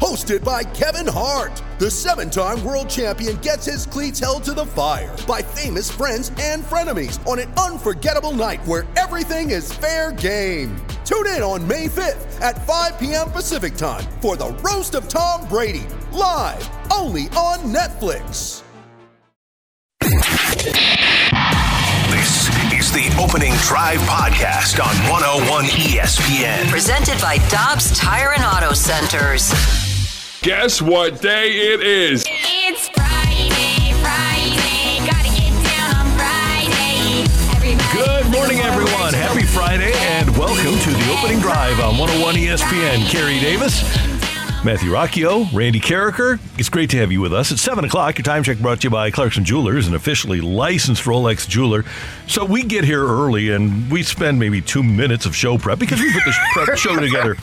Hosted by Kevin Hart, the seven time world champion gets his cleats held to the fire by famous friends and frenemies on an unforgettable night where everything is fair game. Tune in on May 5th at 5 p.m. Pacific time for the Roast of Tom Brady, live only on Netflix. This is the Opening Drive Podcast on 101 ESPN. Presented by Dobbs Tire and Auto Centers. Guess what day it is? It's Friday, Friday, gotta get down on Friday. Everybody Good morning, everyone. Happy Friday, and welcome to the opening drive on 101 ESPN. Carrie Davis, Matthew Rocchio, Randy Karraker. It's great to have you with us. At 7 o'clock. Your time check brought to you by Clarkson Jewelers, an officially licensed Rolex jeweler. So we get here early and we spend maybe two minutes of show prep because we put the prep show together.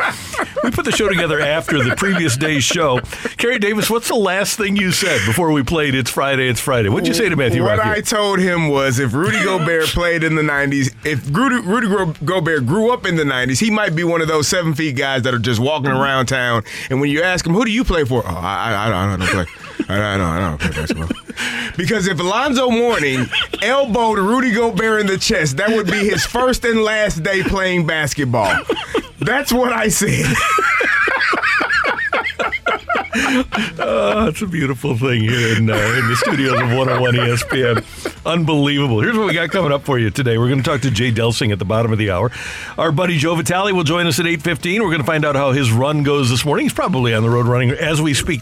We put the show together after the previous day's show. Carrie Davis, what's the last thing you said before we played It's Friday, It's Friday? What'd you say to Matthew What Rocchio? I told him was if Rudy Gobert played in the 90s, if Rudy, Rudy Gobert grew up in the 90s, he might be one of those seven feet guys that are just walking mm-hmm. around town. And when you ask him, who do you play for? Oh, I, I, I, don't, I don't play. I, I, don't, I don't play basketball. Because if Alonzo Mourning elbowed Rudy Gobert in the chest, that would be his first and last day playing basketball. That's what I said. Oh, it's a beautiful thing here in, uh, in the studios of 101 ESPN. Unbelievable. Here's what we got coming up for you today. We're going to talk to Jay Delsing at the bottom of the hour. Our buddy Joe Vitale will join us at 8.15. We're going to find out how his run goes this morning. He's probably on the road running as we speak.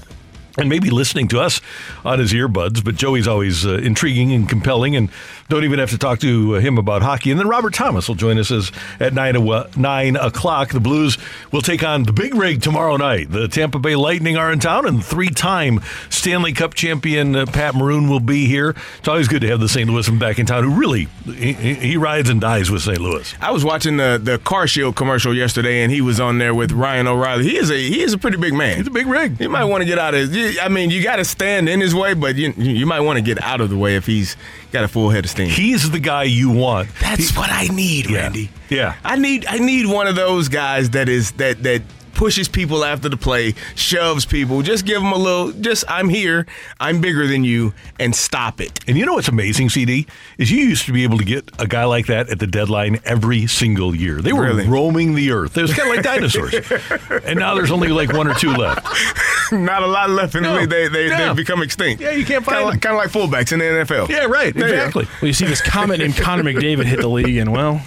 And maybe listening to us on his earbuds, but Joey's always uh, intriguing and compelling, and don't even have to talk to uh, him about hockey. And then Robert Thomas will join us as, at nine, o- nine o'clock. The Blues will take on the big rig tomorrow night. The Tampa Bay Lightning are in town, and three-time Stanley Cup champion uh, Pat Maroon will be here. It's always good to have the St. Louisman back in town. Who really he, he rides and dies with St. Louis. I was watching the the Car Shield commercial yesterday, and he was on there with Ryan O'Reilly. He is a he is a pretty big man. He's a big rig. He might want to get out of. You- I mean, you got to stand in his way, but you you might want to get out of the way if he's got a full head of steam. He's the guy you want. That's He- what I need, Yeah. Randy. Yeah. I need I need one of those guys that is that that pushes people after the play, shoves people. Just give them a little. Just I'm here. I'm bigger than you, and stop it. And you know what's amazing, CD, is you used to be able to get a guy like that at the deadline every single year. They were Really? roaming the earth. It was kind of like dinosaurs. and now there's only like one or two left. Not a lot left in the No. league. They they Yeah. they've become extinct. Yeah, you can't find kind of them. like, kinda like fullbacks in the NFL. Yeah, right. There you. Exactly. Well, you see this comment named Connor McDavid hit the league, and well,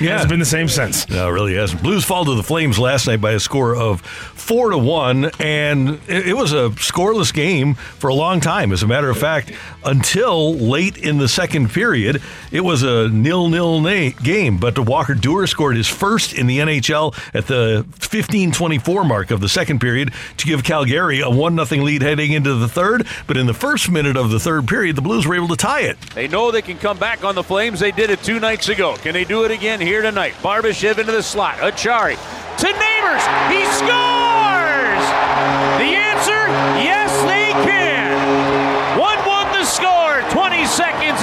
Yeah. it's been the same since. No, it really hasn't. Blues fall to the Flames last night by a score of four to one, and it, was a scoreless game for a long time. As a matter of fact, until late in the second period, it was a nil-nil game. But Walker Duehr scored his first in the NHL at the 15-24 mark of the second period to give Calgary a one 0 lead heading into the third. But in the first minute of the third period, the Blues were able to tie it. They know they can come back on the Flames. They did it two nights ago. Can they do it again here tonight? Barbashev into the slot. Acciari to Neighbours. He scores! The answer, yes, they can. 1 1 the score. 20 seconds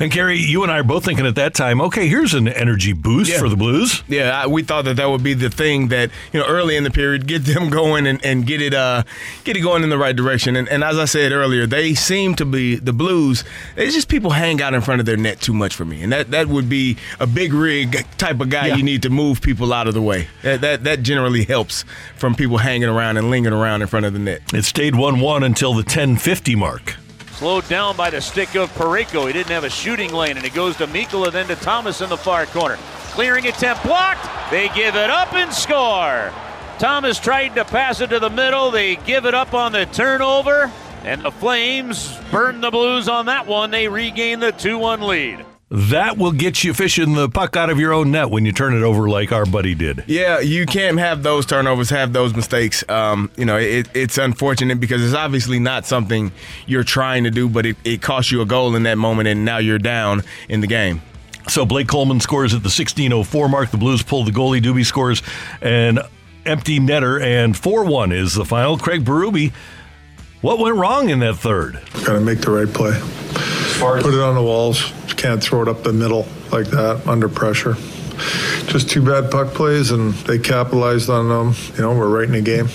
And Kerry, you and I are both thinking at that time, okay, here's an energy boost Yeah. for the Blues. Yeah, I, we thought that that would be the thing that you know early in the period get them going and, and get it uh get it going in the right direction. And, and as I said earlier, they seem to be the Blues. It's just people hang out in front of their net too much for me, and that, that would be a big rig type of guy. Yeah. You need to move people out of the way. That, that that generally helps from people hanging around and lingering around in front of the net. It stayed 1 1 until the 1050 mark. Slowed down by the stick of Parayko. He didn't have a shooting lane, and it goes to Mikkola, then to Thomas in the far corner. Clearing attempt blocked. They give it up and score. Thomas tried to pass it to the middle. They give it up on the turnover, and the Flames burn the Blues on that one. They regain the 2 1 lead. That will get you fishing the puck out of your own net when you turn it over like our buddy did. Yeah, you can't have those turnovers, have those mistakes. Um, you know, it, it's unfortunate because it's obviously not something you're trying to do, but it, it costs you a goal in that moment, and now you're down in the game. So Blake Coleman scores at the 16:04 mark. The Blues pull the goalie. Dube scores an empty netter, and 4-1 is the final. Craig Berube, what went wrong in that third? Got to make the right play. Put it on the walls. Can't throw it up the middle like that under pressure. Just two bad puck plays, and they capitalized on them. You know, we're right in the game.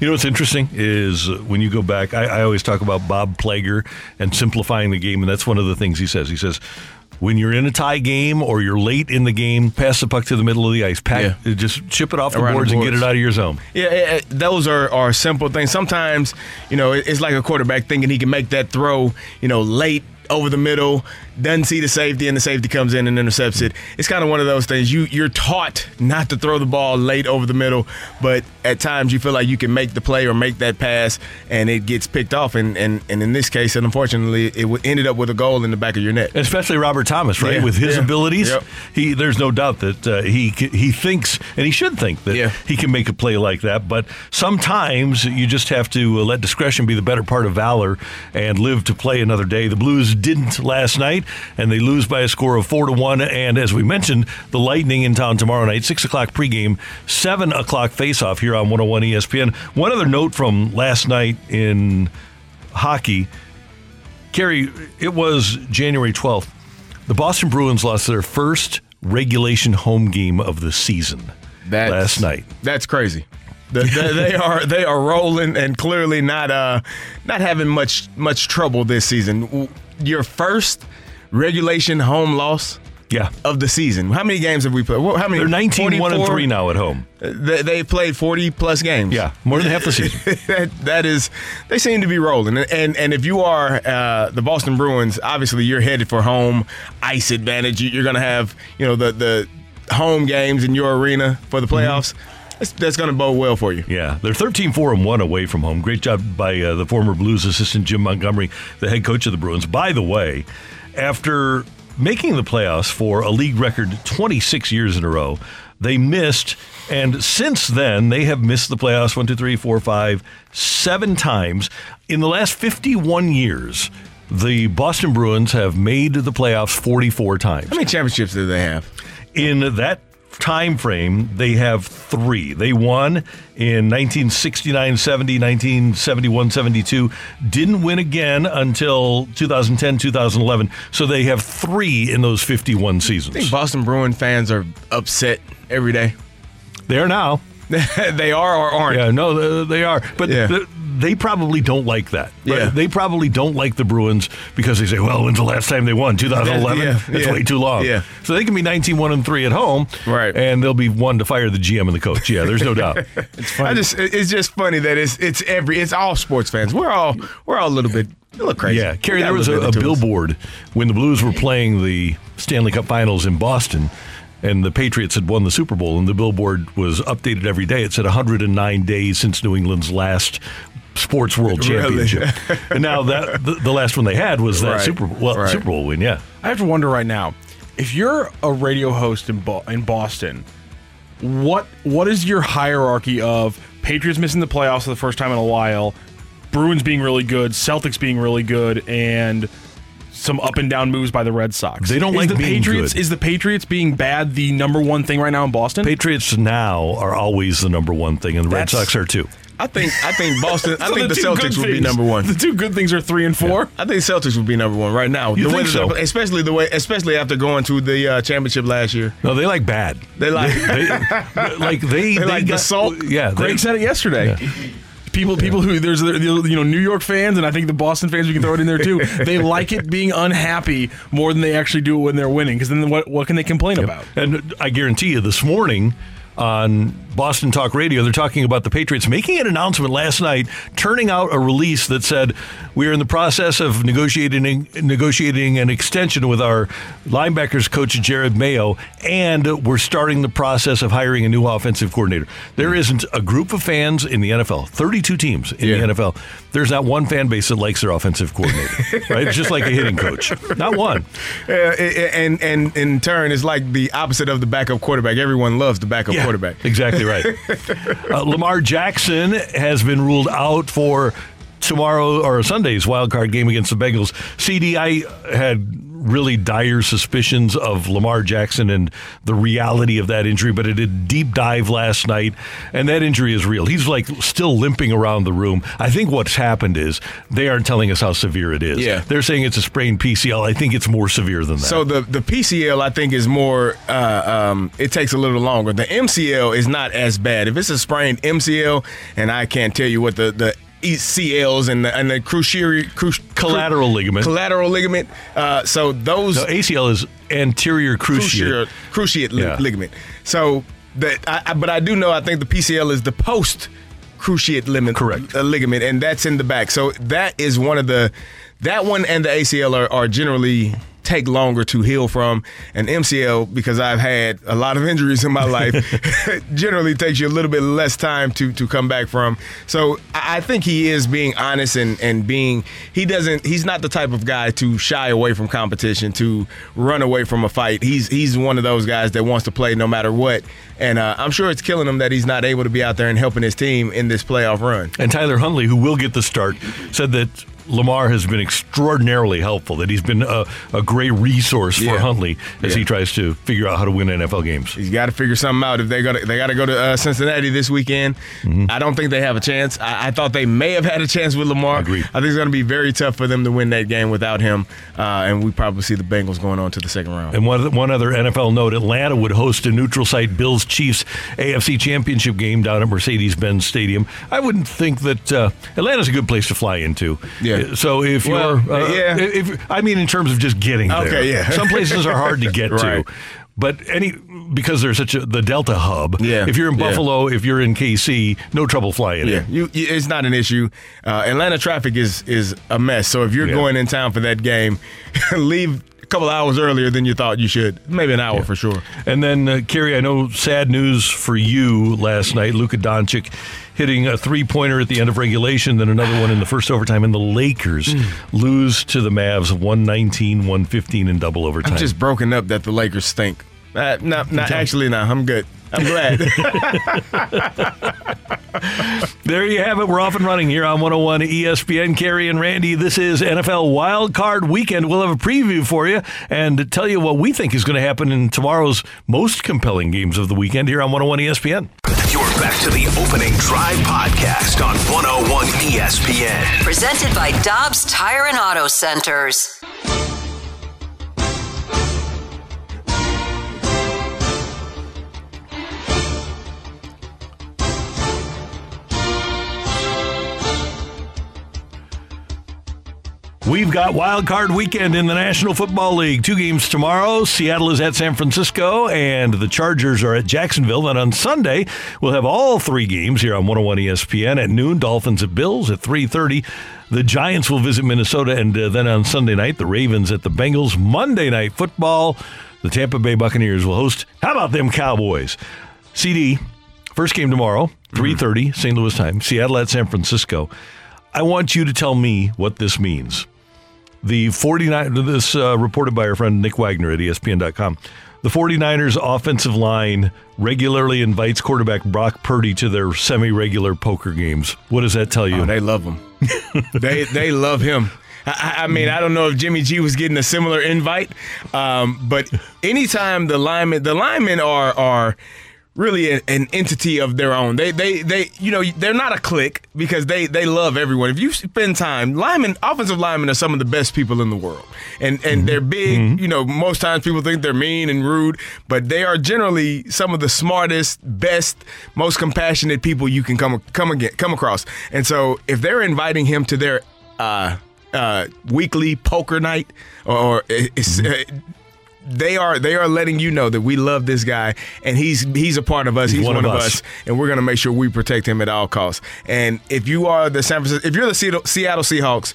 You know what's interesting is when you go back, I, I always talk about Bob Plager and simplifying the game, and that's one of the things he says. He says, when you're in a tie game or you're late in the game, pass the puck to the middle of the ice. Pack, Just chip it off the Around the boards and get it out of your zone. Yeah, eh, eh, those are, are simple things. Sometimes, you know, it- it's like a quarterback thinking he can make that throw, you know, late over the middle, doesn't see the safety, and the safety comes in and intercepts it. It's kind of one of those things. You you're taught not to throw the ball late over the middle, but at times you feel like you can make the play or make that pass, and it gets picked off. And and, and in this case, and unfortunately, it ended up with a goal in the back of your net. Especially Robert Thomas, right? Yeah, With his yeah. abilities, Yep. he there's no doubt that uh, he he thinks and he should think that Yeah. he can make a play like that. But sometimes you just have to uh, let discretion be the better part of valor and live to play another day. The Blues didn't last night, and they lose by a score of four to one. And as we mentioned, the Lightning in town tomorrow night, six o'clock pregame, seven o'clock faceoff here on 101 ESPN. One other note from last night in hockey. Kerry, it was January 12th. The Boston Bruins lost their first regulation home game of the season That's, last night. That's crazy. The, the, they are they are rolling and clearly not uh not having much much trouble this season. Your first regulation home loss Yeah. of the season. How many games have we played? How many? They're 19 1 and 3 now at home. They, they played 40 plus games. Yeah, more than half the season. that, that is, they seem to be rolling. And and, and if you are uh, the Boston Bruins, obviously you're headed for home ice advantage. You- You're going to have you know the the home games in your arena for the playoffs. That's, that's going to bode well for you. Yeah, they're 13 4 and 1 away from home. Great job by uh, the former Blues assistant Jim Montgomery, the head coach of the Bruins. By the way, after making the playoffs for a league record 26 years in a row, they missed, and since then, they have missed the playoffs one, two, three, four, five, seven times. In the last 51 years, the Boston Bruins have made the playoffs 44 times How many championships do they have? in that time frame they have three they won in 1969 70 1971 72 didn't win again until 2010 2011 so they have three in those 51 I think seasons Boston Bruin fans are upset every day. they are now they are or aren't. yeah no they- are but Yeah. They probably don't like that Right? Yeah. they probably don't like the bruins because they say well when's the last time they won 2011 Yeah, that's yeah. way too long Yeah. so they can be 19 1 and 3 at home Right. and they'll be one to fire the gm and the coach yeah there's no doubt it's funny. I just it's just funny that it's it's every it's all sports fans. We're all we're all a little bit a little crazy. Yeah, Kerry, there was a, a bit into us. billboard when the Blues were playing the Stanley Cup Finals in Boston, and the Patriots had won the Super Bowl, and the billboard was updated every day. It said 109 days since New England's last Sports World Really? Championship, and now that the, the last one they had was that Right, Super Bowl, well, right. Super Bowl win. Yeah, I have to wonder right now, if you're a radio host in Bo- in Boston, what what is your hierarchy of Patriots missing the playoffs for the first time in a while, Bruins being really good, Celtics being really good, and some up and down moves by the Red Sox. They don't is like the Patriots. good. Is the Patriots being bad the number one thing right now in Boston? Patriots now are always the number one thing, and the Red Sox are too. I think I think Boston. I think the, two good Celtics would be number one. The two good things are three and four. I think Celtics would be number one right now. You the think that so? they're- especially the way, especially after going to the uh, championship last year. No, they like bad. They like They, like they, They like the salt? Yeah, they- Greg said it yesterday. People, people who there's you know New York fans and I think the Boston fans we can throw it in there too. They like it being unhappy more than they actually do it when they're winning. Because then what what can they complain about? And I guarantee you, this morning on Boston Talk Radio. They're talking about the Patriots making an announcement last night, turning out a release that said we are in the process of negotiating negotiating an extension with our linebackers coach Jerod Mayo, and we're starting the process of hiring a new offensive coordinator. There isn't a group of fans in the NFL, 32 teams in Yeah. the NFL. There's not one fan base that likes their offensive coordinator, right? It's just like a hitting coach. Not one. Uh, and and in turn, it's like the opposite of the backup quarterback. Everyone loves the backup Yeah, quarterback. Exactly right. uh, Lamar Jackson has been ruled out for tomorrow or Sunday's wild card game against the Bengals. CD, I had really dire suspicions of Lamar Jackson and the reality of that injury, but it did a deep dive last night, and that injury is real. He's like still limping around the room. I think what's happened is they aren't telling us how severe it is. Yeah. They're saying it's a sprained PCL. I think it's more severe than that. So the the PCL I think is more. Uh, um, it takes a little longer. The MCL is not as bad. If it's a sprained MCL, and I can't tell you what the the ECLs and the and the cruciate cru- Collateral ligament. collateral ligament. Uh, so those So ACL is anterior cruciate. cruciate cruciate li- Yeah. ligament. So that, I, I, but I do know I think the PCL is the post cruciate ligament, Correct. uh, ligament, and that's in the back. So that is one of the that one and the ACL are, are generally take longer to heal from. An MCL, because I've had a lot of injuries in my life, generally takes you a little bit less time to to come back from. So I think he is being honest and and being he doesn't he's not the type of guy to shy away from competition to run away from a fight. He's he's one of those guys that wants to play no matter what. And uh, I'm sure it's killing him that he's not able to be out there and helping his team in this playoff run. And Tyler Huntley, who will get the start, said that Lamar has been extraordinarily helpful, that he's been a, a great resource for Yeah. Huntley as Yeah. he tries to figure out how to win NFL games. He's got to figure something out. If they got they got to go to uh, Cincinnati this weekend, Mm-hmm. I don't think they have a chance. I, I thought they may have had a chance with Lamar. Agreed. I think it's going to be very tough for them to win that game without him, uh, and we probably see the Bengals going on to the second round. And one, one other NFL note Atlanta would host a neutral site Bills Chiefs AFC Championship game down at Mercedes Benz Stadium. I wouldn't think that uh, Atlanta's a good place to fly into. Yeah. So if Well, you're, uh, yeah. if, I mean, in terms of just getting there. Yeah. Some places are hard to get Right. to. But any because there's such a the Delta hub. Yeah, If you're in yeah. Buffalo, if you're in KC, no trouble flying Yeah, in. you, it's not an issue. Uh, Atlanta traffic is is a mess. So if you're Yeah. going in town for that game, leave couple hours earlier than you thought you should. Maybe an hour for sure. And then, uh, Kerry, I know sad news for you last night. Luka Doncic hitting a three pointer at the end of regulation, then another one in the first overtime, and the Lakers Mm. lose to the Mavs 119 115 in double overtime. I'm just broken up that the Lakers stink. Uh, no, no, actually, no. I'm good. I'm glad. there you have it. We're off and running here on 101 ESPN. Kerry and Randy, this is NFL Wild Card Weekend. We'll have a preview for you and tell you what we think is going to happen in tomorrow's most compelling games of the weekend here on 101 ESPN. You're back to the opening drive podcast on 101 ESPN. Presented by Dobbs Tire and Auto Centers. We've got wild card weekend in the National Football League. Two games tomorrow. Seattle is at San Francisco, and the Chargers are at Jacksonville. Then on Sunday, we'll have all three games here on 101 ESPN at noon. Dolphins at Bills at 3:30. The Giants will visit Minnesota, and uh, then on Sunday night, the Ravens at the Bengals. Monday night football, the Tampa Bay Buccaneers will host. How about them Cowboys? CD first game tomorrow, 3:30 St. Louis time. Seattle at San Francisco. I want you to tell me what this means. The 49 this uh, reported by our friend Nick Wagoner at ESPN.com. The 49ers offensive line regularly invites quarterback Brock Purdy to their semi-regular poker games. What does that tell you? Oh, they love him. they they love him. I, I mean, I don't know if Jimmy G was getting a similar invite, um, but anytime the linemen, the linemen are are really a- an entity of their own. They they they you know they're not a clique because they they love everyone. If you spend time, linemen, offensive linemen are some of the best people in the world, and and they're big. You know, most times people think they're mean and rude, but they are generally some of the smartest, best, most compassionate people you can come come again come across. And so if they're inviting him to their uh, uh, weekly poker night or, or it's, uh, they are they are letting you know that we love this guy and he's he's a part of us. He's, one, of us. and we're going to make sure we protect him at all costs. And if you are the San Francisco, if you're the Seattle Seattle Seahawks,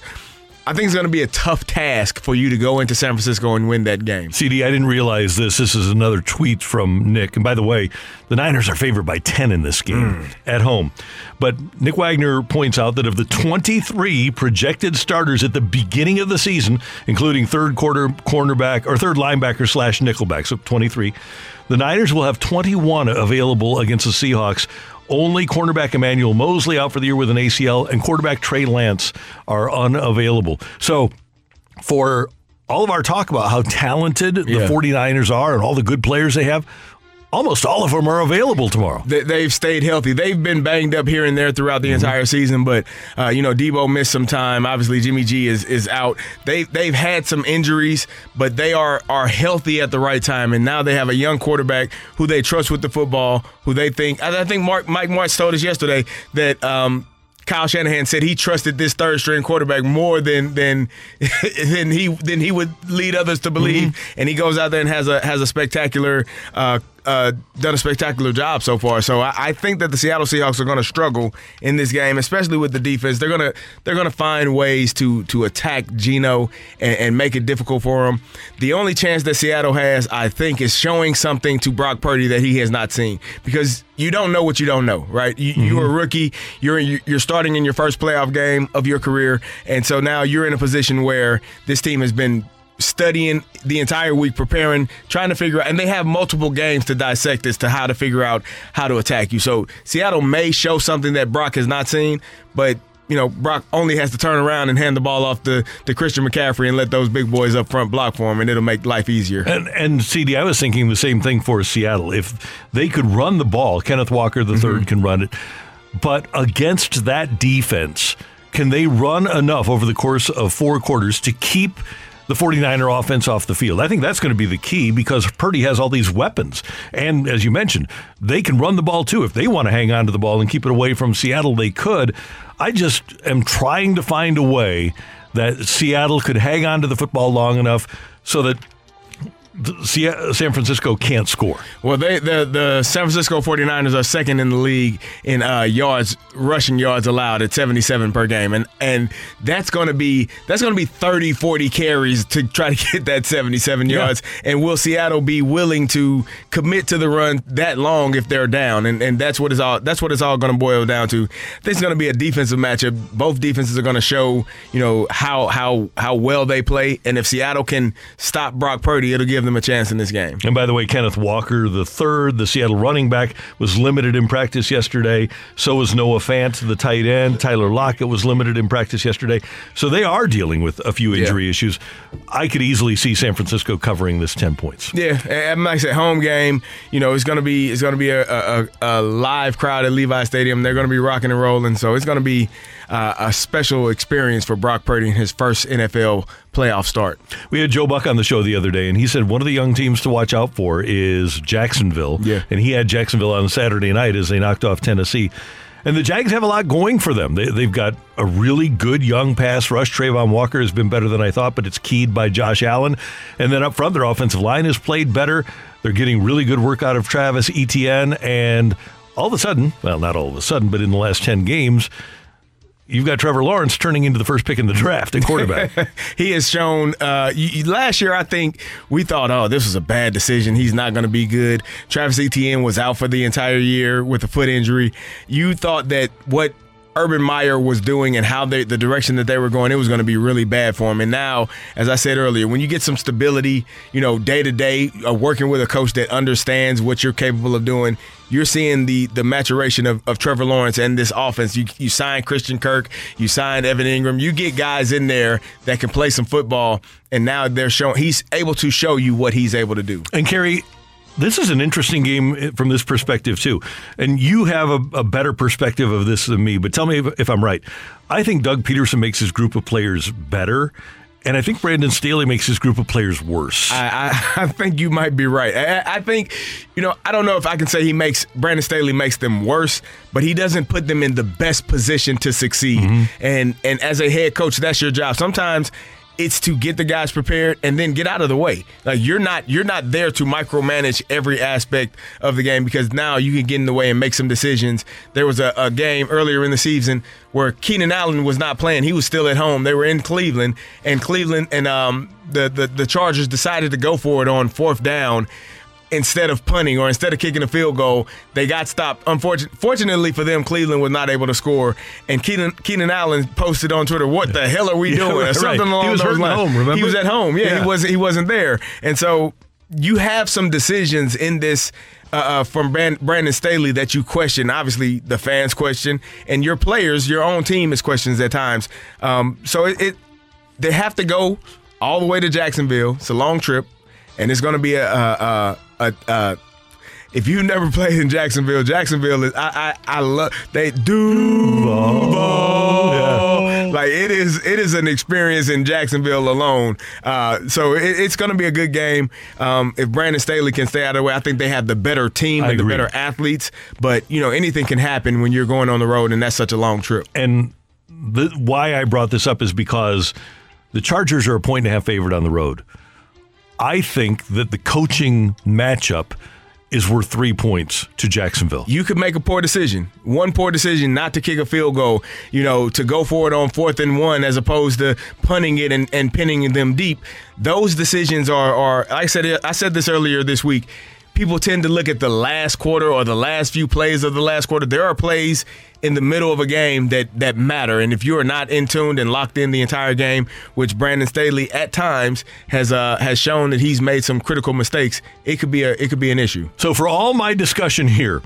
I think it's going to be a tough task for you to go into San Francisco and win that game. CD, I didn't realize this. This is another tweet from Nick. And by the way, the Niners are favored by 10 in this game hmm. at home. But Nick Wagoner points out that of the 23 projected starters at the beginning of the season, including third quarter cornerback or third linebacker slash nickelback, so 23, the Niners will have 21 available against the Seahawks. Only cornerback Emmanuel Moseley out for the year with an ACL, and quarterback Trey Lance are unavailable. So, for all of our talk about how talented the Yeah. 49ers are and all the good players they have, almost all of them are available tomorrow. They, they've stayed healthy. They've been banged up here and there throughout the entire season, but uh, you know Debo missed some time. Obviously, Jimmy G is is out. They they've had some injuries, but they are are healthy at the right time, and now they have a young quarterback who they trust with the football. Who they think I I think Mark Mike Martz told us yesterday that. Um, Kyle Shanahan said he trusted this third string quarterback more than than than he than he would lead others to believe, and he goes out there and has a has a spectacular uh, uh, done a spectacular job so far. So I, I think that the Seattle Seahawks are going to struggle in this game, especially with the defense. They're gonna they're gonna find ways to to attack Geno and, and make it difficult for him. The only chance that Seattle has, I think, is showing something to Brock Purdy that he has not seen because you don't know what you don't know, right? You, You're a rookie. You're you're starting in your first playoff game of your career, and so now you're in a position where this team has been studying the entire week, preparing, trying to figure out, and they have multiple games to dissect as to how to figure out how to attack you. So Seattle may show something that Brock has not seen, but you know, Brock only has to turn around and hand the ball off to, to Christian McCaffrey and let those big boys up front block for him, and it'll make life easier. And, and CD, I was thinking the same thing for Seattle. If they could run the ball, Kenneth Walker the 3rd mm-hmm. can run it, but against that defense, can they run enough over the course of four quarters to keep the 49er offense off the field? I think that's going to be the key because Purdy has all these weapons. And as you mentioned, they can run the ball too. If they want to hang on to the ball and keep it away from Seattle, they could. I just am trying to find a way that Seattle could hang on to the football long enough so that San Francisco can't score. Well, they the the San Francisco 49ers are second in the league in uh, yards rushing yards allowed at 77 per game and and that's going to be that's going to be 30 40 carries to try to get that 77 yards and will Seattle be willing to commit to the run that long if they're down and and that's what is all that's what it's all going to boil down to. This is going to be a defensive matchup. Both defenses are going to show, you know, how how how well they play and if Seattle can stop Brock Purdy, it'll give them a chance in this game. And by the way, Kenneth Walker, the third, the Seattle running back, was limited in practice yesterday. So was Noah Fant, the tight end. Tyler Lockett was limited in practice yesterday. So they are dealing with a few injury issues. I could easily see San Francisco covering this 10 points. Yeah, and like I said, home game. You know, it's gonna be it's gonna be a, a, a live crowd at Levi Stadium. They're gonna be rocking and rolling, so it's gonna be uh, a special experience for Brock Purdy in his first NFL playoff start. We had Joe Buck on the show the other day, and he said one of the young teams to watch out for is Jacksonville. Yeah. And he had Jacksonville on Saturday night as they knocked off Tennessee. And the Jags have a lot going for them. They, they've got a really good young pass rush. Travon Walker has been better than I thought, but it's keyed by Josh Allen. And then up front, their offensive line has played better. They're getting really good work out of Travis Etienne. And all of a sudden, well, not all of a sudden, but in the last 10 games, you've got Trevor Lawrence turning into the first pick in the draft at quarterback. he has shown uh, last year. I think we thought, oh, this was a bad decision. He's not going to be good. Travis Etienne was out for the entire year with a foot injury. You thought that what Urban Meyer was doing and how they, the direction that they were going, it was going to be really bad for him. And now, as I said earlier, when you get some stability, you know, day to day, uh, working with a coach that understands what you're capable of doing, you're seeing the the maturation of, of Trevor Lawrence and this offense. You you sign Christian Kirk, you signed Evan Engram, you get guys in there that can play some football, and now they're showing he's able to show you what he's able to do. And Kerry, this is an interesting game from this perspective too. And you have a, a better perspective of this than me. But tell me if, if I'm right. I think Doug Pederson makes his group of players better, and I think Brandon Staley makes his group of players worse. I, I, I think you might be right. I, I think, you know, I don't know if I can say he makes Brandon Staley makes them worse, but he doesn't put them in the best position to succeed. Mm-hmm. And and as a head coach, that's your job. Sometimes it's to get the guys prepared and then get out of the way. Like you're not you're not there to micromanage every aspect of the game because now you can get in the way and make some decisions. There was a, a game earlier in the season where Keenan Allen was not playing; he was still at home. They were in Cleveland, and Cleveland and um, the, the the Chargers decided to go for it on fourth down instead of punting or instead of kicking a field goal, they got stopped. Unfortunately, fortunately for them, Cleveland was not able to score. And Keenan, Keenan Allen posted on Twitter, "What the hell are we Yeah, doing?" right, or something right. along He was those lines. home, remember? He was at home. Yeah, Yeah. he wasn't. He wasn't there. And so you have some decisions in this. Uh, uh, from Brandon Staley that you question. Obviously, the fans question, and your players, your own team is questions at times. Um, so it, it, they have to go all the way to Jacksonville. It's a long trip, and it's going to be a, a, a, a, a if you've never played in Jacksonville, Jacksonville is I I, I love they do like it is it is an experience in Jacksonville alone. Uh, so it, it's going to be a good game. Um, if Brandon Staley can stay out of the way, I think they have the better team and the better athletes. But you know anything can happen when you're going on the road, and that's such a long trip. And the, why I brought this up is because the Chargers are a point and a half favorite on the road. I think that the coaching matchup is worth three points to Jacksonville. You could make a poor decision. One poor decision not to kick a field goal, you know, to go for it on fourth and one as opposed to punting it and, and pinning them deep. Those decisions are, are I said I said this earlier this week. People tend to look at the last quarter or the last few plays of the last quarter. There are plays in the middle of a game that that matter, and if you are not in tuned and locked in the entire game, which Brandon Staley at times has uh, has shown that he's made some critical mistakes, it could be a it could be an issue. So for all my discussion here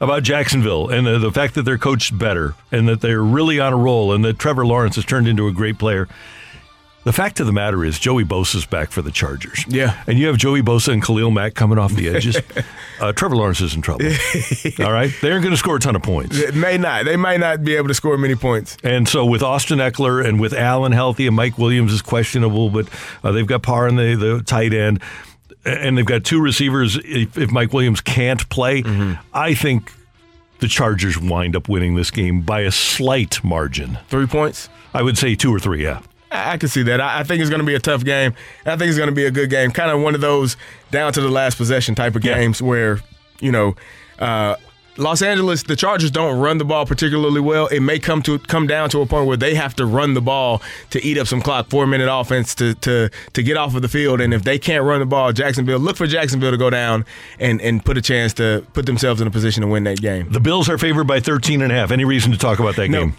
about Jacksonville and the, the fact that they're coached better and that they're really on a roll and that Trevor Lawrence has turned into a great player, the fact of the matter is Joey Bosa's back for the Chargers. Yeah. And you have Joey Bosa and Khalil Mack coming off the edges. uh, Trevor Lawrence is in trouble. all right? They aren't going to score a ton of points. It may not. They might not be able to score many points. And so with Austin Ekeler and with Allen healthy and Mike Williams is questionable, but uh, they've got Parr in the, the tight end. And they've got two receivers. If, if Mike Williams can't play, I think the Chargers wind up winning this game by a slight margin. Three points? I would say two or three, yeah. I I can see that. I I think it's going to be a tough game. I think it's going to be a good game. Kind of one of those down to the last possession type of games where, you know, uh, Los Angeles, the Chargers don't run the ball particularly well. It may come to come down to a point where they have to run the ball to eat up some clock, four minute offense to to to get off of the field. And if they can't run the ball, Jacksonville look for Jacksonville to go down and and put a chance to put themselves in a position to win that game. The Bills are favored by 13 and a half. Any reason to talk about that game?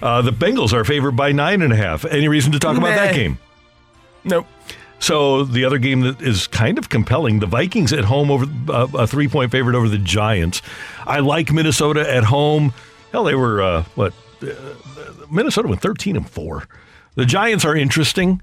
Uh, the Bengals are favored by nine and a half. Any reason to talk about that game? Nope. So the other game that is kind of compelling, the Vikings at home over uh, a three point favorite over the Giants. I like Minnesota at home. Hell, they were uh, what? Uh, Minnesota went thirteen and four. The Giants are interesting.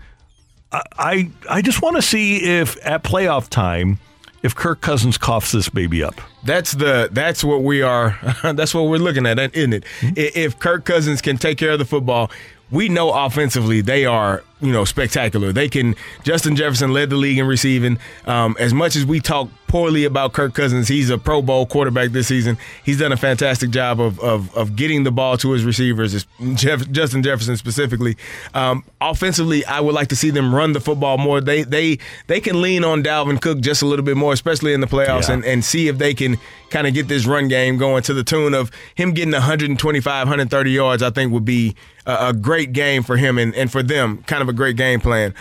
I I, I just want to see if at playoff time, if Kirk Cousins coughs this baby up. That's the that's what we are. that's what we're looking at, isn't it? Hmm? If Kirk Cousins can take care of the football, we know offensively they are you know spectacular. They can. Justin Jefferson led the league in receiving. Um, as much as we talk poorly about Kirk Cousins, he's a Pro Bowl quarterback this season. He's done a fantastic job of of, of getting the ball to his receivers, Jeff, Justin Jefferson specifically. Um, offensively, I would like to see them run the football more. They they they can lean on Dalvin Cook just a little bit more, especially in the playoffs, Yeah. and, and see if they can kind of get this run game going to the tune of him getting 125, 130 yards. I think would be a, a great game for him and, and for them. Kind of a great game plan.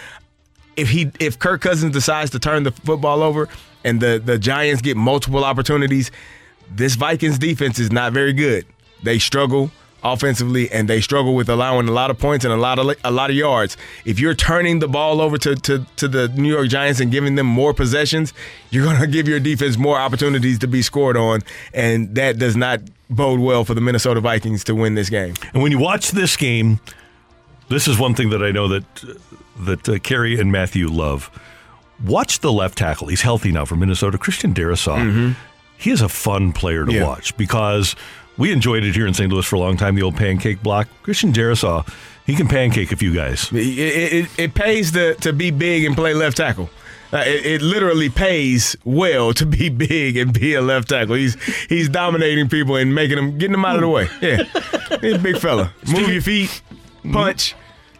If he if Kirk Cousins decides to turn the football over and the the Giants get multiple opportunities, this Vikings defense is not very good. They struggle offensively and they struggle with allowing a lot of points and a lot of a lot of yards. If you're turning the ball over to to, to the New York Giants and giving them more possessions, you're going to give your defense more opportunities to be scored on and that does not bode well for the Minnesota Vikings to win this game. And when you watch this game, this is one thing that I know that that uh, Kerry and Matthew love. Watch the left tackle. He's healthy now for Minnesota. Christian Darrisaw. He is a fun player to Yeah. watch because we enjoyed it here in St. Louis for a long time. The old pancake block. Christian Darrisaw, he can pancake a few guys. It, it, it, pays to, to be big and play left tackle. Uh, it, it literally pays well to be big and be a left tackle. He's he's dominating people and making them getting them out of the way. Yeah, he's a big fella. Move your feet, punch.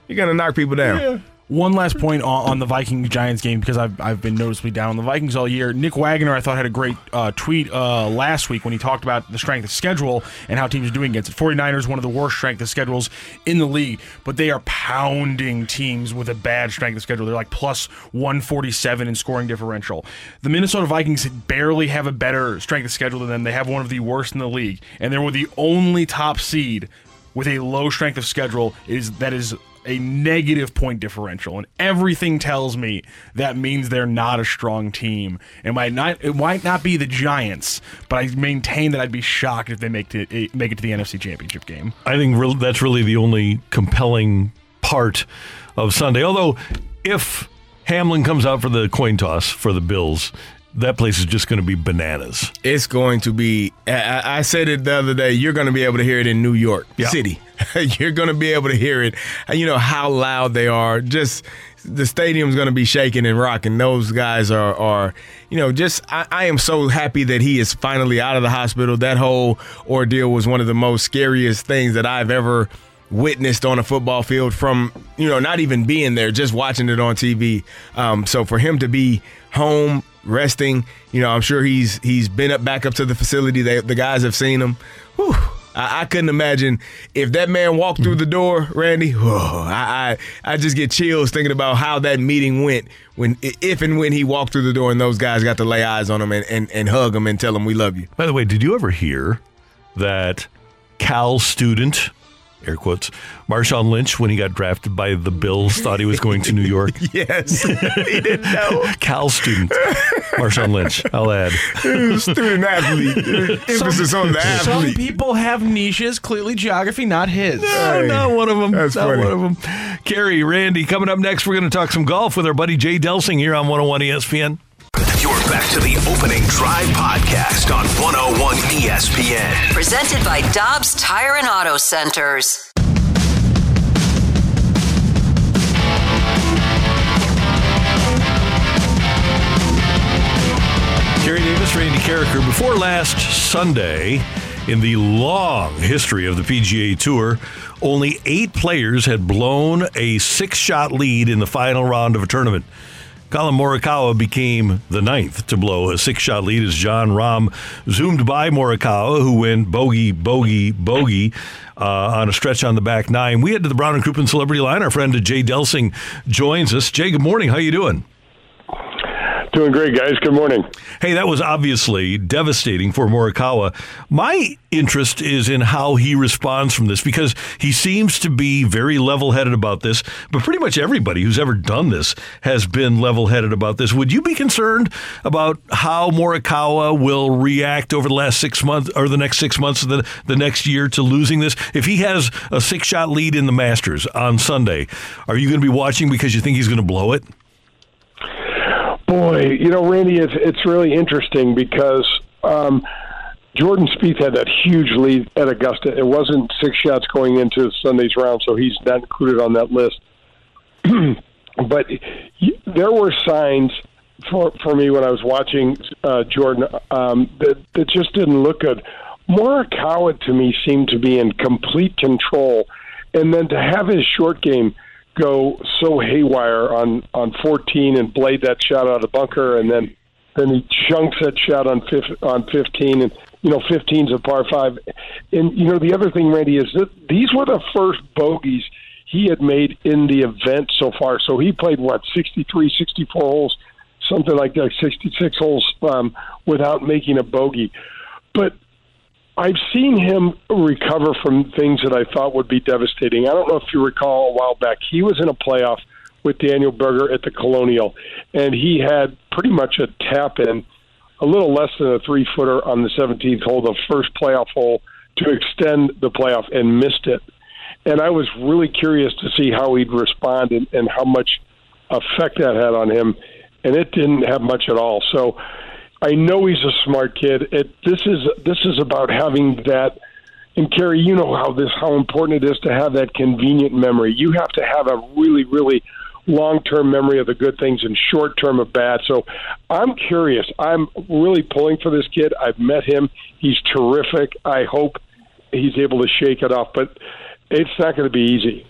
You're gonna knock people down. One last point on, the Viking Giants game because I've, I've been noticeably down on the Vikings all year. Nick Wagoner, I thought, had a great uh, tweet uh, last week when he talked about the strength of schedule and how teams are doing against it. 49ers, one of the worst strength of schedules in the league, but they are pounding teams with a bad strength of schedule. They're like plus 147 in scoring differential. The Minnesota Vikings barely have a better strength of schedule than them. They have one of the worst in the league, and they were the only top seed with a low strength of schedule is that is a negative point differential, and everything tells me that means they're not a strong team. It might not it might not be the Giants, but I maintain that I'd be shocked if they make to eh, make it to the NFC Championship game. I think real that's really the only compelling part of Sunday. Although, if Hamlin comes out for the coin toss for the Bills, that place is just going to be bananas. It's going to be. I, I said it the other day. You're going to be able to hear it in New York Yeah. City. you're going to be able to hear it. You know how loud they are. Just the stadium's going to be shaking and rocking. Those guys are, are you know, just. I, I am so happy that he is finally out of the hospital. That whole ordeal was one of the most scariest things that I've ever witnessed on a football field from you know not even being there just watching it on tv um, so for him to be home resting you know i'm sure he's he's been up back up to the facility they, the guys have seen him Whew. I, I couldn't imagine if that man walked through the door, Randy. I, I I just get chills thinking about how that meeting went when, if and when he walked through the door and those guys got to lay eyes on him and, and, and hug him and tell him we love you. By the way, did you ever hear that Cal student, air quotes, Marshawn Lynch, when he got drafted by the Bills, thought he was going to New York? Yes, he didn't know. Cal student, Marshawn Lynch, I'll add. Student athlete, emphasis on the athlete. Some people have niches. Clearly, geography not his. No, not one of them. That's not funny. one of them. Carrie, Randy, coming up next, we're going to talk some golf with our buddy Jay Delsing here on 101 ESPN. You're back to the opening drive podcast on 101 ESPN. Presented by Dobbs Tire and Auto Centers. Kerry Davis, Randy Karraker. Before last Sunday, in the long history of the PGA Tour, only eight players had blown a six shot lead in the final round of a tournament. Collin Morikawa became the ninth to blow a six shot lead as Jon Rahm zoomed by Morikawa, who went bogey, bogey, bogey uh, on a stretch on the back nine. We head to the Brown and Crouppen Celebrity Line. Our friend Jay Delsing joins us. Jay, good morning. How you doing? Doing great, guys. Good morning. Hey, that was obviously devastating for Morikawa. My interest is in how he responds from this because he seems to be very level headed about this, but pretty much everybody who's ever done this has been level headed about this. Would you be concerned about how Morikawa will react over the last six months or the next six months of the, the next year to losing this? If he has a six shot lead in the Masters on Sunday, are you going to be watching because you think he's going to blow it? Boy, you know, Randy, it's it's really interesting because um, Jordan Spieth had that huge lead at Augusta. It wasn't six shots going into Sunday's round, so he's not included on that list. but there were signs for for me when I was watching uh, Jordan um, that that just didn't look good. Morikawa to me seemed to be in complete control, and then to have his short game go so haywire on on 14 and blade that shot out of the bunker, and then then he chunks that shot on fif- on 15, and you know 15's a par five. And you know the other thing, Randy, is that these were the first bogeys he had made in the event so far. So he played what 63, 64 holes, something like that, 66 holes um, without making a bogey. But I've seen him recover from things that I thought would be devastating. I don't know if you recall a while back, he was in a playoff with Daniel Berger at the Colonial, and he had pretty much a tap in, a little less than a three footer on the 17th hole, the first playoff hole to extend the playoff, and missed it. And I was really curious to see how he'd respond and, and how much effect that had on him, and it didn't have much at all. So I know he's a smart kid. It, this is this is about having that. And Kerry, you know how this how important it is to have that convenient memory. You have to have a really, really long term memory of the good things and short term of bad. So I'm curious. I'm really pulling for this kid. I've met him. He's terrific. I hope he's able to shake it off, but it's not going to be easy.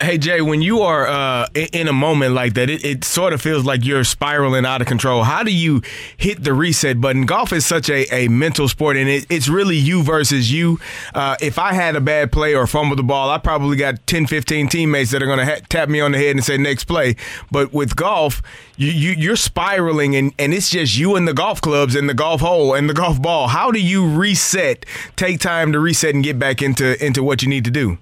Hey Jay, when you are uh, in a moment like that, it, it sort of feels like you're spiraling out of control. How do you hit the reset button? Golf is such a, a mental sport, and it, it's really you versus you. Uh, if I had a bad play or fumble the ball, I probably got 10, 15 teammates that are going to ha- tap me on the head and say next play. But with golf, you, you you're spiraling, and, and it's just you and the golf clubs and the golf hole and the golf ball. How do you reset? Take time to reset and get back into into what you need to do.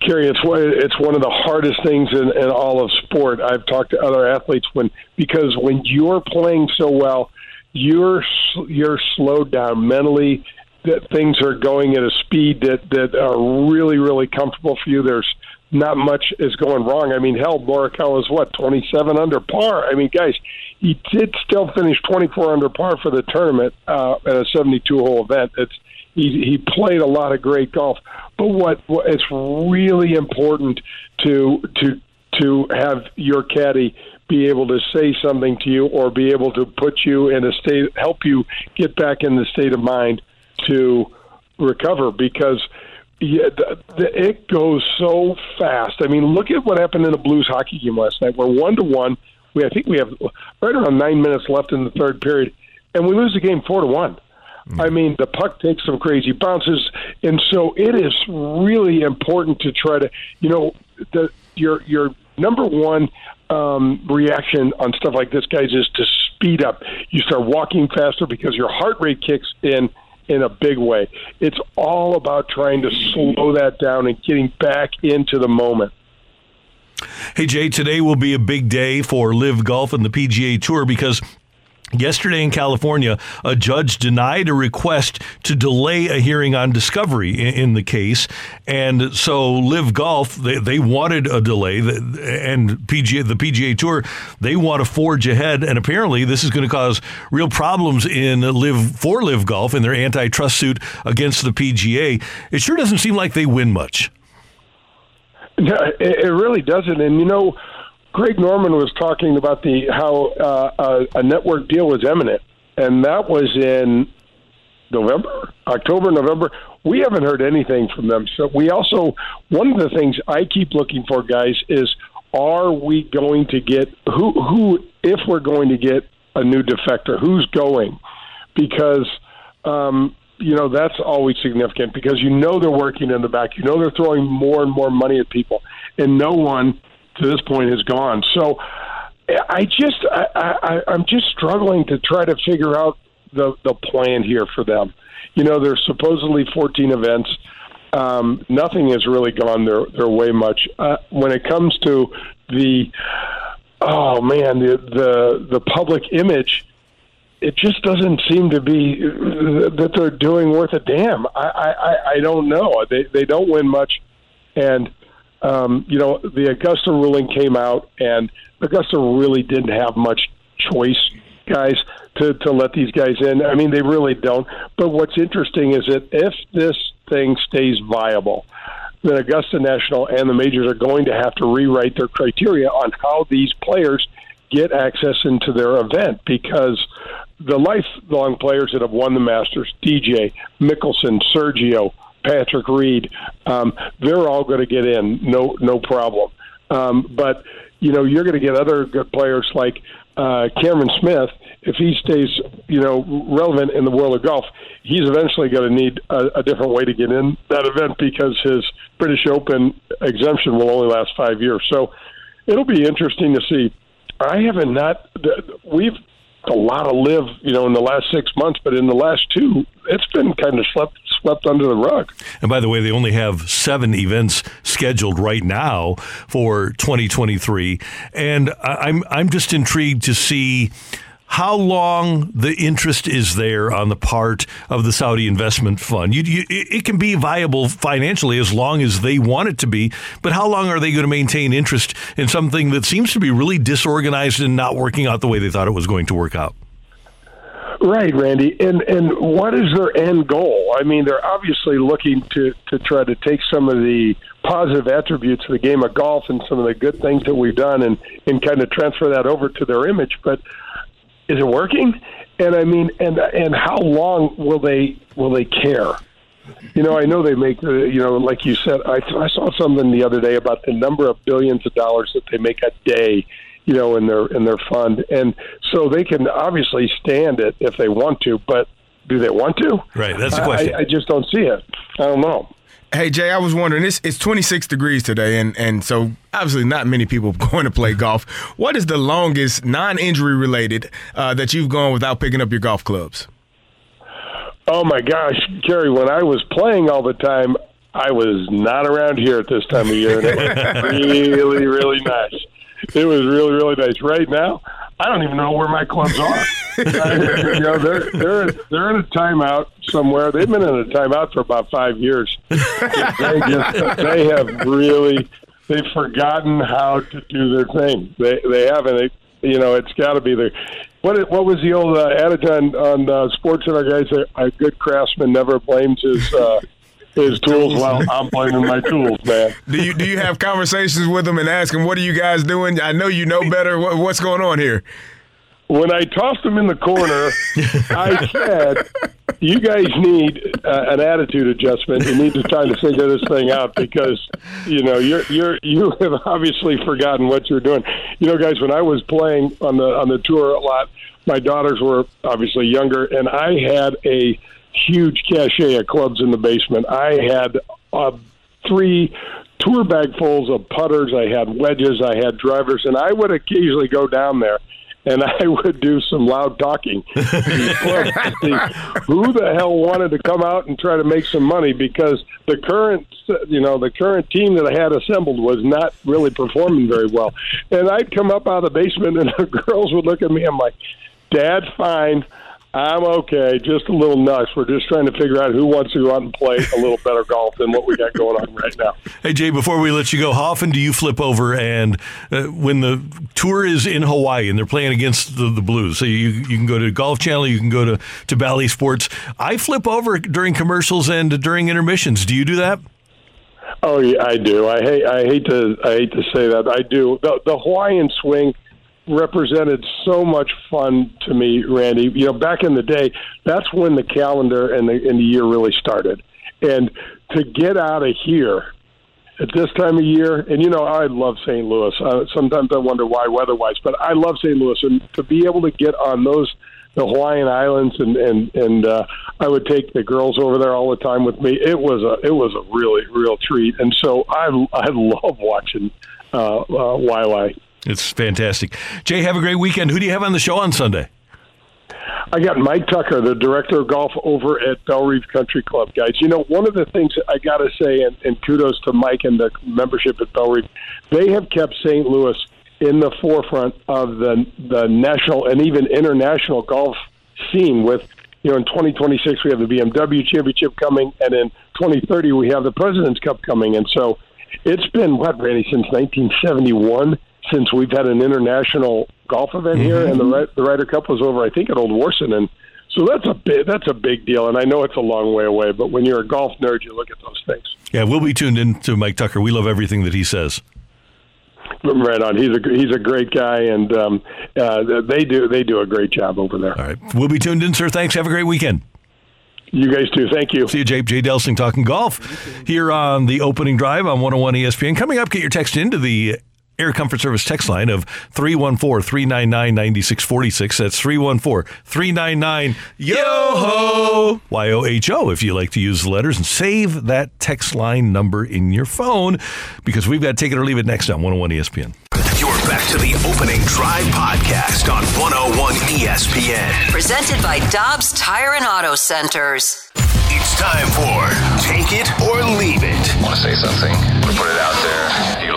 Kerry, it's one, it's one of the hardest things in, in all of sport. I've talked to other athletes when because when you're playing so well, you're you're slowed down mentally. That things are going at a speed that that are really really comfortable for you. There's not much is going wrong. I mean, hell, Morikawa is what 27 under par. I mean, guys, he did still finish 24 under par for the tournament uh, at a 72 hole event. It's he, he played a lot of great golf. But what, what it's really important to to to have your caddy be able to say something to you or be able to put you in a state help you get back in the state of mind to recover because yeah, the, the, it goes so fast. I mean, look at what happened in the Blues hockey game last night. We're one to one. We I think we have right around nine minutes left in the third period, and we lose the game four to one. I mean, the puck takes some crazy bounces, and so it is really important to try to, you know, the your your number one um, reaction on stuff like this, guys, is to speed up. You start walking faster because your heart rate kicks in in a big way. It's all about trying to slow that down and getting back into the moment. Hey, Jay, today will be a big day for Live Golf and the PGA Tour because. Yesterday in California, a judge denied a request to delay a hearing on discovery in, the case. And so Live Golf, they, they wanted a delay, and PGA, the PGA Tour, they want to forge ahead. And apparently, this is going to cause real problems in Live for Live Golf in their antitrust suit against the PGA. It sure doesn't seem like they win much. It really doesn't. And you know, Greg Norman was talking about the how uh, a, a network deal was imminent, and that was in November, October, November. We haven't heard anything from them. So we also one of the things I keep looking for, guys, is are we going to get who who if we're going to get a new defector, who's going? Because um, you know that's always significant because you know they're working in the back. You know they're throwing more and more money at people, and no one to this point has gone. So I just I, I, I'm just struggling to try to figure out the the plan here for them. You know, there's supposedly 14 events. Um, nothing has really gone their their way much. Uh, when it comes to the oh man, the the the public image it just doesn't seem to be that they're doing worth a damn. I I, I don't know. They they don't win much, and um, you know the Augusta ruling came out, and Augusta really didn't have much choice, guys, to to let these guys in. I mean, they really don't. But what's interesting is that if this thing stays viable, then Augusta National and the majors are going to have to rewrite their criteria on how these players get access into their event because the lifelong players that have won the Masters, DJ, Mickelson, Sergio, Patrick Reed, um, they're all going to get in, no no problem. Um, but you know, you're going to get other good players like uh, Cameron Smith. If he stays, you know, relevant in the world of golf, he's eventually going to need a, a different way to get in that event because his British Open exemption will only last five years. So it'll be interesting to see. I haven't not. We've a lot of live, you know, in the last six months, but in the last two, it's been kind of slept swept under the rug. And by the way, they only have seven events scheduled right now for 2023, and I'm I'm just intrigued to see how long the interest is there on the part of the Saudi investment fund. You, you, it can be viable financially as long as they want it to be, but how long are they going to maintain interest in something that seems to be really disorganized and not working out the way they thought it was going to work out? Right, Randy. And and what is their end goal? I mean, they're obviously looking to to try to take some of the positive attributes of the game of golf and some of the good things that we've done and and kind of transfer that over to their image, but is it working? And I mean, and and how long will they will they care? you know, I know they make, uh, you know, like you said, I, I saw something the other day about the number of billions of dollars that they make a day, you know, in their in their fund, and so they can obviously stand it if they want to, but do they want to? Right, that's the question. I, I just don't see it. I don't know. Hey Jay, I was wondering. It's it's 26 degrees today, and and so obviously not many people going to play golf. What is the longest non-injury related uh, that you've gone without picking up your golf clubs? Oh my gosh, Gary! When I was playing all the time, I was not around here at this time of year, and it was really, really nice. It was really, really nice. Right now, I don't even know where my clubs are. You know, they're they're they're in a timeout somewhere. They've been in a timeout for about five years. They just they have really they've forgotten how to do their thing. They they haven't. You know, it's got to be the what what was the old uh, adage on on uh, sports center guys? A, a good craftsman never blames his. Uh, his tools. Well, I'm blaming my tools, man. Do you do you have conversations with them and ask them what are you guys doing? I know you know better. What, what's going on here? when I tossed him in the corner, I said, "You guys need uh, an attitude adjustment. You need to try to figure this thing out because you know you're you're you have obviously forgotten what you're doing. You know, guys, when I was playing on the on the tour a lot, my daughters were obviously younger, and I had a huge cachet of clubs in the basement. I had uh, three tour bag fulls of putters. I had wedges. I had drivers, and I would occasionally go down there and I would do some loud talking. to these clubs to see Who the hell wanted to come out and try to make some money? Because the current, you know, the current team that I had assembled was not really performing very well. And I'd come up out of the basement, and the girls would look at me. I'm like, "Dad, fine." I'm okay, just a little nuts. We're just trying to figure out who wants to go out and play a little better golf than what we got going on right now. Hey Jay, before we let you go, how often do you flip over and uh, when the tour is in Hawaii and they're playing against the, the Blues? So you you can go to Golf Channel, you can go to to Bally Sports. I flip over during commercials and during intermissions. Do you do that? Oh yeah, I do. I hate I hate to I hate to say that. I do. The, the Hawaiian swing represented so much fun to me, Randy. You know, back in the day, that's when the calendar and the and the year really started. And to get out of here at this time of year, and you know, I love St. Louis. Uh, sometimes I wonder why weather-wise, but I love St. Louis, and to be able to get on those the Hawaiian Islands and and and uh, I would take the girls over there all the time with me. It was a it was a really real treat, and so I I love watching uh, uh, Waialae. It's fantastic. Jay, have a great weekend. Who do you have on the show on Sunday? I got Mike Tucker, the director of golf over at Bellerive Country Club, guys. You know, one of the things I got to say, and, and kudos to Mike and the membership at Bellerive, they have kept St. Louis in the forefront of the the national and even international golf scene. With you know, in 2026 we have the BMW Championship coming, and in 2030 we have the President's Cup coming, and so it's been what, Randy, since 1971 since we've had an international golf event here, and the Ry- the Ryder Cup was over, I think, at Old Warson, and so that's a big that's a big deal. And I know it's a long way away, but when you're a golf nerd, you look at those things. Yeah, we'll be tuned in to Mike Tucker. We love everything that he says. Right on. He's a he's a great guy, and um, uh, they do they do a great job over there. All right, we'll be tuned in, sir. Thanks. Have a great weekend. You guys too. Thank you. See you, Jay. Jay Delsing talking golf here on the opening drive on 101 ESPN. Coming up, get your text into the Air Comfort Service text line of 314 399 9646. That's 314 399 YOHO! Y O H O if you like to use the letters and save that text line number in your phone because we've got Take It or Leave It next on 101 ESPN. You're back to the opening drive podcast on 101 ESPN. Presented by Dobbs Tire and Auto Centers. It's time for Take It or Leave It. Want to say something? Put it out there.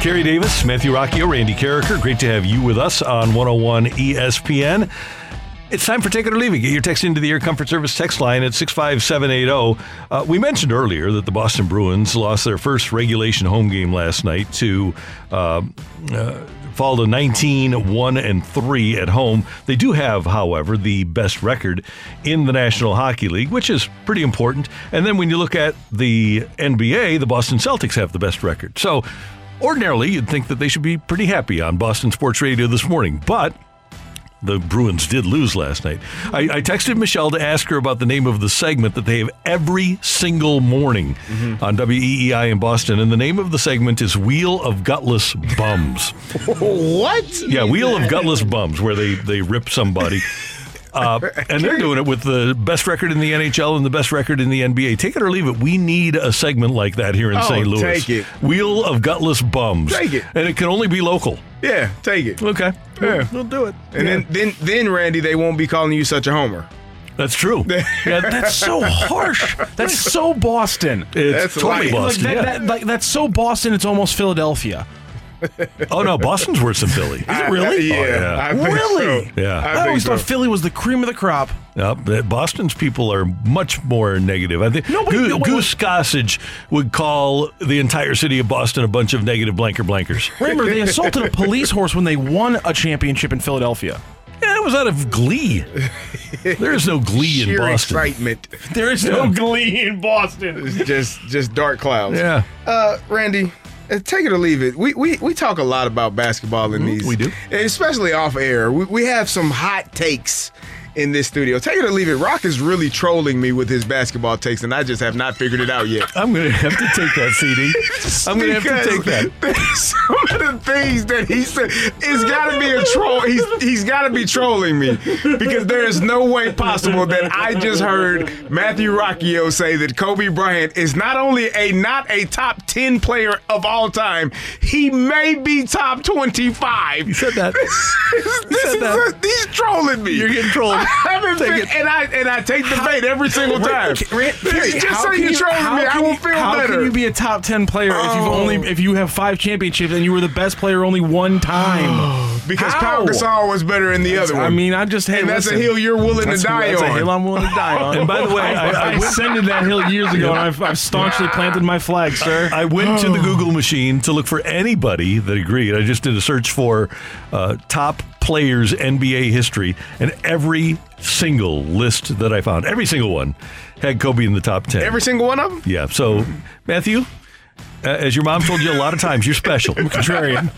Kerry Davis, Matthew Rocchio, Randy Karraker. Great to have you with us on 101 ESPN. It's time for Take It or Leave It. Get your text into the Air Comfort Service text line at 65780. Uh, we mentioned earlier that the Boston Bruins lost their first regulation home game last night to uh, uh, fall to 19 1 and 3 at home. They do have, however, the best record in the National Hockey League, which is pretty important. And then when you look at the NBA, the Boston Celtics have the best record. So ordinarily, you'd think that they should be pretty happy on Boston Sports Radio this morning. But the Bruins did lose last night. I, I, texted Michelle to ask her about the name of the segment that they have every single morning Mm-hmm. on WEEI in Boston, and the name of the segment is Wheel of Gutless Bums. what? Yeah, Wheel of Gutless Bums, where they they rip somebody. Uh, and they're doing it with the best record in the NHL and the best record in the NBA. Take it or leave it. We need a segment like that here in Oh, St. Louis. take it. Wheel of Gutless Bums. Take it. And it can only be local. Yeah, take it. Okay. Yeah. We'll do it. And then, then, then, Randy, they won't be calling you such a homer. That's true. Yeah, that's so harsh. That's so Boston. It's totally Like, Boston. that- yeah. that- like, that's so Boston. It's almost Philadelphia. oh no, Boston's worse than Philly. Is it really? Oh, yeah. I think Really? so. Yeah. I, always thought Philly was the cream of the crop. Yep, Boston's people are much more negative. I think No, but- Goo- no, wait, Goose Gossage would call the entire city of Boston a bunch of negative blanker blankers. Remember, they assaulted a police horse when they won a championship in Philadelphia. Yeah, it was out of glee. There is no glee in Boston. excitement. There is no glee in Boston. It's just, just dark clouds. Yeah. Uh, Randy, Eh, take it or leave it. We, we we talk a lot about basketball in mm-hmm. these. we do. especially off air. We, we have some hot takes in this studio. Take it or leave it. Rock is really trolling me with his basketball takes, and I just have not figured it out yet. I'm going to have to take that CD. I'm going to have to take that. Some of the things that he said, it's got to be a troll. He's he's got to be trolling me because there is no way possible that I just heard Matthew Rocchio say that Kobe Bryant is not only a not a top ten player of all time, he may be top twenty five. You said that. this said is that. a- he's trolling me. You're getting trolled. I haven't Take and I and I take the bait every single time. Rand- just how say you're you- trolling how me. I can will you- feel how better. How can you be a top ten player if you've Oh. only if you have five championships and you were the best player only one time? because How? Pau Gasol was better in the other one. I mean, I just hey, and that's listen, a hill you're willing to die that's on. a hill I'm willing to die on. And by the way, I- I I, ascended that hill years ago, and I've, I've staunchly planted my flag, sir. I went to the Google machine to look for anybody that agreed. I just did a search for uh, top players NBA history, and every single list that I found, every single one, had Kobe in the top ten. Every single one of them. yeah. So, Matthew, Uh, as your mom told you a lot of times, you're special. Contrarian.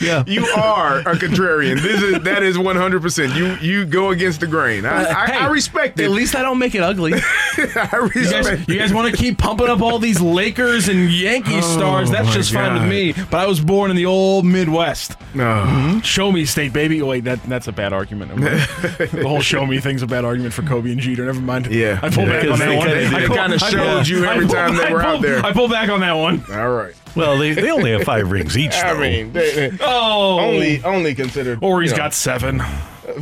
Yeah. You are a contrarian. This is that is 100. percent You you go against the grain. I, uh, I, Hey, I respect it. At least I don't make it ugly. I You respect. guys, you guys want to keep pumping up all these Lakers and Yankees oh stars? That's my just fine with me. But I was born in the old Midwest. No. Mm-hmm. Show me state, baby. Oh, wait, that that's a bad argument. the whole show me thing's a bad argument for Kobe and Jeter. Never mind. Yeah. I pull Yeah, back on that one. kinda- I they pull- kinda showed pull- you every pull- time they I were out there. I pull back on that one. All right. Well, they, they only have five rings each. I though. mean, they, they- Oh, only only considered. or he's you know, got seven. All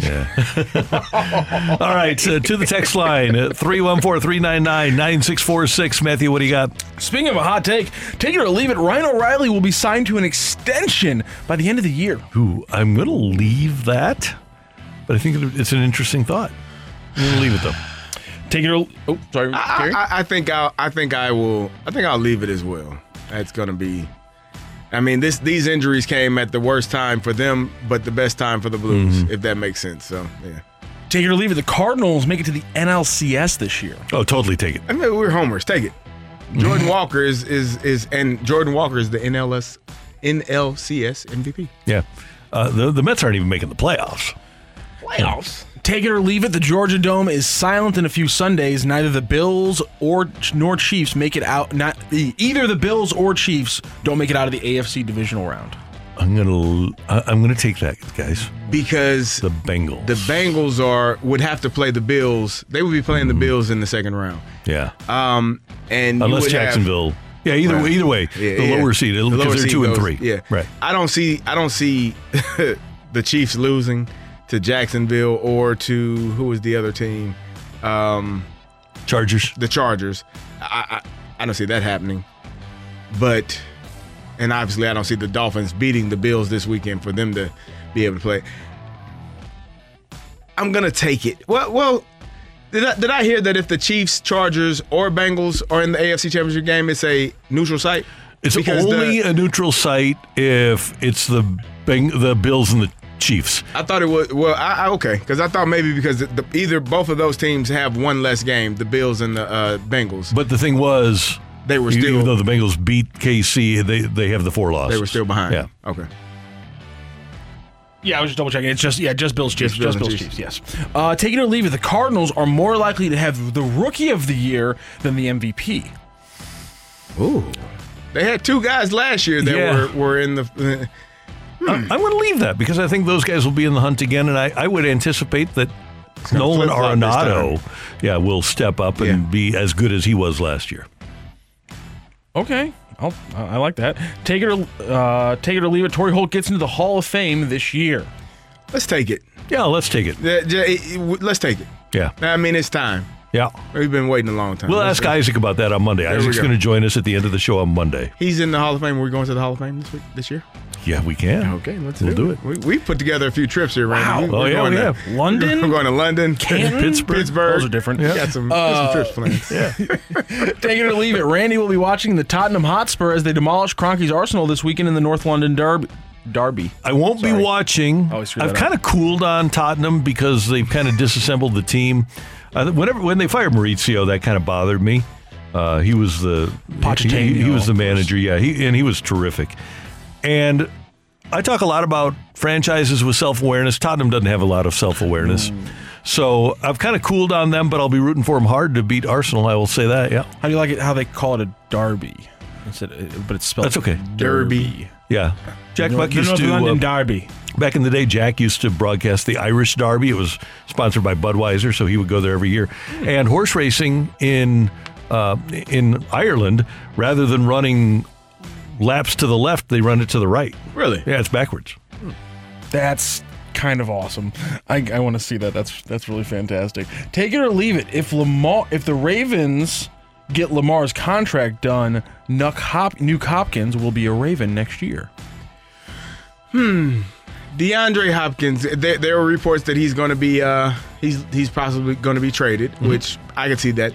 right, uh, to the text line, 314 399 9646. Matthew, what do you got? Speaking of a hot take, take it or leave it. Ryan O'Reilly will be signed to an extension by the end of the year. Ooh, I'm going to leave that, but I think it's an interesting thought. I'm going to leave it though. Take it or oh, sorry, I, I, I think I'll. I think I will. I think I'll leave it as well. It's gonna be. I mean, this these injuries came at the worst time for them, but the best time for the Blues, if that makes sense. So yeah. Take it or leave it. The Cardinals make it to the NLCS this year. Oh, totally take it. I mean, we're homers. Take it. Jordan Walker is is is and Jordan Walker is the NLS NLCS MVP. Yeah. Uh, the, the Mets aren't even making the playoffs. Playoffs. Take it or leave it. The Georgia Dome is silent in a few Sundays. Neither the Bills or nor Chiefs make it out. Not the either the Bills or Chiefs don't make it out of the AFC divisional round. I'm gonna I- I'm gonna take that, guys. Because The Bengals. the Bengals are would have to play the Bills. They would be playing the Bills in the second round. yeah. Um, and Unless would have- Jacksonville. yeah. Either Right. way. Either way. Yeah, the yeah. lower seed The because lower they're seed two and three. Yeah, Right. I don't see. I don't see the Chiefs losing to Jacksonville or to who was the other team, um, Chargers. the Chargers. I, I I don't see that happening. But and obviously I don't see the Dolphins beating the Bills this weekend for them to be able to play. I'm gonna take it. Well, well, did I, did I hear that if the Chiefs, Chargers, or Bengals are in the AFC Championship game, it's a neutral site? It's Because the- only a neutral site if it's the Beng- the Bills and the Chiefs. I thought it was well. I, I okay because I thought maybe because the, either both of those teams have one less game, the Bills and the uh, Bengals. But the thing was, They were even still- though the Bengals beat KC, they they have the four losses. They were still behind. Yeah. Okay. Yeah, I was just double checking. It's just yeah, just Bills Chiefs, Just just Bills Bills, and Chiefs. Yes. Uh, take it or leave it. The Cardinals are more likely to have the Rookie of the Year than the MVP. Ooh. They had two guys last year that Yeah. were, were in the. I- I'm going to leave that because I think those guys will be in the hunt again, and I, I would anticipate that Nolan flip-flop Arenado, yeah, will step up and be as good as he was last year. Okay, I'll, I I like that. Take it or uh, take it or leave it. Torrey Holt gets into the Hall of Fame this year. Let's take it. Yeah, let's take it. Yeah, Let's take it. Yeah, I mean, it's time. yeah. We've been waiting a long time. We'll Let's ask go. Isaac about that on Monday. There Isaac's going to join us at the end of the show on Monday. He's in the Hall of Fame. We're going to the Hall of Fame this week, this year. Yeah, we can. Okay, let's We'll do, do it. We, we put together a few trips here, Randy. Wow. Oh, we're yeah, going we to- have. London? We're going to London, Canton? Pittsburgh. Pittsburgh. Those are different. Yeah. Got some, got some trips planned. Yeah. Take it or leave it. Randy will be watching the Tottenham Hotspur as they demolish Kroenke's Arsenal this weekend in the North London Derby. Derby. I won't Sorry. be watching. Always screw I've that up. kind of cooled on Tottenham because they've kind of disassembled the team. Uh, whenever when they fired Mauricio, that kind of bothered me. Uh, he was the Pochettino, He, he was the manager, yeah. He and he was terrific. And I talk a lot about franchises with self awareness. Tottenham doesn't have a lot of self awareness. Mm. So I've kind of cooled on them, but I'll be rooting for them hard to beat Arsenal. I will say that. Yeah, How do you like it? How they call it a derby instead, but it's spelled That's okay. Derby. yeah. Jack Buck North used to London uh, Derby. Back in the day, Jack used to broadcast the Irish Derby. It was sponsored by Budweiser, so he would go there every year. And horse racing in uh, in Ireland, rather than running laps to the left, they run it to the right. Really? Yeah, it's backwards. That's kind of awesome. I, I want to see that. That's that's really fantastic. Take it or leave it. If Lamar, if the Ravens get Lamar's contract done, Nuk Hop, Nuk Hopkins will be a Raven next year. Hmm. DeAndre Hopkins. There, there were reports that he's going to be uh, he's he's possibly going to be traded, Mm-hmm. which I can see that.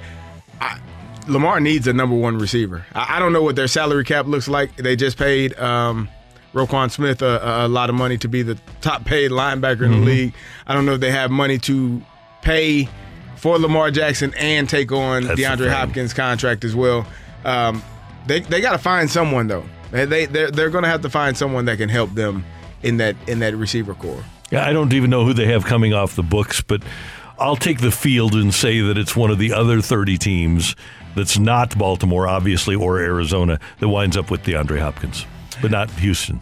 I, Lamar needs a number one receiver. I, I don't know what their salary cap looks like. They just paid um, Roquan Smith a, a lot of money to be the top paid linebacker in Mhm. the league. I don't know if they have money to pay for Lamar Jackson and take on That's DeAndre. Hopkins' contract as well. Um, they they got to find someone though. They they they're, they're going to have to find someone that can help them in that in that receiver corps. Yeah, I don't even know who they have coming off the books, but I'll take the field and say that it's one of the other 30 teams that's not Baltimore, obviously, or Arizona that winds up with DeAndre Hopkins, but not Houston.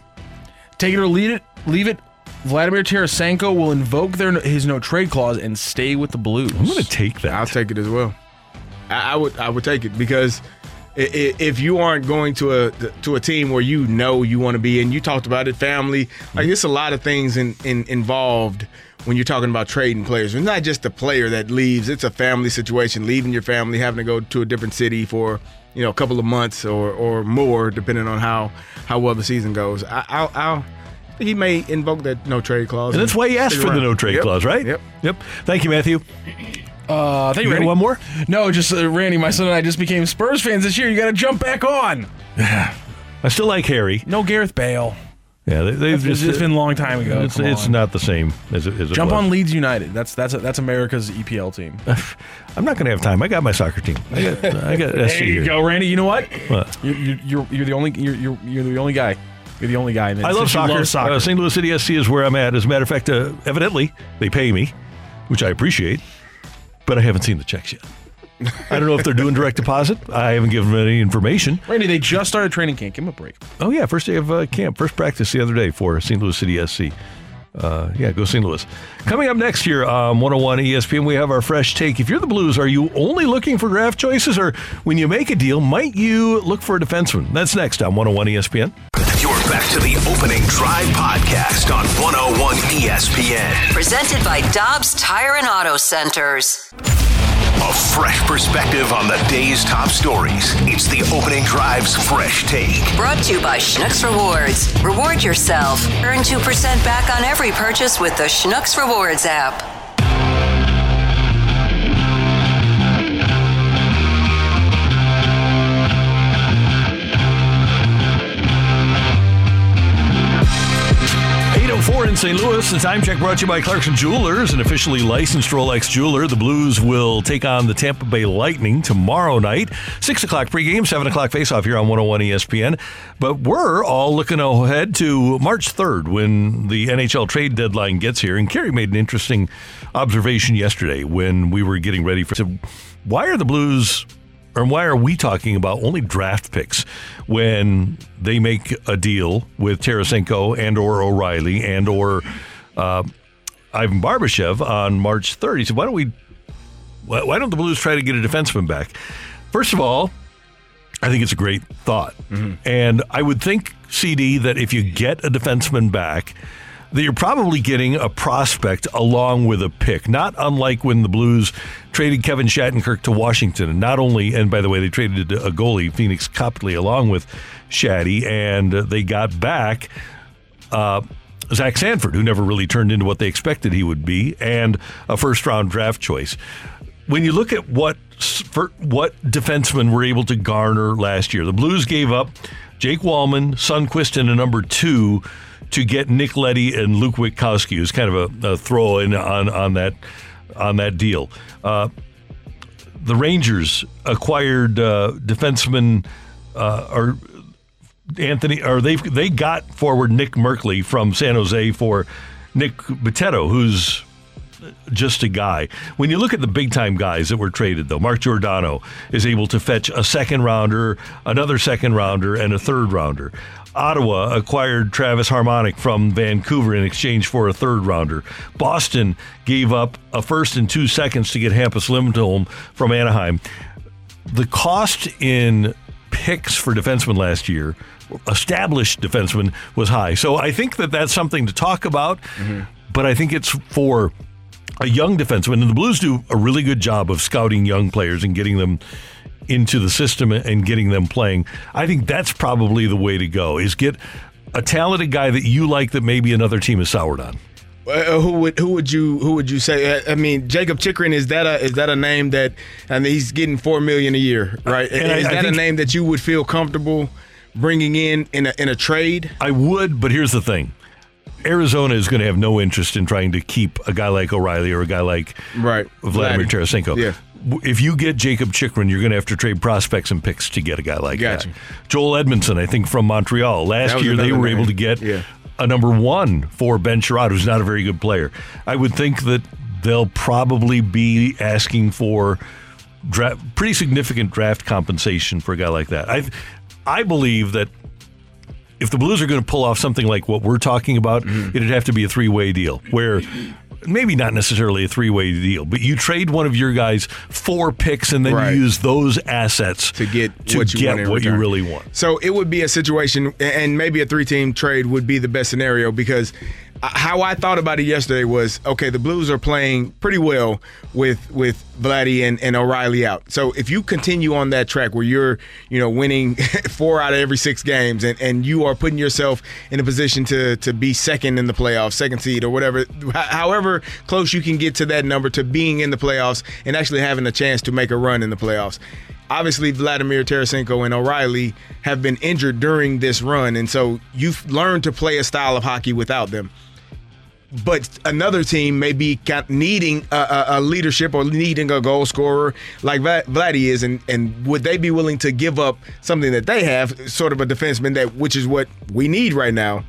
Take it or leave it. Leave it. Vladimir Tarasenko will invoke their his no trade clause and stay with the Blues. I'm going to take that. I'll take it as well. I, I would I would take it because i- i- if you aren't going to a to a team where you know you want to be, and you talked about it, family, like there's a lot of things in, in involved when you're talking about trading players. It's not just the player that leaves; it's a family situation, leaving your family, having to go to a different city for you know a couple of months or or more, depending on how how well the season goes. I, I'll, I'll he may invoke that no trade clause, And that's why he asked stick for the no trade Yep. clause, right? Yep. Yep. Thank you, Matthew. Uh, thank you, You Randy. one more? No, just uh, Randy. My son and I just became Spurs fans this year. You got to jump back on. I still like Harry. No Gareth Bale. Yeah, they, they've It's- just it's been a long time ago. It's, it's not the same as it, as it Jump was. on Leeds United. That's that's that's America's EPL team. I'm not going to have time. I got my soccer team. I got, I got SC there you here. go, Randy. You know what? What? You're, you're, you're, the only you're, you're you're the only guy. You're the only guy. And I love since you soccer. Love soccer. Uh, St. Louis City SC is where I'm at. As a matter of fact, uh, evidently they pay me, which I appreciate, but I haven't seen the checks yet. I don't know if they're doing direct deposit. I haven't given them any information. Randy, they just started training camp. Give him a break. Oh yeah, first day of uh, camp, first practice the other day for St. Louis City SC. Uh, yeah, go St. Louis. Coming up next here on 101 ESPN, we have our fresh take. If you're the Blues, are you only looking for draft choices, or when you make a deal, might you look for a defenseman? That's next on 101 ESPN. You're back to the opening drive podcast on 101 ESPN. Presented by Dobbs Tire and Auto Centers. A fresh perspective on the day's top stories. It's the opening drive's fresh take. Brought to you by Schnucks Rewards. Reward yourself. Earn 2% back on every purchase with the Schnucks Rewards app. 4 in St. Louis. The time check brought to you by Clarkson Jewelers, an officially licensed Rolex jeweler. The Blues will take on the Tampa Bay Lightning tomorrow night. 6 o'clock pregame, 7 o'clock faceoff here on 101 ESPN. But we're all looking ahead to March 3rd when the NHL trade deadline gets here. And Kerry made an interesting observation yesterday when we were getting ready for. Why are the Blues or why are we talking about only draft picks when they make a deal with Tarasenko and or O'Reilly and or uh, Ivan Barbashev on March 30th? He said, why don't we, why why don't the Blues try to get a defenseman back? First of all, I think it's a great thought. And I would think, CD, that if you get a defenseman back, that you're probably getting a prospect along with a pick. Not unlike when the Blues traded Kevin Shattenkirk to Washington. And not only, and by the way, they traded a goalie, Phoenix Copley, along with Shatty, and they got back uh, Zach Sanford, who never really turned into what they expected he would be, and a first round draft choice. When you look at what what defensemen were able to garner last year, the Blues gave up Jake Walman, Sundqvist, and a number two to get Nick Leddy and Luke Witkowski, who's kind of a, a throw in on on that on that deal. Uh, the Rangers acquired uh, defenseman uh, or Anthony, or they they got forward Nick Merkley from San Jose for Nick Botetto, who's just a guy. When you look at the big time guys that were traded, though, Mark Giordano is able to fetch a second rounder, another second rounder, and a third rounder. Ottawa acquired Travis Hamonic from Vancouver in exchange for a third rounder. Boston gave up a first and two seconds to get Hampus Lindholm from Anaheim. The cost in picks for defensemen last year, established defensemen, was high. So I think that that's something to talk about, mm-hmm. but I think it's for a young defenseman, and the Blues do a really good job of scouting young players and getting them into the system and getting them playing. I think that's probably the way to go. Is get a talented guy that you like that maybe another team is soured on. Uh, who would who would you who would you say? Uh, I mean, Jakob Chychrun is that a is that a name that and he's getting four million a year, right? And is I that a name that you would feel comfortable bringing in in a, in a trade? I would, but here's the thing. Arizona is going to have no interest in trying to keep a guy like O'Reilly or a guy like right Vladimir Vladdy. Tarasenko. Yeah. If you get Jakob Chychrun, you're going to have to trade prospects and picks to get a guy like Gotcha. that. Joel Edmundson, I think, from Montreal. Last year, they were name. able to get Yeah. a number one for Ben Chiarot, who's not a very good player. I would think that they'll probably be asking for dra- pretty significant draft compensation for a guy like that. I, I believe that if the Blues are going to pull off something like what we're talking about, Mm-hmm. it'd have to be a three way deal where maybe not necessarily a three way deal, but you trade one of your guys for picks and then Right. you use those assets to get to what you get want what you really want. So it would be a situation, and maybe a three-team trade would be the best scenario because Uh, how I thought about it yesterday was okay. The Blues are playing pretty well with with Vladdy and, and O'Reilly out. So if you continue on that track where you're you know winning four out of every six games, and, and you are putting yourself in a position to to be second in the playoffs, second seed or whatever, however close you can get to that number to being in the playoffs and actually having a chance to make a run in the playoffs obviously Vladimir Tarasenko and O'Reilly have been injured during this run, and so you've learned to play a style of hockey without them. But another team may be needing a, a, a leadership or needing a goal scorer like Vla- Vladdy is, and, and would they be willing to give up something that they have, sort of a defenseman that, which is what we need right now,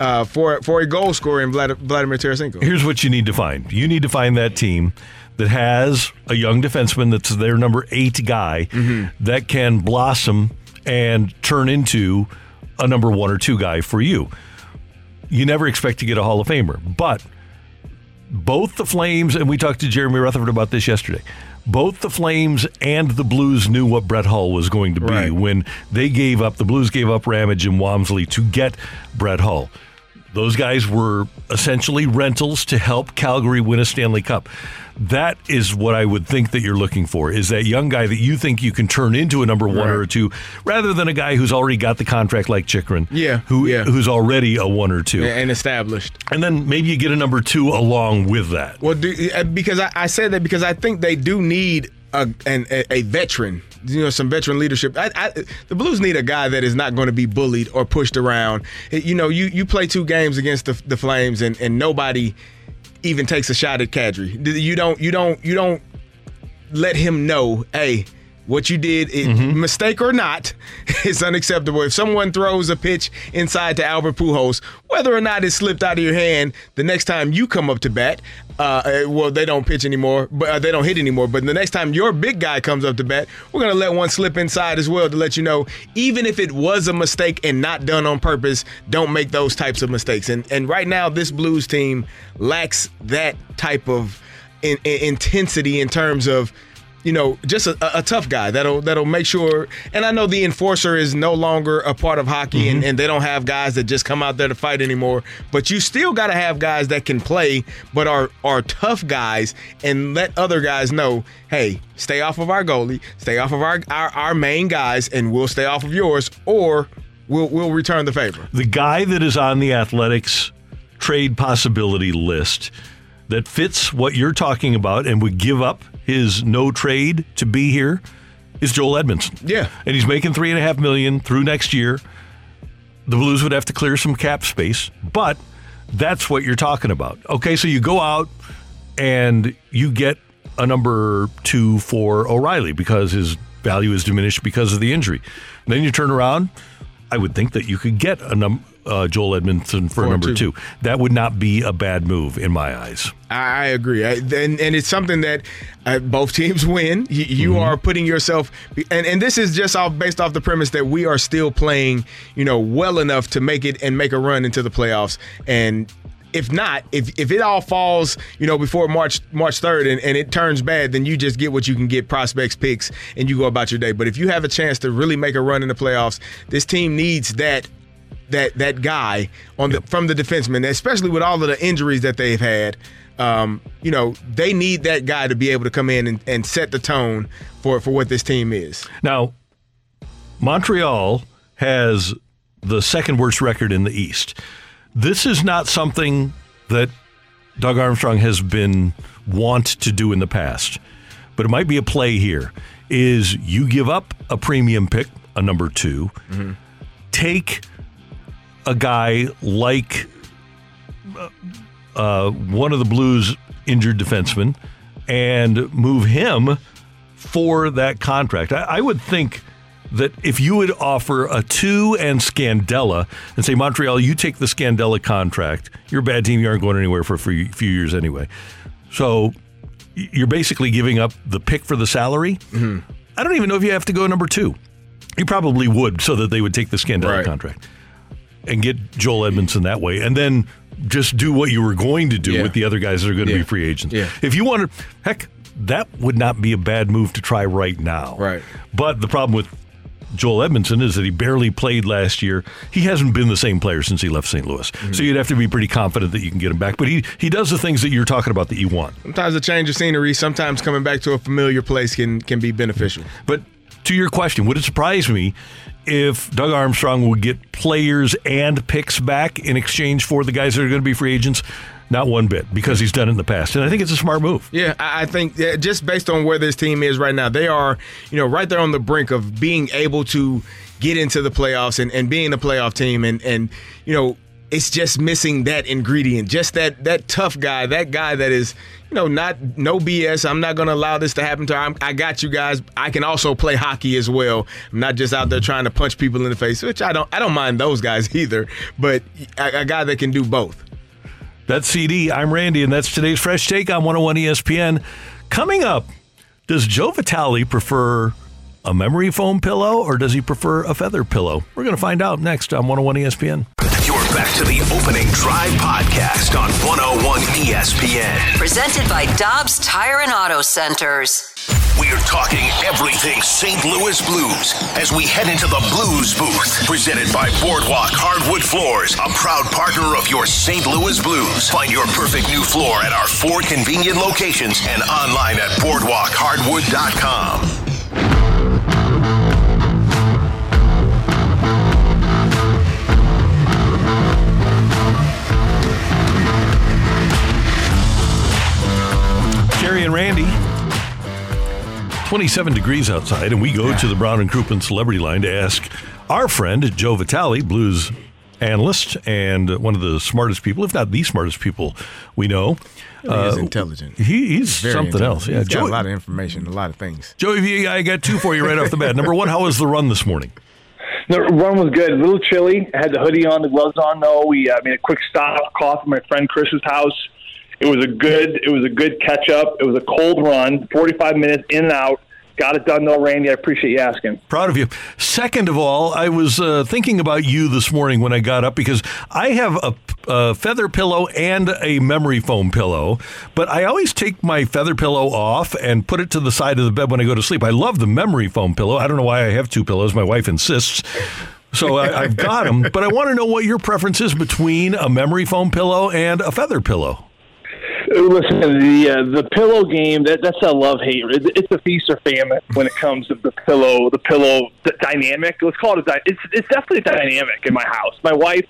uh, for for a goal scorer in Vlad- Vladimir Tarasenko? Here's what you need to find you need to find that team that has a young defenseman that's their number eight guy Mm-hmm. that can blossom and turn into a number one or two guy for you. You never expect to get a Hall of Famer, but both the Flames, and we talked to Jeremy Rutherford about this yesterday. Both the Flames and the Blues knew what Brett Hull was going to be Right. when they gave up. The Blues gave up Ramage and Wamsley to get Brett Hull. Those guys were essentially rentals to help Calgary win a Stanley Cup. That is what I would think that you're looking for is that young guy that you think you can turn into a number one Right. or a two, rather than a guy who's already got the contract like Chychrun, Yeah, who yeah. who's already a one or two, and established. and then maybe you get a number two along with that. Well, do, uh, because I, I said that because I think they do need a an, a, a veteran you know some veteran leadership. I, I, the Blues need a guy that is not going to be bullied or pushed around. You know, you you play two games against the, the Flames and and nobody even takes a shot at Kadri. You don't you don't you don't let him know, hey, what you did, it, mistake or not, is unacceptable. If someone throws a pitch inside to Albert Pujols, whether or not it slipped out of your hand, the next time you come up to bat, uh, uh, well, they don't pitch anymore, but uh, they don't hit anymore. But the next time your big guy comes up to bat, we're gonna let one slip inside as well to let you know, even if it was a mistake and not done on purpose, don't make those types of mistakes. And and right now, this Blues team lacks that type of in, in- intensity in terms of you know just a, a tough guy that'll that'll make sure and i know the enforcer is no longer a part of hockey and, mm-hmm. and they don't have guys that just come out there to fight anymore but you still got to have guys that can play but are are tough guys and let other guys know hey stay off of our goalie stay off of our our, our main guys and we'll stay off of yours or we'll we'll return the favor. The guy that is on the Athletic's trade possibility list that fits what you're talking about and would give up his no trade to be here is Joel Edmundson. Yeah. And he's making three and a half million through next year. The Blues would have to clear some cap space, but that's what you're talking about. Okay, so you go out and you get a number two for O'Reilly because his value is diminished because of the injury. then you turn around. I would think that you could get a num- uh, Joel Edmundson for For number two. two. That would not be a bad move in my eyes. I, agree, I, and, and it's something that uh, both teams win. You, you are putting yourself, and, and this is just off based off the premise that we are still playing, you know, well enough to make it and make a run into the playoffs. And if not, if if it all falls, you know, before March March third, and, and it turns bad, then you just get what you can get, prospects, picks, and you go about your day. But if you have a chance to really make a run in the playoffs, this team needs that that that guy on the from the defenseman, especially with all of the injuries that they've had. Um, you know, they need that guy to be able to come in and, and set the tone for for what this team is. Now, Montreal has the second worst record in the East. This is not something that Doug Armstrong has been wont to do in the past, but it might be a play here. Is you give up a premium pick, a number 2 take a guy like uh, one of the Blues injured defensemen and move him for that contract. I, I would think that if you would offer a two and Scandella and say, Montreal, you take the Scandella contract, you're a bad team, you aren't going anywhere for a few few years anyway. So you're basically giving up the pick for the salary. I don't even know if you have to go number two. You probably would so that they would take the Scandella Right. contract and get Joel Edmundson that way, and then just do what you were going to do Yeah. with the other guys that are going to Yeah. be free agents. Yeah. If you wanted, heck, that would not be a bad move to try right now. Right. But the problem with Joel Edmundson is that he barely played last year. He hasn't been the same player since he left St. Louis. Mm-hmm. So you'd have to be pretty confident that you can get him back. But he he does the things that you're talking about that you want. Sometimes a change of scenery, sometimes coming back to a familiar place can can be beneficial. But to your question, would it surprise me if Doug Armstrong would get players and picks back in exchange for the guys that are going to be free agents? Not one bit, because he's done it in the past. And I think it's a smart move. Yeah, I think just based on where this team is right now, they are, you know, right there on the brink of being able to get into the playoffs and, and being a playoff team. And, and, you know, it's just missing that ingredient, just that that tough guy, that guy that is, you know, not no BS. I'm not going to allow this to happen to. I'm, I got you guys. I can also play hockey as well. I'm not just out there trying to punch people in the face, which I don't. I don't mind those guys either. But a, a guy that can do both. That's CD. I'm Randy, and that's today's Fresh Take on 101 ESPN. Coming up, does Joe Vitale prefer a memory foam pillow or does he prefer a feather pillow? We're going to find out next on 101 ESPN. You're back to the opening drive podcast on 101 ESPN. Presented by Dobbs Tire and Auto Centers. We are talking everything St. Louis Blues as we head into the Blues booth. Presented by Boardwalk Hardwood Floors, a proud partner of your St. Louis Blues. Find your perfect new floor at our four convenient locations and online at boardwalkhardwood.com. Jerry and Randy 27 degrees outside, and we go to the Brown and Crouppen Celebrity Line to ask our friend Joe Vitale, blues analyst and one of the smartest people, if not the smartest people we know. He is intelligent. He, he's Very something intelligent. else. Yeah, He's got a lot of information, a lot of things. Joey, I got two for you right off the bat. Number one, how was the run this morning? The run was good. A little chilly. I had the hoodie on, the gloves on. Though we uh, made a quick stop, cough at my friend Chris's house. It was a good. It was a good catch up. It was a cold run, forty-five minutes in and out. Got it done though, Randy. I appreciate you asking. Proud of you. Second of all, I was uh, thinking about you this morning when I got up because I have a, a feather pillow and a memory foam pillow, but I always take my feather pillow off and put it to the side of the bed when I go to sleep. I love the memory foam pillow. I don't know why I have two pillows. My wife insists. So I, I've got them, but I want to know what your preference is between a memory foam pillow and a feather pillow. Listen, the uh, the pillow game that that's a love hate. It's a feast or famine when it comes to the pillow the pillow d- dynamic. Let's call it a. Di- it's it's definitely a dynamic in my house. My wife.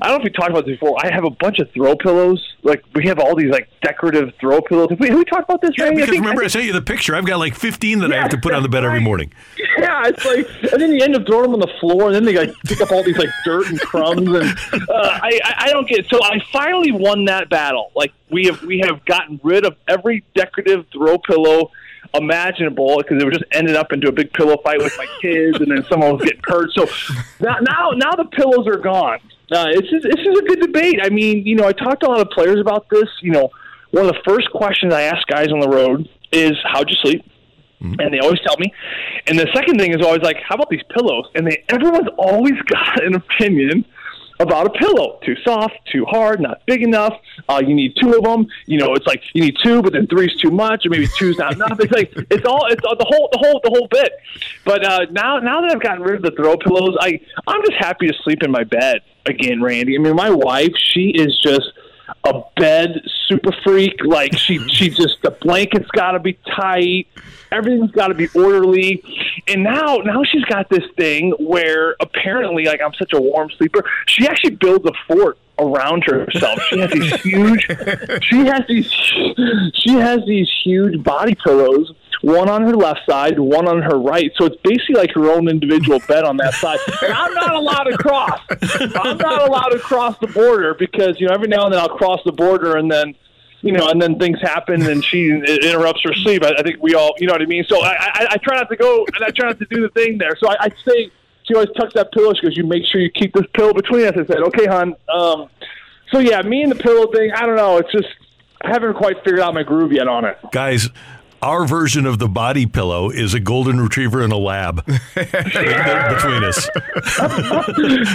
I don't know if we talked about this before. I have a bunch of throw pillows. Like we have all these like decorative throw pillows. Have we, have we talked about this? Yeah? I because think- remember I sent you the picture. I've got like 15 that I have to put on the bed every morning. Yeah, it's like, and then you end up throwing them on the floor, and then they like pick up all these like dirt and crumbs, and uh, I, I I don't get. It. So I finally won that battle. Like we have we have gotten rid of every decorative throw pillow imaginable because it was just ended up into a big pillow fight with my kids, and then someone was getting hurt. So now now now the pillows are gone. Uh, it's just, it's just a good debate. I mean, you know, I talked to a lot of players about this. You know, one of the first questions I ask guys on the road is, "How'd you sleep?" and they always tell me. And the second thing is always like, "How about these pillows?" And they everyone's always got an opinion about a pillow. Too soft, too hard, not big enough. Uh, you need two of them. You know, it's like you need two, but then three's too much, or maybe two's not enough. It's like it's all it's all, the whole the whole the whole bit. But uh, now now that I've gotten rid of the throw pillows, I I'm just happy to sleep in my bed again, Randy. I mean, my wife, she is just a bed super freak. Like she she just the blanket's got to be tight. Everything's got to be orderly. And now now she's got this thing where apparently like I'm such a warm sleeper. She actually builds a fort around herself. She has these huge she has these she has these huge body pillows one on her left side, one on her right. So it's basically like her own individual bed on that side. And I'm not allowed to cross. I'm not allowed to cross the border because you know every now and then I'll cross the border and then you know, and then things happen and she interrupts her sleep. I, I think we all, you know what I mean. So I, I, I try not to go and I try not to do the thing there. So I, I say she always tucks that pillow. She goes, "You make sure you keep this pillow between us." I said, "Okay, hon." Um, so yeah, me and the pillow thing. I don't know. It's just I haven't quite figured out my groove yet on it. Guys, our version of the body pillow is a golden retriever and a lab between us.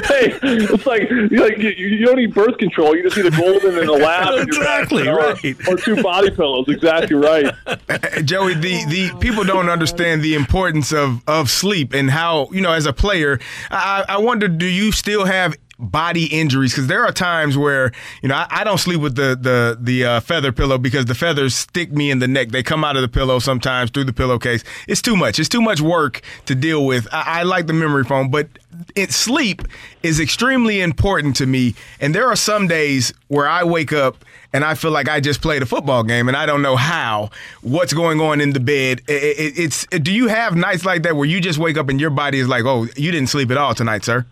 hey, it's like you like you, you don't need birth control. You just need a golden and a lab. in your bed, Exactly, you know, or- right. Or, two body pillows. Exactly right. Joey, the, the people don't understand the importance of, of sleep and how, you know, as a player, I, I wonder, do you still have body injuries? Because there are times where, you know, I, I don't sleep with the, the, the uh, feather pillow because the feathers stick me in the neck. They come out of the pillow sometimes through the pillowcase. It's too much. It's too much work to deal with. I, I like the memory foam, but it, sleep is extremely important to me. And there are some days where I wake up and I feel like I just played a football game and I don't know how, what's going on in the bed. I- I- it's do you have nights like that where you just wake up and your body is like, oh, you didn't sleep at all tonight, sir?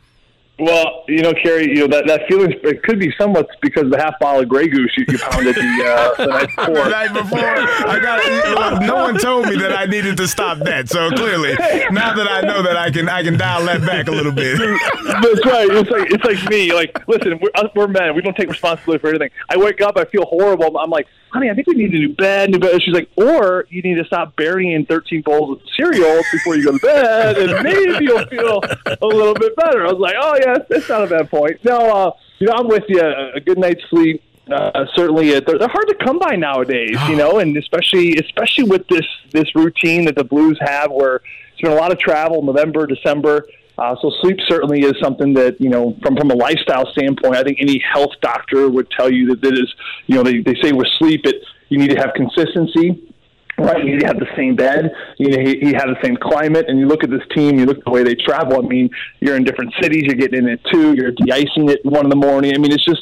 Well, you know, Kerry, you know that that feeling it could be somewhat because of the half bottle of Grey Goose you, you pounded the, uh, the night before. the night before, I got no one told me that I needed to stop that. So clearly, now that I know that I can, I can dial that back a little bit. That's right. It's like it's like me. Like, listen, we're, we're men. We don't take responsibility for anything. I wake up, I feel horrible. I'm like, honey, I think we need a new bed. New bed. She's like, or you need to stop burying 13 bowls of cereal before you go to bed, and maybe you'll feel a little bit better. I was like, oh yeah, it's not a bad point. No, uh, you know, I'm with you. A good night's sleep. Uh, certainly, uh, they're, they're hard to come by nowadays, you know, and especially especially with this this routine that the Blues have, where it's been a lot of travel, November, December. Uh, so sleep certainly is something that you know, from from a lifestyle standpoint, I think any health doctor would tell you that that is, you know, they they say with sleep, it you need to have consistency. Right, you have the same bed, you know, you have the same climate, and you look at this team, you look at the way they travel. I mean, you're in different cities, you're getting in it too, you're de-icing it one in the morning. I mean, it's just,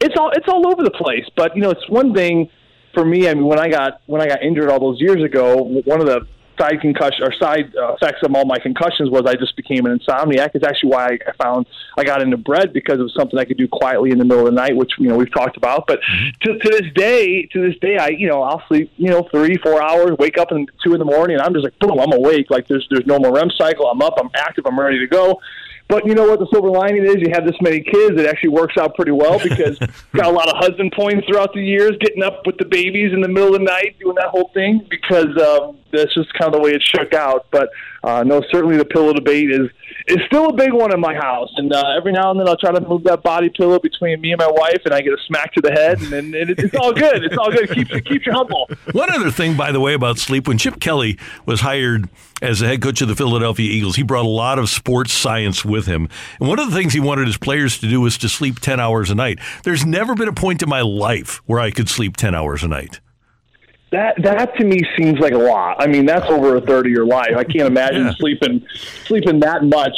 it's all, it's all over the place. But you know, it's one thing for me. I mean, when I got when I got injured all those years ago, one of the side concussion or side uh, effects of all my concussions was I just became an insomniac. It's actually why I found I got into bread because it was something I could do quietly in the middle of the night, which you know we've talked about. But to, to this day, to this day, I you know I'll sleep you know three four hours, wake up in two in the morning, and I'm just like boom, I'm awake. Like there's there's no more REM cycle. I'm up, I'm active, I'm ready to go. But you know what? The silver lining is you have this many kids. It actually works out pretty well because got a lot of husband points throughout the years, getting up with the babies in the middle of the night, doing that whole thing. Because um, that's just kind of the way it shook out. But uh, no, certainly the pillow debate is is still a big one in my house. And uh, every now and then I'll try to move that body pillow between me and my wife, and I get a smack to the head, and, and, it's all good. It's all good. Keeps it keeps you humble. One other thing, by the way, about sleep, when Chip Kelly was hired as the head coach of the Philadelphia Eagles, he brought a lot of sports science with him. And one of the things he wanted his players to do was to sleep 10 hours a night. There's never been a point in my life where I could sleep 10 hours a night. That that to me seems like a lot. I mean, that's over a third of your life. I can't imagine sleeping sleeping that much.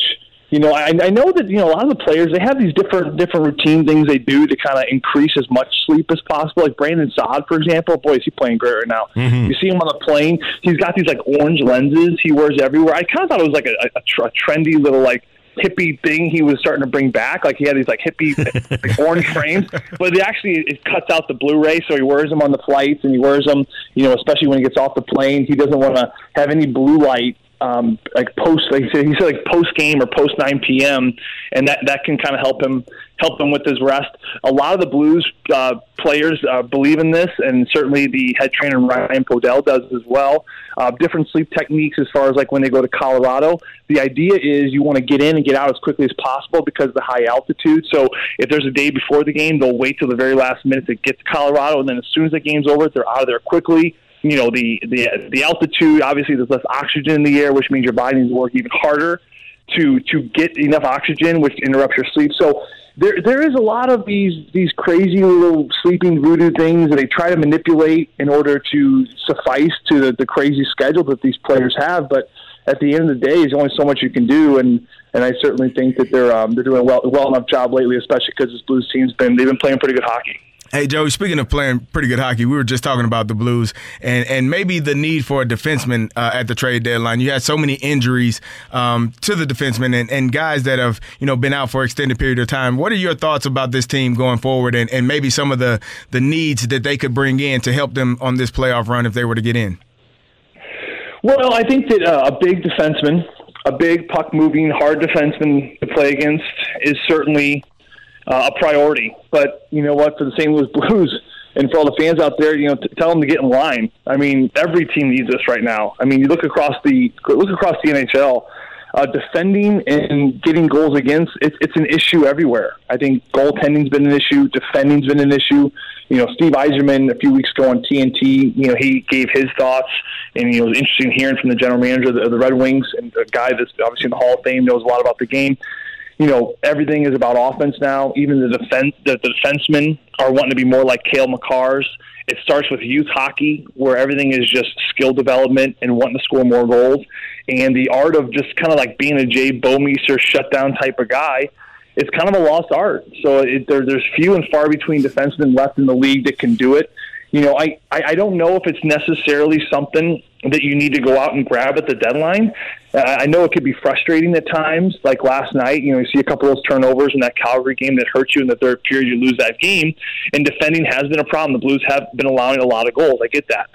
You know, I, I know that you know a lot of the players they have these different different routine things they do to kind of increase as much sleep as possible. Like Brandon Saad, for example, boy, is he playing great right now. Mm-hmm. You see him on the plane; he's got these like orange lenses he wears everywhere. I kind of thought it was like a, a, a trendy little like hippie thing he was starting to bring back. Like he had these like hippie like orange frames, but it actually it cuts out the Blu-ray, so he wears them on the flights and he wears them, you know, especially when he gets off the plane. He doesn't want to have any blue light. Um, like post, like he said, like post game or post nine p.m., and that that can kind of help him help him with his rest. A lot of the Blues uh, players uh, believe in this, and certainly the head trainer Ryan Podell does as well. Uh, different sleep techniques as far as like when they go to Colorado. The idea is you want to get in and get out as quickly as possible because of the high altitude. So if there's a day before the game, they'll wait till the very last minute to get to Colorado, and then as soon as the game's over, they're out of there quickly. You know the the the altitude. Obviously, there's less oxygen in the air, which means your body needs to work even harder to to get enough oxygen, which interrupts your sleep. So there there is a lot of these these crazy little sleeping voodoo things that they try to manipulate in order to suffice to the, the crazy schedule that these players have. But at the end of the day, there's only so much you can do, and and I certainly think that they're um, they're doing a well well enough job lately, especially because this Blues team's been they've been playing pretty good hockey. Hey Joey, speaking of playing pretty good hockey, we were just talking about the Blues and, and maybe the need for a defenseman uh, at the trade deadline. You had so many injuries um, to the defensemen and, and guys that have you know been out for extended period of time. What are your thoughts about this team going forward and, and maybe some of the the needs that they could bring in to help them on this playoff run if they were to get in? Well, I think that uh, a big defenseman, a big puck moving, hard defenseman to play against is certainly uh, a priority. But you know what? For the St. Louis Blues and for all the fans out there, you know, t- tell them to get in line. I mean, every team needs this right now. I mean, you look across the look across the NHL. Uh, defending and getting goals against it's it's an issue everywhere. I think goaltending's been an issue, defending's been an issue. You know, Steve Yzerman a few weeks ago on TNT, you know, he gave his thoughts, and you know, it was interesting hearing from the general manager of the, of the Red Wings and a guy that's obviously in the Hall of Fame knows a lot about the game you know, everything is about offense now. Even the defense, the, the defensemen are wanting to be more like Cale Makars. It starts with youth hockey, where everything is just skill development and wanting to score more goals, and the art of just kind of like being a Jay Bouwmeester shutdown type of guy. It's kind of a lost art. So it, there, there's few and far between defensemen left in the league that can do it. You know, I, I, I don't know if it's necessarily something that you need to go out and grab at the deadline. I know it could be frustrating at times, like last night. You know, you see a couple of those turnovers in that Calgary game that hurt you in the third period, you lose that game. And defending has been a problem. The Blues have been allowing a lot of goals. I get that.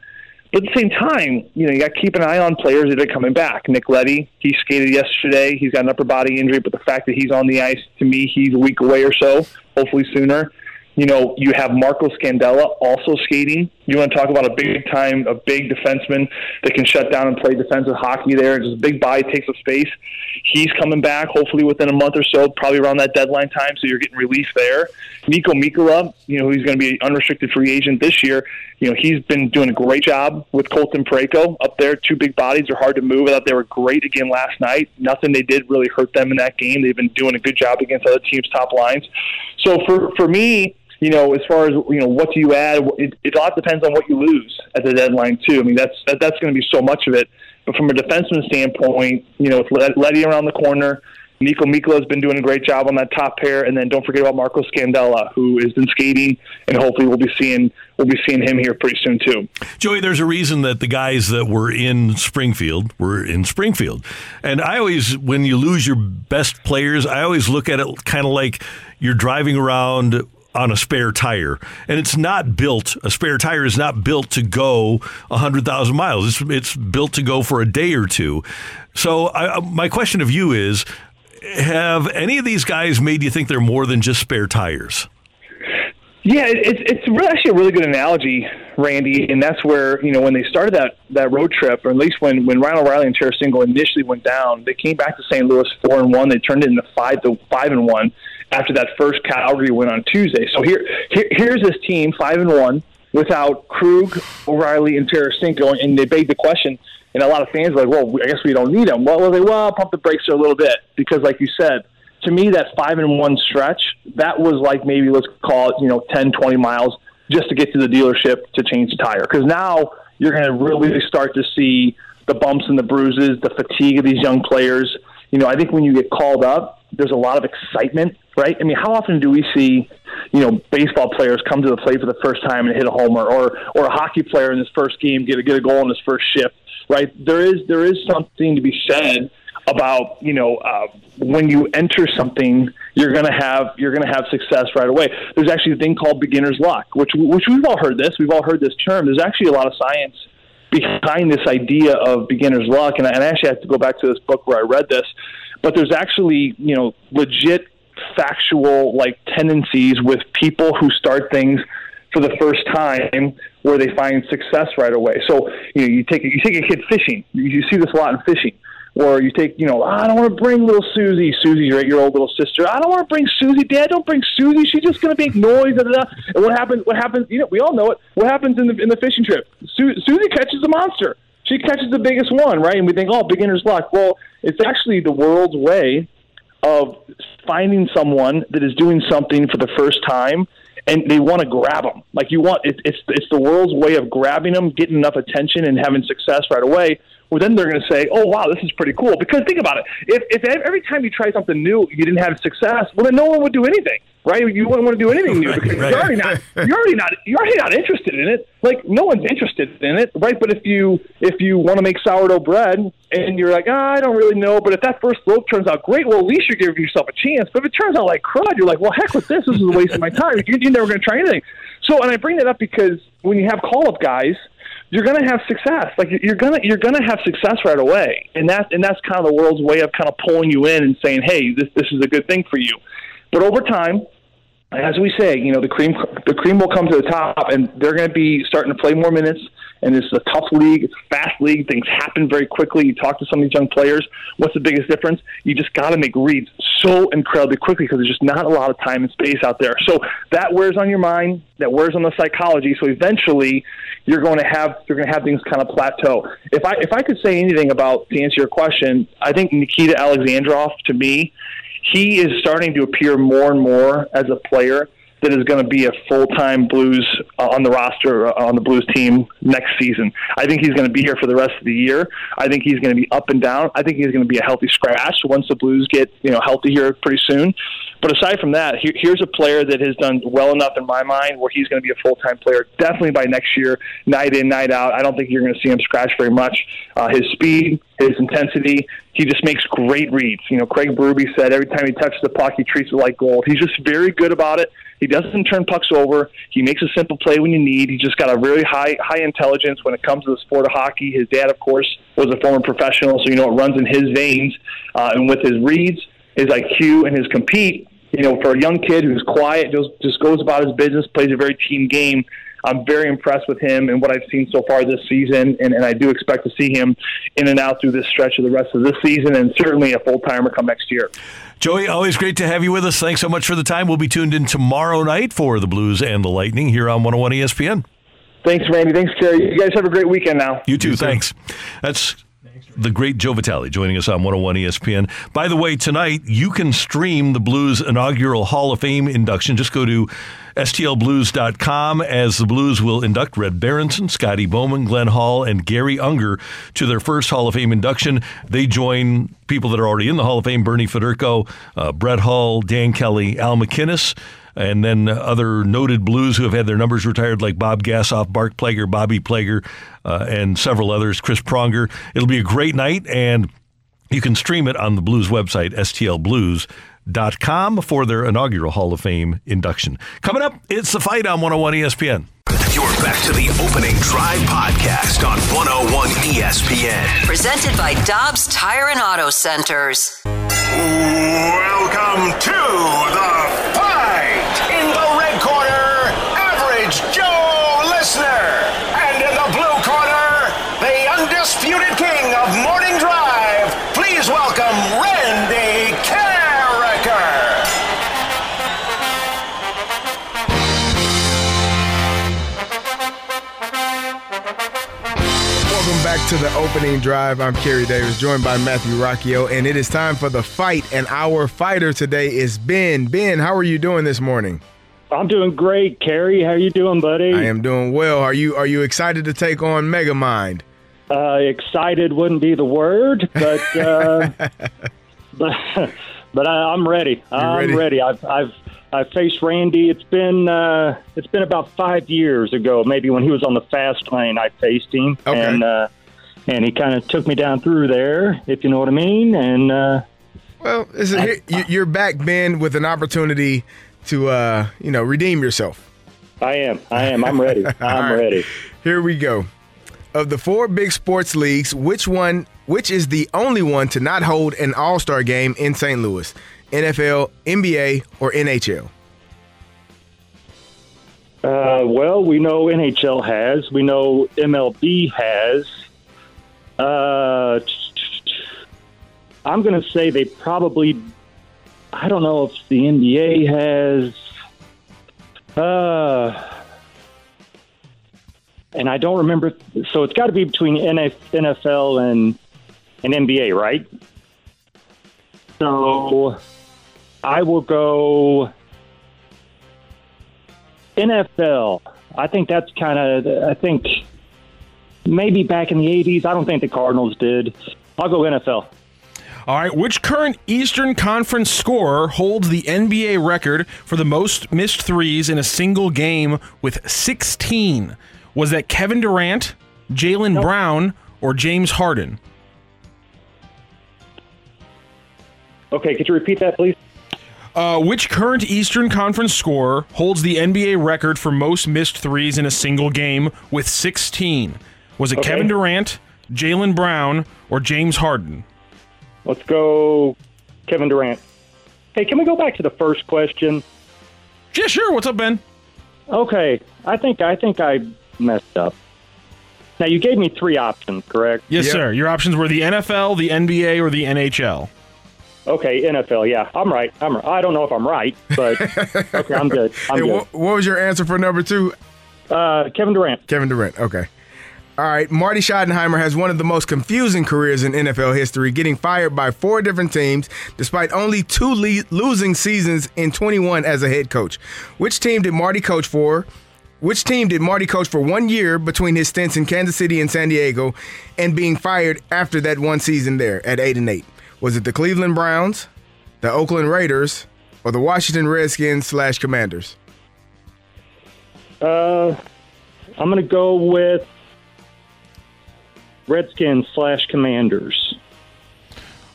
But at the same time, you know, you got to keep an eye on players that are coming back. Nick Leddy, he skated yesterday. He's got an upper body injury, but the fact that he's on the ice, to me, he's a week away or so, hopefully sooner. You know, you have Marco Scandella also skating. You want to talk about a big time, a big defenseman that can shut down and play defensive hockey there. Just a big body takes up space. He's coming back hopefully within a month or so, probably around that deadline time. So you're getting relief there. Niko Mikkola, you know, he's going to be an unrestricted free agent this year. You know, he's been doing a great job with Colton Parayko up there. Two big bodies are hard to move. I thought they were great again last night. Nothing they did really hurt them in that game. They've been doing a good job against other teams' top lines. So for for me, you know, as far as you know, what do you add? It, it all depends on what you lose at the deadline too. I mean, that's that, that's going to be so much of it. But from a defenseman standpoint, you know, with Leddy around the corner, Niko Mikkola has been doing a great job on that top pair, and then don't forget about Marco Scandella, who has been skating, and hopefully we'll be seeing we'll be seeing him here pretty soon too. Joey, there's a reason that the guys that were in Springfield were in Springfield. And I always, when you lose your best players, I always look at it kind of like you're driving around on a spare tire. And it's not built, a spare tire is not built to go 100,000 miles. It's, it's built to go for a day or two. So I, my question of you is have any of these guys made you think they're more than just spare tires? Yeah, it's it's actually a really good analogy, Randy, and that's where you know when they started that that road trip, or at least when when Ryan O'Reilly and Tarasenko initially went down, they came back to St. Louis four and one. They turned it into five to five and one after that first Calgary win on Tuesday. So here, here here's this team five and one without Krug, O'Reilly, and Tarasenko, and they begged the question. And a lot of fans were like, "Well, I guess we don't need them." Well, they well pump the brakes a little bit because, like you said, to me that five and one stretch that was like maybe let's call it you know 10 20 miles just to get to the dealership to change the tire because now you're going to really start to see the bumps and the bruises the fatigue of these young players you know i think when you get called up there's a lot of excitement right? I mean how often do we see you know baseball players come to the plate for the first time and hit a homer or or a hockey player in his first game get a get a goal in his first shift right? There is there is something to be said about you know uh, when you enter something you're going to have you're going to have success right away. There's actually a thing called beginner's luck which which we've all heard this we've all heard this term. There's actually a lot of science behind this idea of beginner's luck and I, and I actually have to go back to this book where I read this but there's actually you know legit factual like tendencies with people who start things for the first time where they find success right away so you know you take you take a kid fishing you see this a lot in fishing or you take, you know, ah, I don't want to bring little Susie. Susie's your eight-year-old little sister. I don't want to bring Susie. Dad, don't bring Susie. She's just going to make noise. Da, da, da. And what happens? What happens? You know, we all know it. What happens in the in the fishing trip? Su- Susie catches a monster. She catches the biggest one, right? And we think, oh, beginner's luck. Well, it's actually the world's way of finding someone that is doing something for the first time and they want to grab them. Like you want, it, it's it's the world's way of grabbing them, getting enough attention, and having success right away well, then they're going to say, "Oh, wow, this is pretty cool." Because think about it: if if every time you try something new, you didn't have success, well, then no one would do anything, right? You wouldn't want to do anything new because right. you're already not you're already not you're already not interested in it. Like no one's interested in it, right? But if you if you want to make sourdough bread and you're like, oh, I don't really know, but if that first loaf turns out great, well, at least you're giving yourself a chance. But if it turns out like crud, you're like, well, heck with this. This is a waste of my time. You're, you're never going to try anything. So, and I bring that up because when you have call up guys you're going to have success. Like you're going to you're going to have success right away, and that's and that's kind of the world's way of kind of pulling you in and saying, hey, this this is a good thing for you. But over time, as we say, you know, the cream the cream will come to the top, and they're going to be starting to play more minutes. And it's a tough league, it's a fast league. Things happen very quickly. You talk to some of these young players. What's the biggest difference? You just got to make reads so incredibly quickly because there's just not a lot of time and space out there. So that wears on your mind. That wears on the psychology. So eventually, you're going to have you're going to have things kind of plateau. If I if I could say anything about to answer your question, I think Nikita Alexandrov to me, he is starting to appear more and more as a player that is going to be a full time Blues uh, on the roster uh, on the Blues team next season. I think he's going to be here for the rest of the year. I think he's going to be up and down. I think he's going to be a healthy scratch once the Blues get you know healthy here pretty soon. But aside from that, here, here's a player that has done well enough in my mind where he's going to be a full time player definitely by next year, night in, night out. I don't think you're going to see him scratch very much. Uh, his speed, his intensity, he just makes great reads. You know, Craig Berube said every time he touches the puck, he treats it like gold. He's just very good about it. He doesn't turn pucks over. He makes a simple play when you need. He's just got a really high high intelligence when it comes to the sport of hockey. His dad, of course, was a former professional, so you know it runs in his veins. Uh, and with his reads, his IQ, and his compete, you know, for a young kid who's quiet, just just goes about his business, plays a very team game. I'm very impressed with him and what I've seen so far this season, and, and I do expect to see him in and out through this stretch of the rest of this season, and certainly a full timer come next year. Joey, always great to have you with us. Thanks so much for the time. We'll be tuned in tomorrow night for the Blues and the Lightning here on 101 ESPN. Thanks, Randy. Thanks, Kerry. You guys have a great weekend now. You too. thanks. That's the great Joe Vitale joining us on 101 ESPN. By the way, tonight you can stream the Blues inaugural Hall of Fame induction. Just go to stlblues.com as the Blues will induct Red Berenson, Scotty Bowman, Glenn Hall, and Garry Unger to their first Hall of Fame induction. They join people that are already in the Hall of Fame Bernie Federko, uh, Brett Hull, Dan Kelly, Al MacInnis and then other noted blues who have had their numbers retired, like Bob Gassoff, Bart Plager, Bobby Plager, uh, and several others, Chris Pronger. It'll be a great night, and you can stream it on the Blues website, stlblues.com, for their inaugural Hall of Fame induction. Coming up, it's the fight on 101 ESPN. You're back to the opening drive podcast on 101 ESPN. Presented by Dobbs Tire and Auto Centers. Welcome to the fight. Welcome back to the opening drive. I'm Kerry Davis, joined by Matthew Rocchio, and it is time for the fight. And our fighter today is Ben. Ben, how are you doing this morning? I'm doing great, Kerry. How are you doing, buddy? I am doing well. Are you Are you excited to take on Megamind? Uh, excited wouldn't be the word, but uh, but but I, I'm ready. I'm ready? ready. I've I've I faced Randy. It's been uh, it's been about five years ago, maybe when he was on the fast lane. I faced him, Okay. and uh, and he kind of took me down through there, if you know what I mean. And uh, Well, is it, you- you're back, Ben, with an opportunity to uh, you know redeem yourself. I am. I am. I'm ready. I'm right. ready. Here we go. Of the four big sports leagues, which one, which is the only one to not hold an All Star game in St. Louis? NFL, NBA, or NHL? Uh, well, we know NHL has. We know MLB has. Uh, I'm going to say they probably. I don't know if the NBA has. Uh, and I don't remember. So it's got to be between NFL and and NBA, right? So I will go. NFL. I think that's kind of. I think maybe back in the '80s. I don't think the Cardinals did. I'll go NFL. All right, which current Eastern Conference scorer holds the NBA record for the most missed threes in a single game with 16? Was that Kevin Durant, Jaylen Brown, or James Harden? Okay, could you repeat that, please? Uh, which current Eastern Conference scorer holds the NBA record for most missed threes in a single game with 16? Was it Okay. Kevin Durant, Jaylen Brown, or James Harden? Let's go, Kevin Durant. Hey, can we go back to the first question? Yeah, sure. What's up, Ben? Okay, I think I think I messed up. Now you gave me three options, correct? Yes, sir. Your options were the NFL, the NBA, or the NHL. Okay, NFL. Yeah, I'm right. I'm. right. I don't know if I'm right, but okay, I'm good. I'm Hey, good. what, what was your answer for number two? Uh, Kevin Durant. Kevin Durant. Okay. All right. Marty Schottenheimer has one of the most confusing careers in NFL history, getting fired by four different teams despite only two le- losing seasons in 21 as a head coach. Which team did Marty coach for? Which team did Marty coach for one year between his stints in Kansas City and San Diego and being fired after that one season there at 8 and 8? Was it the Cleveland Browns, the Oakland Raiders, or the Washington Redskins slash Commanders? Uh, I'm going to go with Redskins slash Commanders.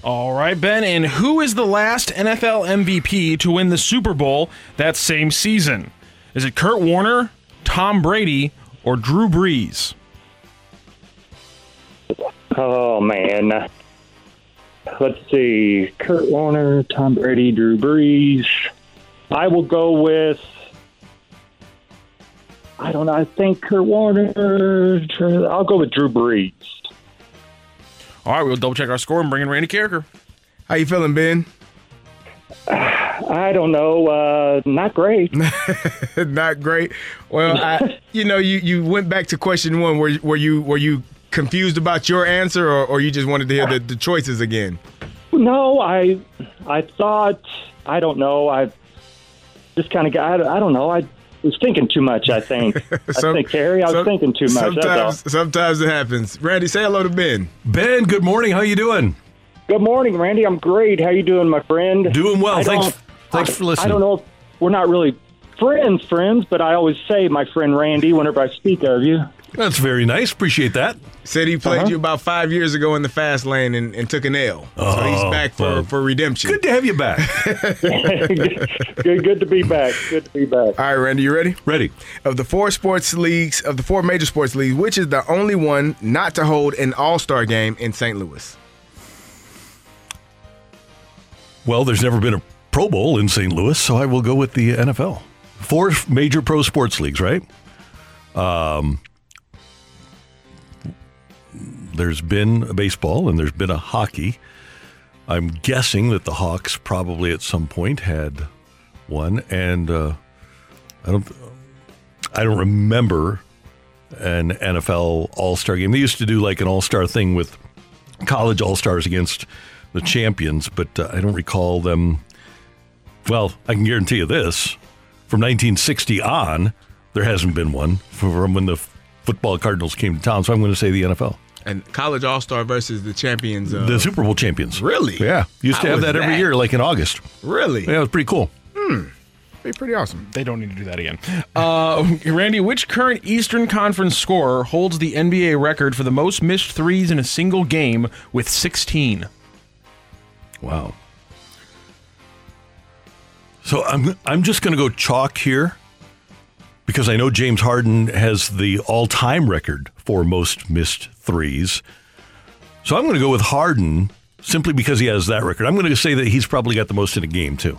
All right, Ben. And who is the last NFL MVP to win the Super Bowl that same season? Is it Kurt Warner, Tom Brady, or Drew Brees? Oh man. Let's see. Kurt Warner, Tom Brady, Drew Brees. I will go with. I don't know. I think Kurt Warner. I'll go with Drew Brees. All right, we'll double check our score and bring in Randy Karraker. How you feeling, Ben? I don't know. Uh, not great. Not great. Well, I, you know, you, you went back to question one where where you where you confused about your answer, or, or you just wanted to hear the, the choices again? No, I I thought I don't know. I just kind of got. I don't know. I was thinking too much. I think. I think Harry. I was some- thinking too much. Sometimes, sometimes it happens. Randy, say hello to Ben. Ben, good morning. How you doing? Good morning, Randy. I'm great. How you doing, my friend? Doing well. I Thanks- thanks I- for listening. I don't know if we're not really friends, friends, but I always say my friend Randy whenever I speak of you. That's very nice. Appreciate that. Said he played Uh-huh. you about five years ago in the fast lane and, and took an L. so he's Oh, back for, well, for redemption. Good to have you back. good, good to be back. Good to be back. All right, Randy, you ready? Ready. Of the four sports leagues, of the four major sports leagues, which is the only one not to hold an All Star game in St. Louis? Well, there's never been a Pro Bowl in St. Louis, so I will go with the NFL. Four major pro sports leagues, right? Um, there's been a baseball and there's been a hockey. I'm guessing that the Hawks probably at some point had one, and uh, I don't, I don't remember an NFL All Star game. They used to do like an All Star thing with college All Stars against the champions, but uh, I don't recall them. Well, I can guarantee you this: from 1960 on, there hasn't been one from when the football Cardinals came to town. So I'm going to say the NFL, And college All Star versus the champions. Of, the Super Bowl champions. Really? Yeah, used to How have was that every year, like in August. Really? Yeah, it was pretty cool. Hmm. Be pretty awesome. They don't need to do that again. Uh, Randy, which current Eastern Conference scorer holds the NBA record for the most missed threes in a single game with 16? Wow. So I'm I'm just going to go chalk here because I know James Harden has the all-time record for most missed threes. So I'm going to go with Harden simply because he has that record. I'm going to say that he's probably got the most in a game too.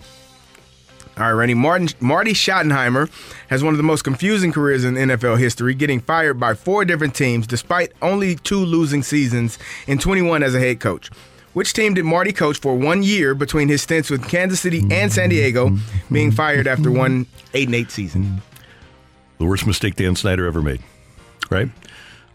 All right, Randy. Martin, Marty Schottenheimer has one of the most confusing careers in NFL history, getting fired by four different teams despite only two losing seasons in 21 as a head coach. Which team did Marty coach for one year between his stints with Kansas City and San Diego, being fired after one eight and eight season? The worst mistake Dan Snyder ever made, right?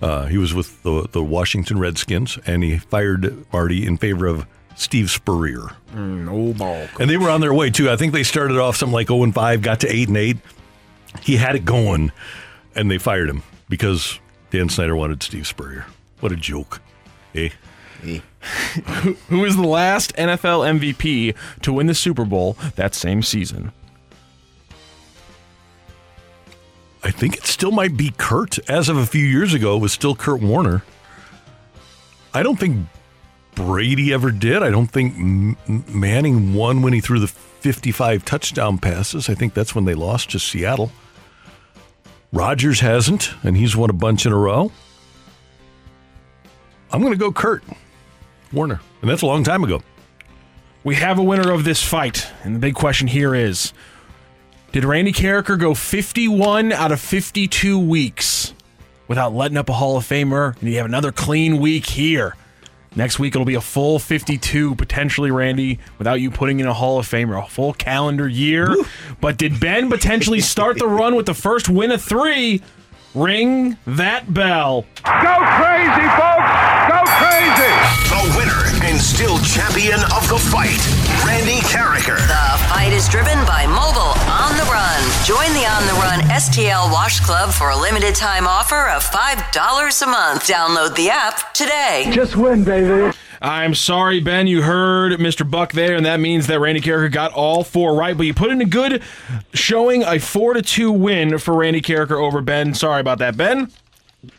Uh, he was with the the Washington Redskins, and he fired Marty in favor of Steve Spurrier. Mm, old ball. And they were on their way too. I think they started off something like 0 and 5, got to 8 and 8. He had it going, and they fired him because Dan Snyder wanted Steve Spurrier. What a joke. Eh? Who- Who is the last NFL MVP to win the Super Bowl that same season? I think it still might be Kurt. As of a few years ago, it was still Kurt Warner. I don't think Brady ever did. I don't think Manning won when he threw the 55 touchdown passes. I think that's when they lost to Seattle. Rodgers hasn't, and he's won a bunch in a row. I'm going to go Kurt Warner, and that's a long time ago. We have a winner of this fight, and the big question here is Did Randy Karraker go 51 out of 52 weeks without letting up a Hall of Famer? And you have another clean week here. Next week it'll be a full 52 potentially, Randy, without you putting in a Hall of Famer, a full calendar year. But did Ben potentially start the run with the first win of three? Ring that bell. Go crazy, folks! Go crazy! The winner and still champion of the fight, Randy Karraker. The fight is driven by Mobile On the Run. Join the On the Run STL Wash Club for a limited time offer of $5 a month. Download the app today. Just win, baby. I'm sorry, Ben. You heard Mr. Buck there, and that means that Randy Karraker got all four right. But you put in a good showing, a four to two win for Randy Carricker over Ben. Sorry about that, Ben.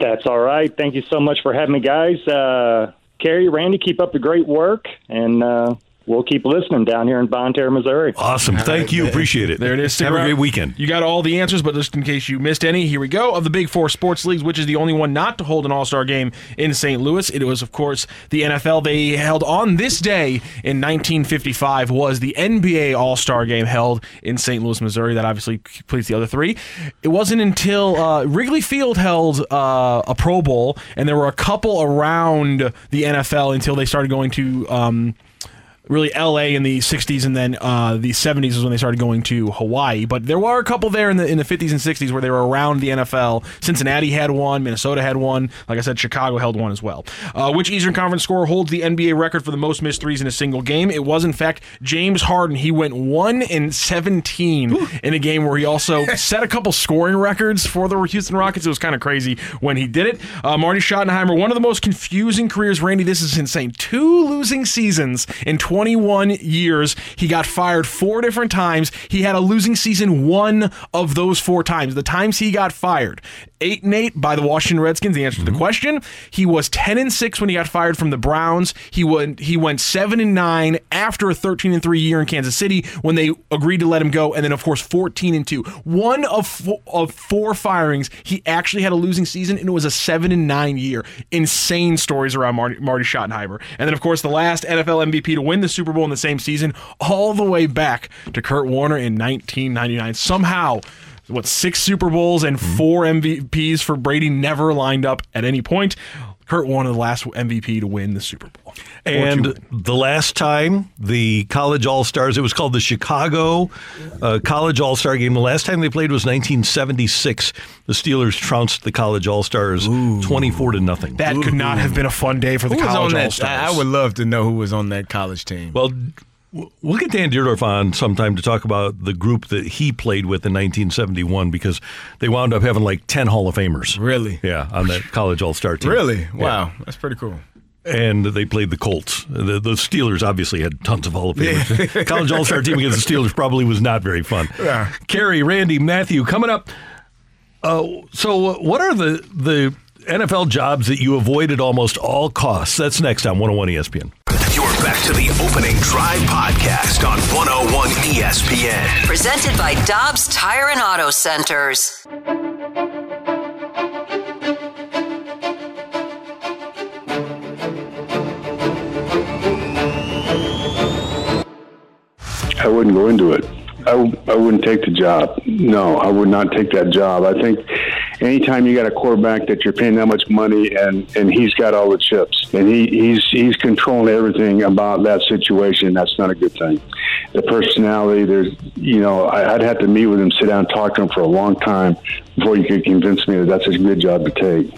That's all right. Thank you so much for having me, guys. Uh, Kerry, Randy, keep up the great work, and uh, we'll keep listening down here in Bonne Terre, Missouri. Awesome. Thank you. Appreciate it. There it is. Stick Have a great weekend. You got all the answers, but just in case you missed any, here we go. Of the Big Four sports leagues, which is the only one not to hold an All Star game in St. Louis, it was, of course, the NFL. They held on this day in 1955 was the NBA All Star game held in St. Louis, Missouri. That obviously completes the other three. It wasn't until uh, Wrigley Field held uh, a Pro Bowl, and there were a couple around the NFL until they started going to. Um, really LA in the 60s and then uh, the 70s is when they started going to Hawaii. But there were a couple there in the in the 50s and 60s where they were around the NFL. Cincinnati had one, Minnesota had one. Like I said, Chicago held one as well. Uh, which Eastern Conference scorer holds the NBA record for the most missed threes in a single game? It was in fact James Harden. He went 1 in 17 in a game where he also set a couple scoring records for the Houston Rockets. It was kind of crazy when he did it. Uh, Marty Schottenheimer, one of the most confusing careers, Randy, this is insane. Two losing seasons in 21 years. He got fired four different times. He had a losing season one of those four times. The times he got fired, eight and eight by the Washington Redskins. The answer to the mm-hmm. question. He was 10 and six when he got fired from the Browns. He went he went seven and nine after a 13 and three year in Kansas City when they agreed to let him go, and then of course 14 and two. One of four, of four firings, he actually had a losing season, and it was a seven and nine year. Insane stories around Marty, Marty Schottenheimer, and then of course the last NFL MVP to win the Super Bowl in the same season, all the way back to Kurt Warner in 1999. Somehow what six Super Bowls and four MVPs for Brady never lined up at any point. Kurt Warner, the last MVP to win the Super Bowl. And the last time the college all stars, it was called the Chicago uh, College All Star Game. The last time they played was 1976. The Steelers trounced the College All Stars 24 to nothing. That could not have been a fun day for the Who college all stars. I I would love to know who was on that college team. Well, w- we'll get Dan Dierdorf on sometime to talk about the group that he played with in 1971 because they wound up having like 10 Hall of Famers. Really? Yeah, on that College All Star team. Really? Yeah. Wow, that's pretty cool. and they played the Colts. The, the Steelers obviously had tons of Hall of Famers. College All Star team against the Steelers probably was not very fun. Yeah. Kerry, Randy, Matthew, coming up. Uh, so, uh, what are the the NFL jobs that you avoid at almost all costs? That's next on 101 ESPN. You're back to the opening drive podcast on 101 ESPN. Presented by Dobbs Tire and Auto Centers. I wouldn't go into it. I, I wouldn't take the job. No, I would not take that job. I think anytime you got a quarterback that you're paying that much money and, and he's got all the chips and he, he's he's controlling everything about that situation, that's not a good thing. The personality, there's you know, I, I'd have to meet with him, sit down, talk to him for a long time before you could convince me that that's a good job to take.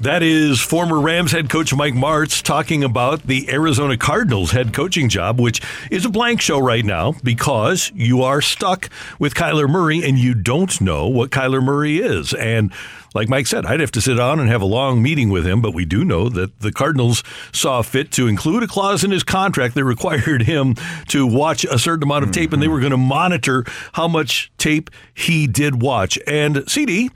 That is former Rams head coach Mike Martz talking about the Arizona Cardinals head coaching job, which is a blank show right now because you are stuck with Kyler Murray and you don't know what Kyler Murray is. And like Mike said, I'd have to sit down and have a long meeting with him, but we do know that the Cardinals saw fit to include a clause in his contract that required him to watch a certain amount of tape and they mm-hmm. were going to monitor how much tape he did watch. And CD,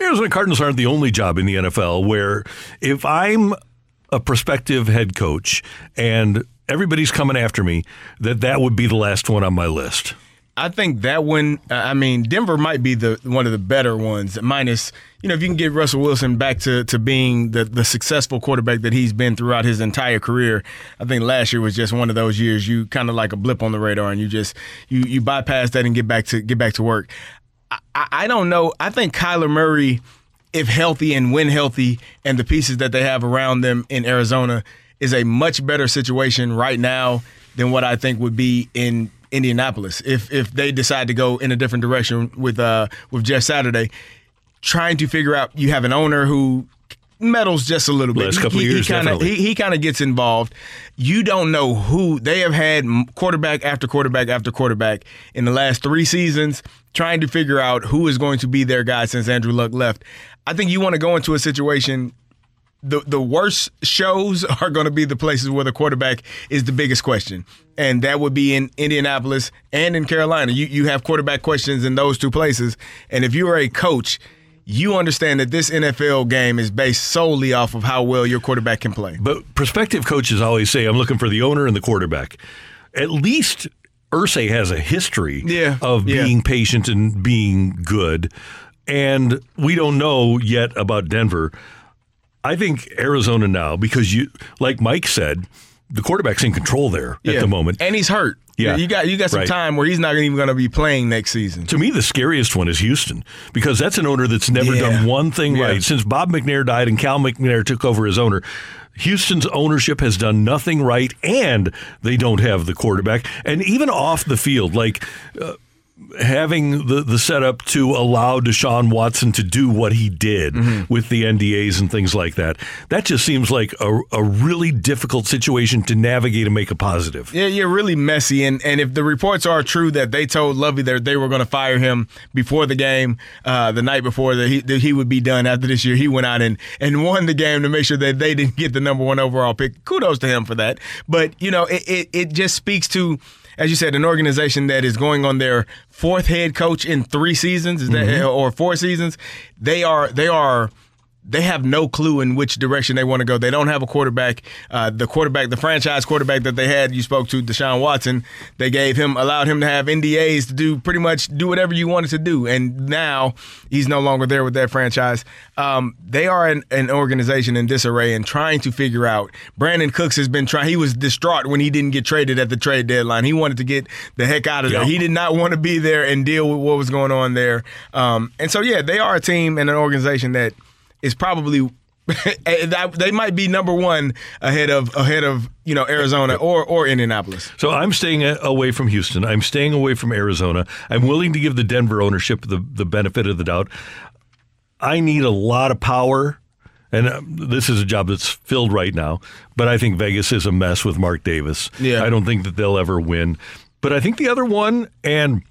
Arizona Cardinals aren't the only job in the NFL where if I'm a prospective head coach and everybody's coming after me, that that would be the last one on my list. I think that one. I mean, Denver might be the one of the better ones. Minus, you know, if you can get Russell Wilson back to to being the the successful quarterback that he's been throughout his entire career. I think last year was just one of those years you kind of like a blip on the radar, and you just you you bypass that and get back to get back to work. I, I don't know. I think Kyler Murray, if healthy and when healthy, and the pieces that they have around them in Arizona, is a much better situation right now than what I think would be in Indianapolis if if they decide to go in a different direction with uh with Jeff Saturday. Trying to figure out, you have an owner who meddles just a little bit. Last couple of he, years, he kinda, definitely. he, he kind of gets involved. You don't know who they have had quarterback after quarterback after quarterback in the last three seasons, trying to figure out who is going to be their guy since Andrew Luck left. I think you want to go into a situation. The the worst shows are going to be the places where the quarterback is the biggest question, and that would be in Indianapolis and in Carolina. You you have quarterback questions in those two places, and if you are a coach you understand that this NFL game is based solely off of how well your quarterback can play. But prospective coaches always say, I'm looking for the owner and the quarterback. At least Irsay has a history Yeah, of yeah. being patient and being good. And we don't know yet about Denver. I think Arizona now, because you, like Mike said, the quarterback's in control there at the moment. and he's hurt. Yeah. you got you got some Right. time where he's not even going to be playing next season. To me, the scariest one is Houston because that's an owner that's never Yeah. done one thing Yeah. right since Bob McNair died and Cal McNair took over as owner. Houston's ownership has done nothing right, and they don't have the quarterback. And even off the field, like uh, having the, the setup to allow Deshaun Watson to do what he did Mm-hmm. with the NDAs and things like that, that just seems like a, a really difficult situation to navigate and make a positive. Yeah, you're really messy. And, and if the reports are true that they told Lovie that they were going to fire him before the game, uh, the night before that he, that he would be done after this year, he went out and, and won the game to make sure that they didn't get the number one overall pick. Kudos to him for that. But, you know, it, it, it just speaks to, as you said, an organization that is going on their fourth head coach in three seasons, is that, Mm-hmm. or four seasons. They are, they are, they have no clue in which direction they want to go. They don't have a quarterback. Uh, the quarterback, the franchise quarterback that they had, you spoke to, Deshaun Watson. They gave him, allowed him to have NDAs to do pretty much do whatever you wanted to do, and now he's no longer there with that franchise. Um, they are an, an organization in disarray and trying to figure out. Brandin Cooks has been trying. He was distraught when he didn't get traded at the trade deadline. He wanted to get the heck out of there. He did not want to be there and deal with what was going on there. Um, and so, yeah, they are a team and an organization that is probably they might be number one ahead of ahead of you know Arizona or or Indianapolis. So I'm staying away from Houston. I'm staying away from Arizona. I'm willing to give the Denver ownership the, the benefit of the doubt. I need a lot of power, and uh, this is a job that's filled right now. But I think Vegas is a mess with Mark Davis. Yeah. I don't think that they'll ever win. But I think the other one, and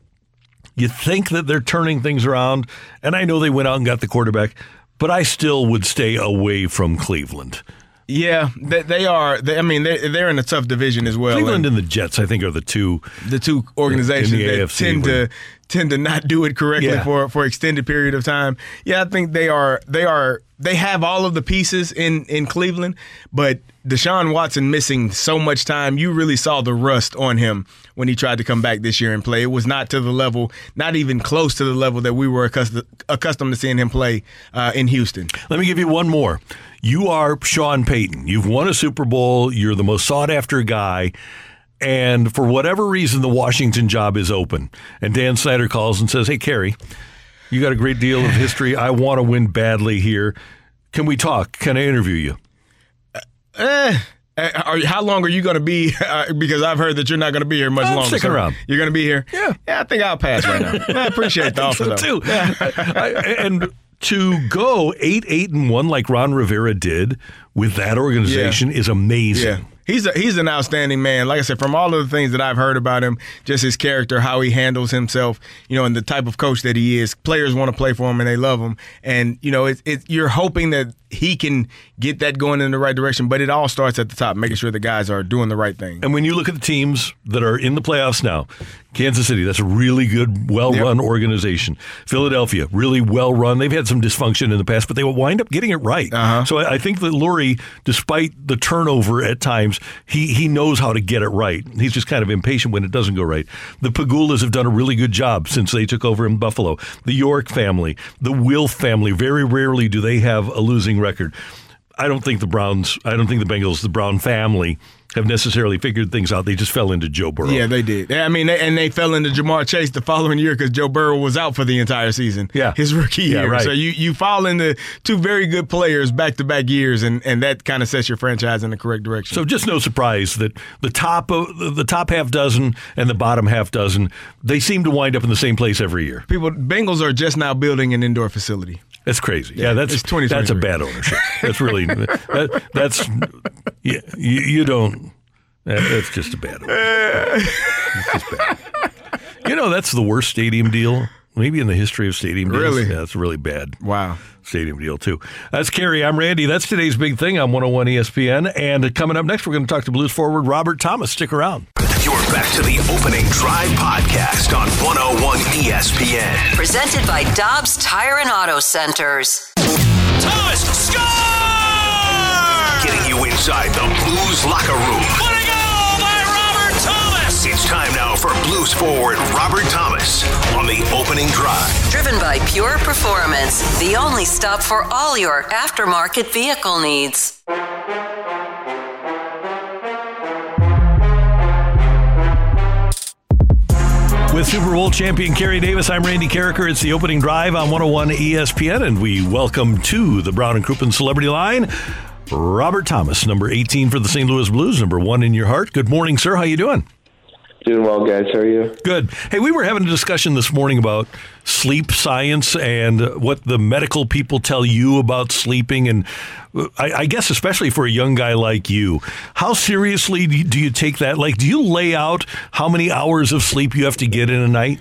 you think that they're turning things around, and I know they went out and got the quarterback, but I still would stay away from Cleveland. Yeah, they, they are. They, I mean, they, they're in a tough division as well. Cleveland and and the Jets, I think, are the two the two organizations the that AFC tend where- to tend to not do it correctly Yeah. for for extended period of time. Yeah, I think they are. They are. They have all of the pieces in in Cleveland, but Deshaun Watson missing so much time. You really saw the rust on him when he tried to come back this year and play. It was not to the level, not even close to the level that we were accustomed accustomed to seeing him play uh, in Houston. Let me give you one more. You are Sean Payton. You've won a Super Bowl. You're the most sought after guy. And for whatever reason, the Washington job is open. And Dan Snyder calls and says, Hey, Kerry, you got a great deal of history. I want to win badly here. Can we talk? Can I interview you? Eh. Uh, Are, how long are you going to be? Uh, because I've heard that you're not going to be here much I'm longer. sticking so around. You're going to be here. Yeah. Yeah, I think I'll pass right now. I appreciate the I offer so, though. too. I- and to go eight, eight, and one like Ron Rivera did with that organization is amazing. Yeah. He's a, he's an outstanding man. Like I said, from all of the things that I've heard about him, just his character, how he handles himself, you know, and the type of coach that he is. Players want to play for him and they love him. And you know, it, it, you're hoping that he can get that going in the right direction. But it all starts at the top, making sure the guys are doing the right thing. And when you look at the teams that are in the playoffs now, Kansas City, that's a really good, well run organization. Philadelphia, really well run. They've had some dysfunction in the past, but they will wind up getting it right. Uh-huh. So I, I think that Lurie, despite the turnover at times, he, he knows how to get it right. He's just kind of impatient when it doesn't go right. The Pegulas have done a really good job since they took over in Buffalo. The York family, the Wilf family, very rarely do they have a losing record. I don't think the Browns, I don't think the Bengals, the Brown family have necessarily figured things out. They just fell into Joe Burrow. Yeah, they did. Yeah, I mean, they, and they fell into Ja'Marr Chase the following year because Joe Burrow was out for the entire season. Yeah. his rookie Yeah, year. right. So you you fall into two very good players back to back years, and and that kind of sets your franchise in the correct direction. So just no surprise that the top of the top half dozen and the bottom half dozen, they seem to wind up in the same place every year. people, Bengals are just now building an indoor facility. That's crazy. Yeah, that's it's that's a bad ownership. That's really that, that's yeah, you, you don't. Eh, that- That's just a bad. ownership. Just bad. You know, that's the worst stadium deal maybe in the history of stadium deals. Really? Yeah, it's a really bad. Wow. Stadium deal too. That's Kerry. I'm Randy. That's today's big thing on 101 ESPN. And coming up next, we're going to talk to Blues forward Robert Thomas. Stick around. You're back to the opening drive podcast on 101 ESPN. Presented by Dobbs Tire and Auto Centers. Thomas score! Getting you inside the Blues locker room. It's time now for Blues forward Robert Thomas on the opening drive. Driven by Pure Performance, the only stop for all your aftermarket vehicle needs. With Super Bowl champion Kerry Davis, I'm Randy Karraker. It's the opening drive on 101 ESPN, and we welcome to the Brown and Crouppen Celebrity Line. Robert Thomas, number 18 for the St. Louis Blues, number one in your heart. Good morning, sir. How you doing? Doing well, guys. How are you? Good. Hey, we were having a discussion this morning about sleep science and what the medical people tell you about sleeping. And I, I guess, especially for a young guy like you, how seriously do you, take that? Like, do you lay out how many hours of sleep you have to get in a night?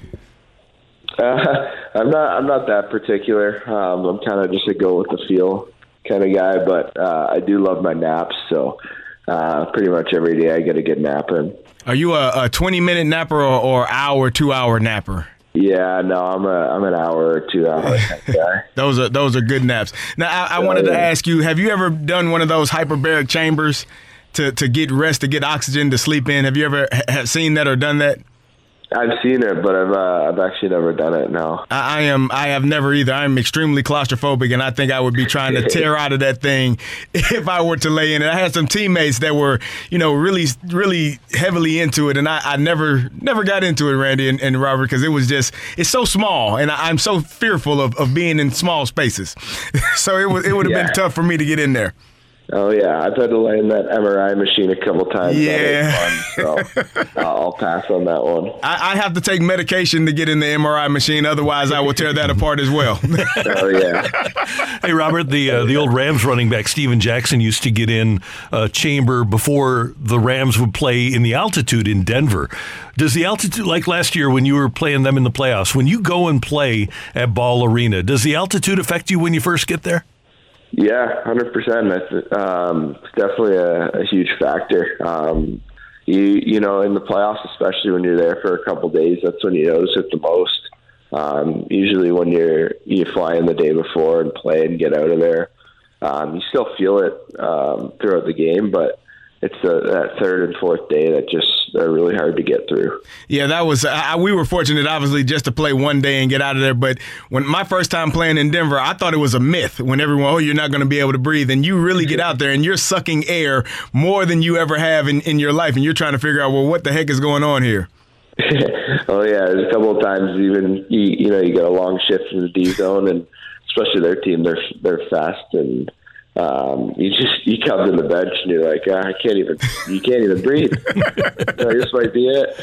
Uh, I'm not. I'm not that particular. Um, I'm kind of just a go with the feel kind of guy, but uh, I do love my naps. So uh, pretty much every day I get a good nap in. Are you a, a 20 minute napper or, or hour, two hour napper? Yeah, no, I'm a I'm an hour or two hour guy. Those are those are good naps. Now I, I wanted to ask you: Have you ever done one of those hyperbaric chambers to, to get rest, to get oxygen, to sleep in? Have you ever ha- have seen that or done that? I've seen it, but I've uh, I've actually never done it. No. I, I am. I have never either. I'm extremely claustrophobic, and I think I would be trying to tear out of that thing if I were to lay in it. I had some teammates that were, you know, really, really heavily into it, and I, I never, never got into it, Randy and, and Robert, because it was just, it's so small, and I, I'm so fearful of, of being in small spaces. so it was, it would have Yeah. been tough for me to get in there. Oh yeah, I've had to lay in that MRI machine a couple times. Yeah. Fun, so uh, I'll pass on that one. I, I have to take medication to get in the MRI machine, otherwise I will tear that apart as well. oh yeah. Hey, Robert, the uh, the old Rams running back Steven Jackson used to get in a chamber before the Rams would play in the altitude in Denver. Does the altitude, like last year when you were playing them in the playoffs, when you go and play at Ball Arena, does the altitude affect you when you first get there? Yeah, hundred percent. That's um, it's definitely a, a huge factor. Um, you you know, in the playoffs, especially when you're there for a couple days, that's when you notice it the most. Um, usually, when you're you fly in the day before and play and get out of there, um, you still feel it um, throughout the game, but it's the, that third and fourth day that just are really hard to get through. Yeah, that was. I, we were fortunate, obviously, just to play one day and get out of there. But when my first time playing in Denver, I thought it was a myth. When everyone, oh, you're not going to be able to breathe, and you really get out there and you're sucking air more than you ever have in, in your life, and you're trying to figure out, well, what the heck is going on here? oh yeah, there's a couple of times even you, you know you get a long shift in the D zone, and especially their team, they're they're fast, and um, you just you come to the bench and you're like, ah, I can't even you can't even breathe. this might be it.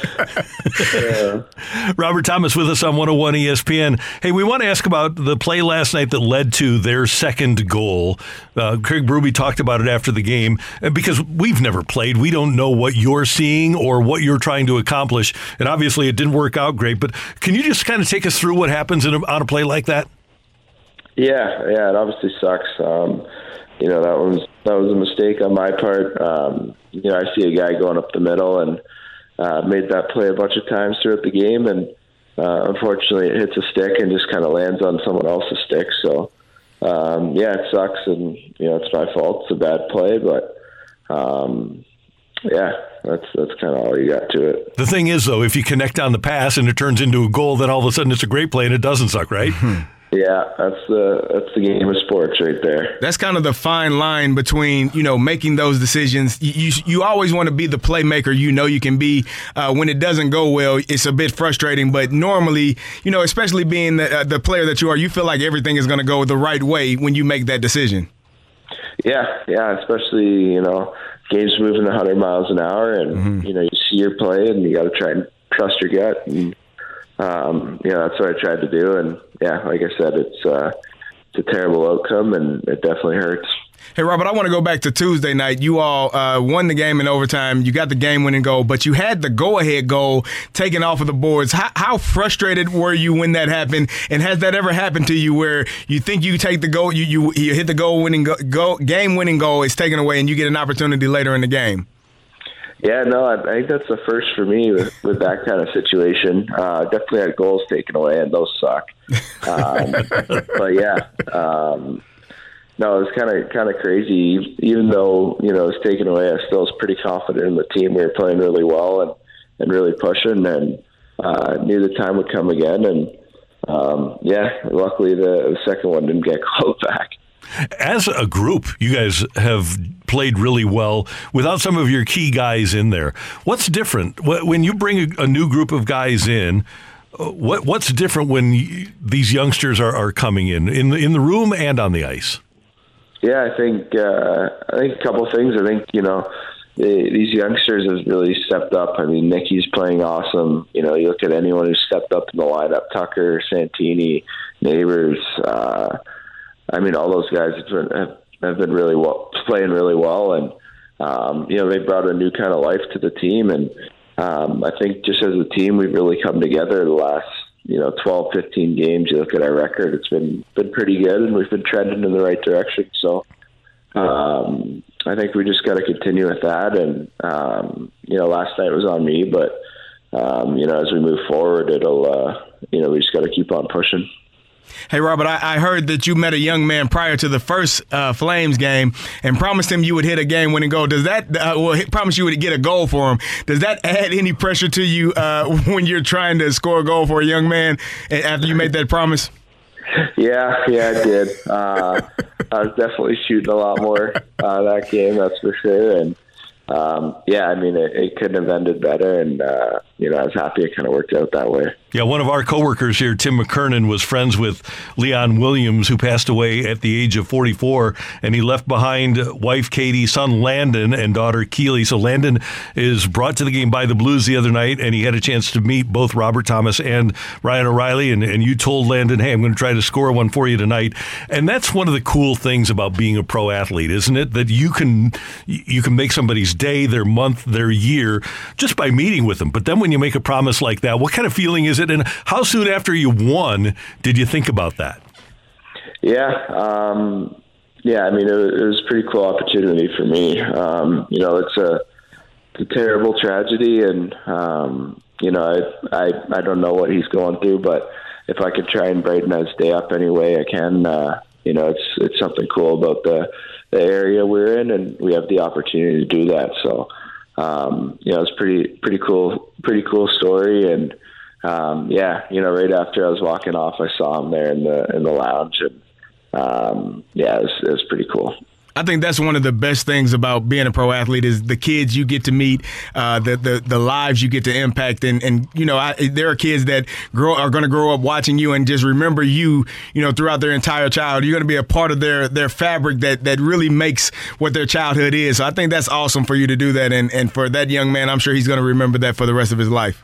Yeah. Robert Thomas with us on 101 ESPN. Hey, we want to ask about the play last night that led to their second goal. Uh, Craig Berube talked about it after the game uh, because we've never played. We don't know what you're seeing or what you're trying to accomplish. And obviously, it didn't work out great. But can you just kind of take us through what happens in a, on a play like that? Yeah, yeah, it obviously sucks. Um, you know that was that was a mistake on my part. Um, you know, I see a guy going up the middle and uh, made that play a bunch of times throughout the game, and uh, unfortunately, it hits a stick and just kind of lands on someone else's stick. So, um, yeah, it sucks, and you know it's my fault. It's a bad play, but um, yeah, that's that's kind of all you got to it. The thing is, though, if you connect on the pass and it turns into a goal, then all of a sudden it's a great play and it doesn't suck, right? Yeah, that's the that's the game of sports right there. That's kind of the fine line between you know making those decisions. You you, you always want to be the playmaker you know you can be. Uh, when it doesn't go well, it's a bit frustrating. But normally, you know, especially being the, uh, the player that you are, you feel like everything is going to go the right way when you make that decision. Yeah, yeah, especially you know games moving 100 miles an hour, and you know you see your play, and you got to try and trust your gut, and um, you know that's what I tried to do, and yeah, like I said, it's uh, it's a terrible outcome, and it definitely hurts. Hey, Robert, I want to go back to Tuesday night. You all uh, won the game in overtime. You got the game winning goal, but you had the go ahead goal taken off of the boards. How, how frustrated were you when that happened? And has that ever happened to you where you think you take the goal, you, you, you hit the goal winning go, game winning goal, it's taken away, and you get an opportunity later in the game? Yeah, no, I, I think that's the first for me with, with that kind of situation. Uh, definitely had goals taken away, and those suck. Um, but yeah, um, no, it was kind of kind of crazy. Even though you know it was taken away, I still was pretty confident in the team. We were playing really well and and really pushing, and uh, knew the time would come again. And um, yeah, luckily the, the second one didn't get called back. As a group, you guys have played really well without some of your key guys in there. What's different when you bring a, new group of guys in? uh, What what's different when these youngsters are, are coming in in the, in the room and on the ice? Yeah, I think uh, I think a couple things. I think you know the, these youngsters have really stepped up. I mean, Nicky's playing awesome. You know, you look at anyone who's stepped up in the lineup: Tucker, Santini, Neighbours. Uh, I mean, all those guys have have been really well, playing really well, and um, you know they brought a new kind of life to the team. And um, I think just as a team, we've really come together the last you know 12, 15 games. You look at our record; it's been been pretty good, and we've been trending in the right direction. So um, I think we just got to continue with that. And um, you know, last night was on me, but um, you know, as we move forward, it'll uh, you know we just got to keep on pushing. Hey, Robert, I, I heard that you met a young man prior to the first uh, Flames game and promised him you would hit a game winning goal. Does that, uh, well, he promised you would get a goal for him. Does that add any pressure to you uh, when you're trying to score a goal for a young man after you made that promise? Yeah, yeah, I did. Uh, I was definitely shooting a lot more uh, that game, that's for sure. And um, yeah, I mean, it, it couldn't have ended better. And uh, you know, I was happy it kind of worked out that way. Yeah, one of our coworkers here, Tim McKernan, was friends with Leon Williams, who passed away at the age of 44, and he left behind wife Katie, son Landon, and daughter Keely. So Landon is brought to the game by the Blues the other night, and he had a chance to meet both Robert Thomas and Ryan O'Reilly. And, and you told Landon, "Hey, I'm going to try to score one for you tonight." And that's one of the cool things about being a pro athlete, isn't it? That you can you can make somebody's day, their month, their year just by meeting with them. But then when you make a promise like that, what kind of feeling is it? And how soon after you won did you think about that? Yeah, um, yeah. I mean, it, was- it was a pretty cool opportunity for me. Um, you know, it's a, it's a terrible tragedy, and um, you know, I, I I don't know what he's going through, but if I could try and brighten his day up any way I can, uh, you know, it's it's something cool about the the area we're in, and we have the opportunity to do that. So, um, you know, it's pretty pretty cool, pretty cool story, and um, yeah, you know, right after I was walking off, I saw him there in the in the lounge, and um, yeah, it was, it was pretty cool. I think that's one of the best things about being a pro athlete is the kids you get to meet, uh, the, the the lives you get to impact, and and you know I, there are kids that grow are going to grow up watching you and just remember you, you know, throughout their entire child. You're going to be a part of their their fabric that that really makes what their childhood is. So I think that's awesome for you to do that, and and for that young man, I'm sure he's going to remember that for the rest of his life.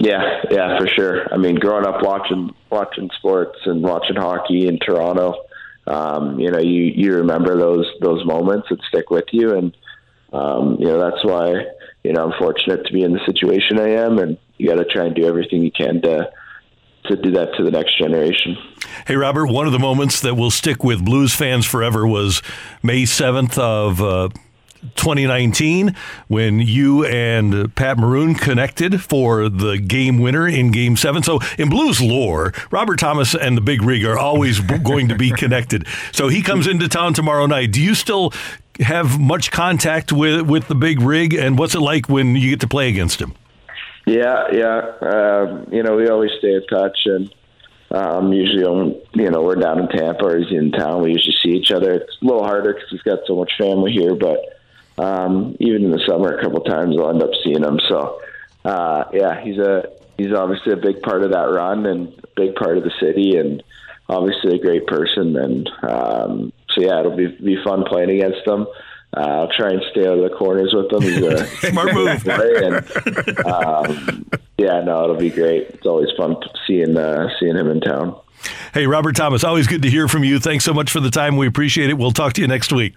Yeah, yeah, for sure. I mean, growing up watching watching sports and watching hockey in Toronto, um, you know, you you remember those those moments that stick with you, and um, you know that's why you know I'm fortunate to be in the situation I am, and you got to try and do everything you can to to do that to the next generation. Hey, Robert, one of the moments that will stick with Blues fans forever was May 7th of uh, 2019 when you and Pat Maroon connected for the game winner in Game 7. So, in Blues lore, Robert Thomas and the Big Rig are always going to be connected. So, he comes into town tomorrow night. Do you still have much contact with, with the Big Rig, and what's it like when you get to play against him? Yeah, yeah. Um, you know, we always stay in touch, and um, usually, when, you know, we're down in Tampa or he's in town. We usually see each other. It's a little harder because he's got so much family here, but um, even in the summer, a couple times I'll end up seeing him. So, uh, yeah, he's a he's obviously a big part of that run and a big part of the city, and obviously a great person. And um, so, yeah, it'll be be fun playing against him. Uh, I'll try and stay out of the corners with him. He's a Smart move. Play and, um, yeah, no, it'll be great. It's always fun seeing uh, seeing him in town. Hey, Robert Thomas, always good to hear from you. Thanks so much for the time. We appreciate it. We'll talk to you next week.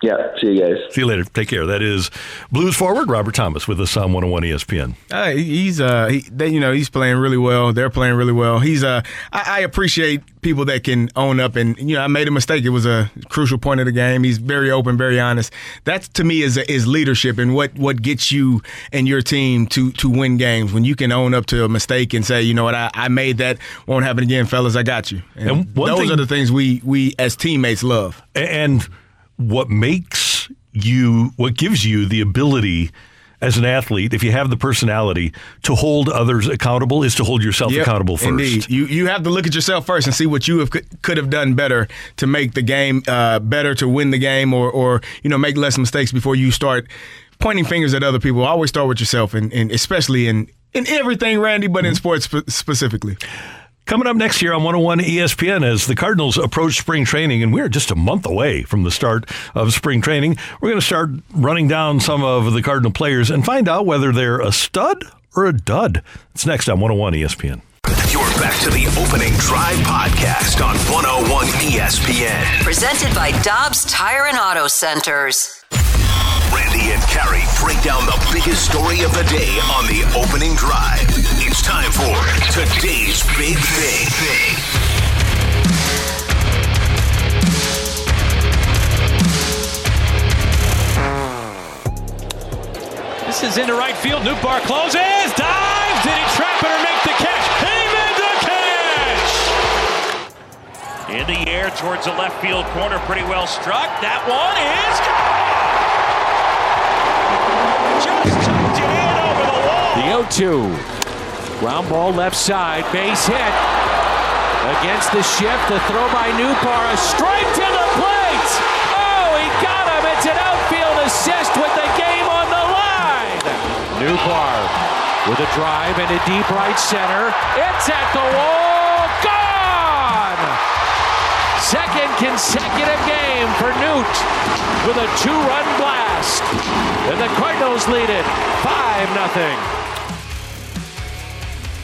Yeah, see you guys. See you later. Take care. That is Blues forward Robert Thomas with us on 101 ESPN. Uh, he's uh, he, they, you know, he's playing really well. They're playing really well. He's uh, I, I appreciate people that can own up and you know, I made a mistake. It was a crucial point of the game. He's very open, very honest. That to me is is leadership and what what gets you and your team to to win games when you can own up to a mistake and say, you know what, I, I made that. Won't happen again, fellas. I got you. And, And those thing- are the things we we as teammates love. And what makes you, what gives you the ability as an athlete, if you have the personality to hold others accountable, is to hold yourself Yep, accountable first. Indeed, you you have to look at yourself first and see what you have could, have done better to make the game uh, better, to win the game, or or you know make less mistakes before you start pointing fingers at other people. Always start with yourself, and, and especially in in everything, Randy, but in sports spe- specifically. Coming up next year on 101 ESPN as the Cardinals approach spring training, and we're just a month away from the start of spring training, we're going to start running down some of the Cardinal players and find out whether they're a stud or a dud. It's next on 101 ESPN. You're back to the opening drive podcast on 101 ESPN. Presented by Dobbs Tire and Auto Centers. Randy and Carrie break down the biggest story of the day on the opening drive. It's time for today's big thing. This is into right field. Nootbaar closes, dives. Did he trap it or make the catch? He made the catch! In the air towards the left field corner, pretty well struck. That one is just tucked it in over the wall. The 0 2. Ground ball left side, base hit. Against the shift, the throw by Nootbaar, a strike to the plate. Oh, he got him. It's an outfield assist with the game on the line. Nootbaar with a drive into deep right center. It's at the wall. Gone! Second consecutive game for Newt with a two-run blast. And the Cardinals lead it 5 0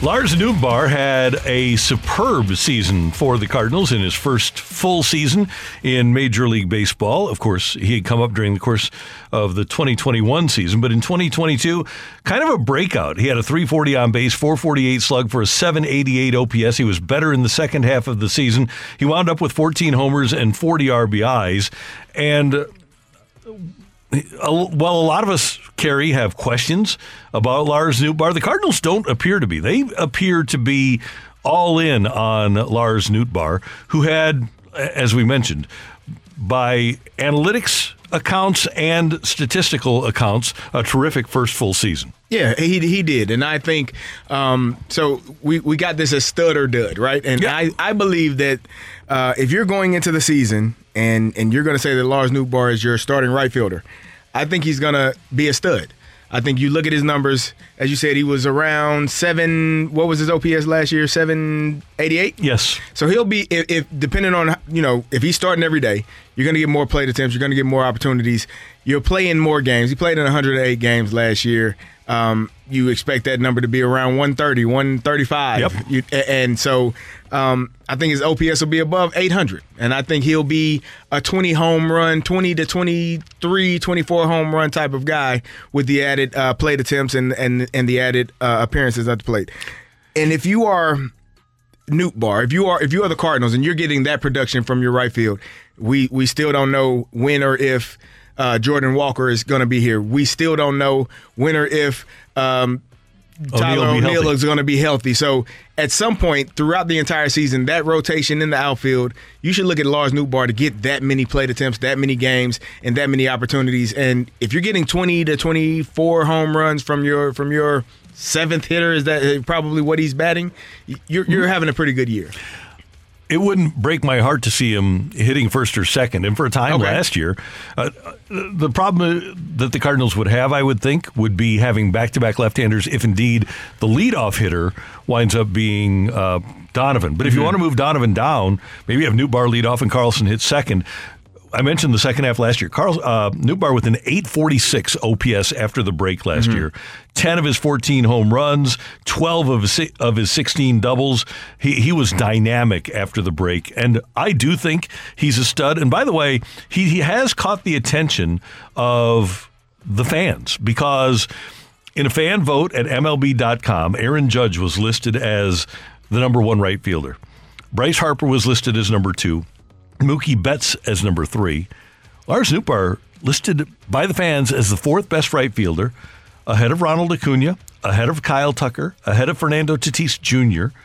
Lars Nootbaar had a superb season for the Cardinals in his first full season in Major League Baseball. Of course, he had come up during the course of the 2021 season, but in 2022, kind of a breakout. He had a 340 on base, 448 slug for a 788 OPS. He was better in the second half of the season. He wound up with 14 homers and 40 RBIs. And well, a lot of us, Kerry, have questions about Lars Nootbaar. The Cardinals don't appear to be. They appear to be all in on Lars Nootbaar, who had, as we mentioned, by analytics accounts and statistical accounts, a terrific first full season. Yeah, he he did, and I think um, so. We, we got this as stud or dud, right? And I, I believe that uh, if you're going into the season and and you're going to say that Lars Nootbaar is your starting right fielder, I think he's to be a stud. I think you look at his numbers, as you said, he was around seven. What was his OPS last year? Seven eighty eight. Yes. So he'll be if, if depending on you know if he's starting every day, you're going to get more plate attempts. You're going to get more opportunities. You're playing more games. He played in 108 games last year. Um, you expect that number to be around 130, 135. Yep. You, and so um, I think his OPS will be above 800. And I think he'll be a 20 home run, 20 to 23, 24 home run type of guy with the added uh, plate attempts and, and, and the added uh, appearances at the plate. And if you are Nootbaar, if you are if you are the Cardinals and you're getting that production from your right field, we we still don't know when or if uh, Jordan Walker is going to be here. We still don't know when or if um, Tyler O'Neill will be O'Neill healthy. is going to be healthy. So at some point throughout the entire season, that rotation in the outfield, you should look at Lars Nootbaar to get that many plate attempts, that many games, and that many opportunities. And if you're getting 20 to 24 home runs from your from your seventh hitter, is that probably what he's batting? You're you're having a pretty good year. It wouldn't break my heart to see him hitting first or second. And for a time Okay. last year, uh, the problem that the Cardinals would have, I would think, would be having back-to-back left-handers. If indeed the leadoff hitter winds up being uh, Donovan, but if you Mhm. want to move Donovan down, maybe have Nootbaar lead off and Carlson hit second. I mentioned the second half last year. Carl uh, Nootbaar with an 846 OPS after the break last Mhm. year. 10 of his 14 home runs, 12 of his, of his 16 doubles. He, he was dynamic after the break. And I do think he's a stud. And by the way, he, he has caught the attention of the fans because in a fan vote at MLB.com, Aaron Judge was listed as the number one right fielder. Bryce Harper was listed as number two. Mookie Betts as number three. Lars Nootbaar listed by the fans as the fourth best right fielder, ahead of Ronald Acuna, ahead of Kyle Tucker, ahead of Fernando Tatis Jr.,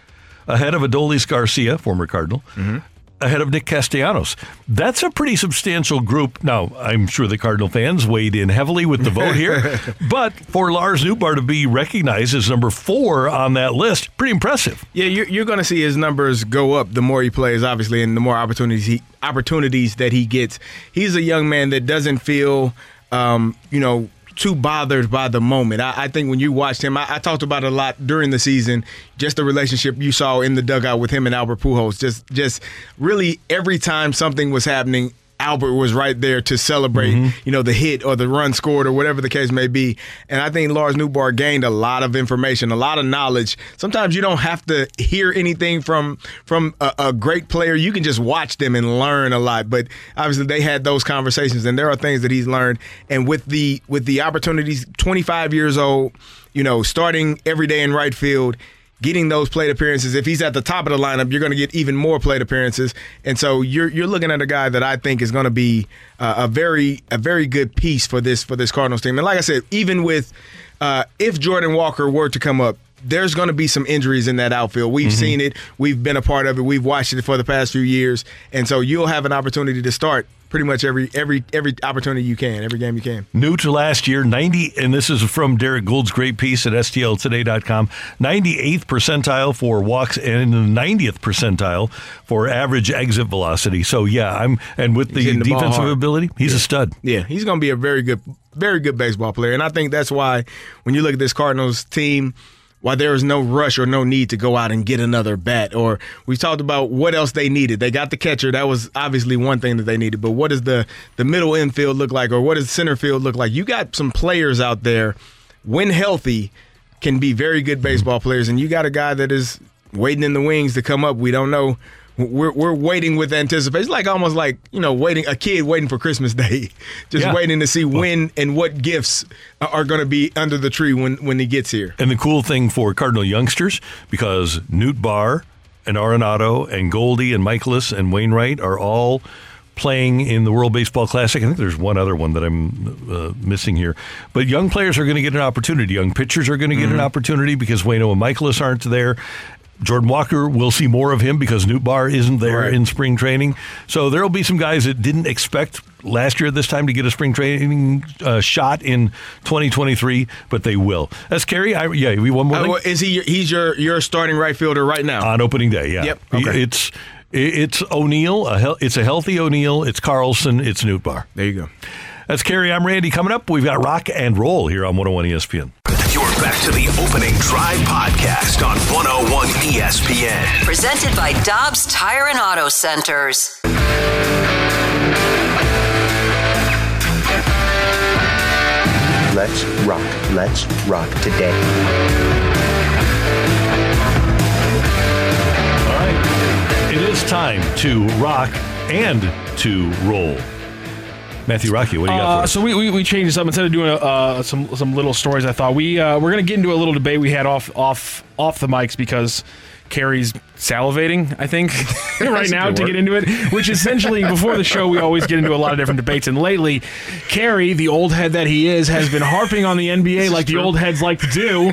ahead of Adolis Garcia, former Cardinal, mm-hmm. Ahead of Nick Castellanos. That's a pretty substantial group. Now, I'm sure the Cardinal fans weighed in heavily with the vote here, but for Lars Nootbaar to be recognized as number four on that list, pretty impressive. Yeah, you're, you're going to see his numbers go up the more he plays, obviously, and the more opportunities he opportunities that he gets. He's a young man that doesn't feel, um, you know, too bothered by the moment. I, I think when you watched him, I, I, talked about it a lot during the season. Just the relationship you saw in the dugout with him and Albert Pujols. Just, just really every time something was happening, Albert was right there to celebrate, mm-hmm. you know, the hit or the run scored or whatever the case may be. And I think Lars Nootbaar gained a lot of information, a lot of knowledge. Sometimes you don't have to hear anything from from a, a great player. You can just watch them and learn a lot. But obviously, they had those conversations, and there are things that he's learned. And with the with the opportunities, 25 years old, you know, starting every day in right field getting those plate appearances. If he's at the top of the lineup, you're going to get even more plate appearances. And so you're you're looking at a guy that I think is going to be uh, a very a very good piece for this for this Cardinals team. And like I said, even with uh, if Jordan Walker were to come up. There's going to be some injuries in that outfield. We've mm-hmm. seen it. We've been a part of it. We've watched it for the past few years, and so you'll have an opportunity to start pretty much every every every opportunity you can, every game you can. New to last year, 90, and this is from Derrick Goold's great piece at STLtoday.com. 98th percentile for walks and the 90th percentile for average exit velocity. So yeah, I'm and with the, the defensive ability, he's yeah. a stud. Yeah, he's going to be a very good, very good baseball player, and I think that's why when you look at this Cardinals team why there is no rush or no need to go out and get another bat. Or we talked about what else they needed. They got the catcher. That was obviously one thing that they needed. But what does the the middle infield look like, or what does center field look like? You got some players out there, when healthy, can be very good baseball players, and you got a guy that is waiting in the wings to come up. We don't know we're we're waiting with anticipation, like almost like you know waiting a kid waiting for Christmas Day, just yeah. waiting to see when and what gifts are going to be under the tree when when he gets here. And the cool thing for Cardinal youngsters, because Nootbaar and Arenado and Goldie and Mikolas and Wainwright are all playing in the World Baseball Classic. I think there's one other one that I'm uh, missing here. But young players are going to get an opportunity. Young pitchers are going to get mm-hmm. an opportunity because Wayno and Mikolas aren't there. Jordan Walker, we'll see more of him because Nootbaar isn't there right. in spring training. So there will be some guys that didn't expect last year at this time to get a spring training uh, shot in 2023, but they will. That's Kerry. I, yeah, we one more. Uh, well, is he? He's your your starting right fielder right now on opening day. Yeah. Yep. Okay. It's it's O'Neill. It's a healthy O'Neill. It's Carlson. It's Nootbaar. There you go. That's Kerry. I'm Randy. Coming up, we've got Rock and Roll here on 101 ESPN. You're back to the opening drive podcast on 101 ESPN. Presented by Dobbs Tire and Auto Centers. Let's rock. Let's rock today. All right. It is time to rock and to roll. Matthew Rocky, what do you got? Uh, so we, we, we changed this up instead of doing uh, some some little stories. I thought we uh, we're gonna get into a little debate we had off off off the mics because Kerry's salivating, I think, right now to get into it. Which essentially, before the show, we always get into a lot of different debates. And lately, Kerry, the old head that he is, has been harping on the NBA like the old heads like to do.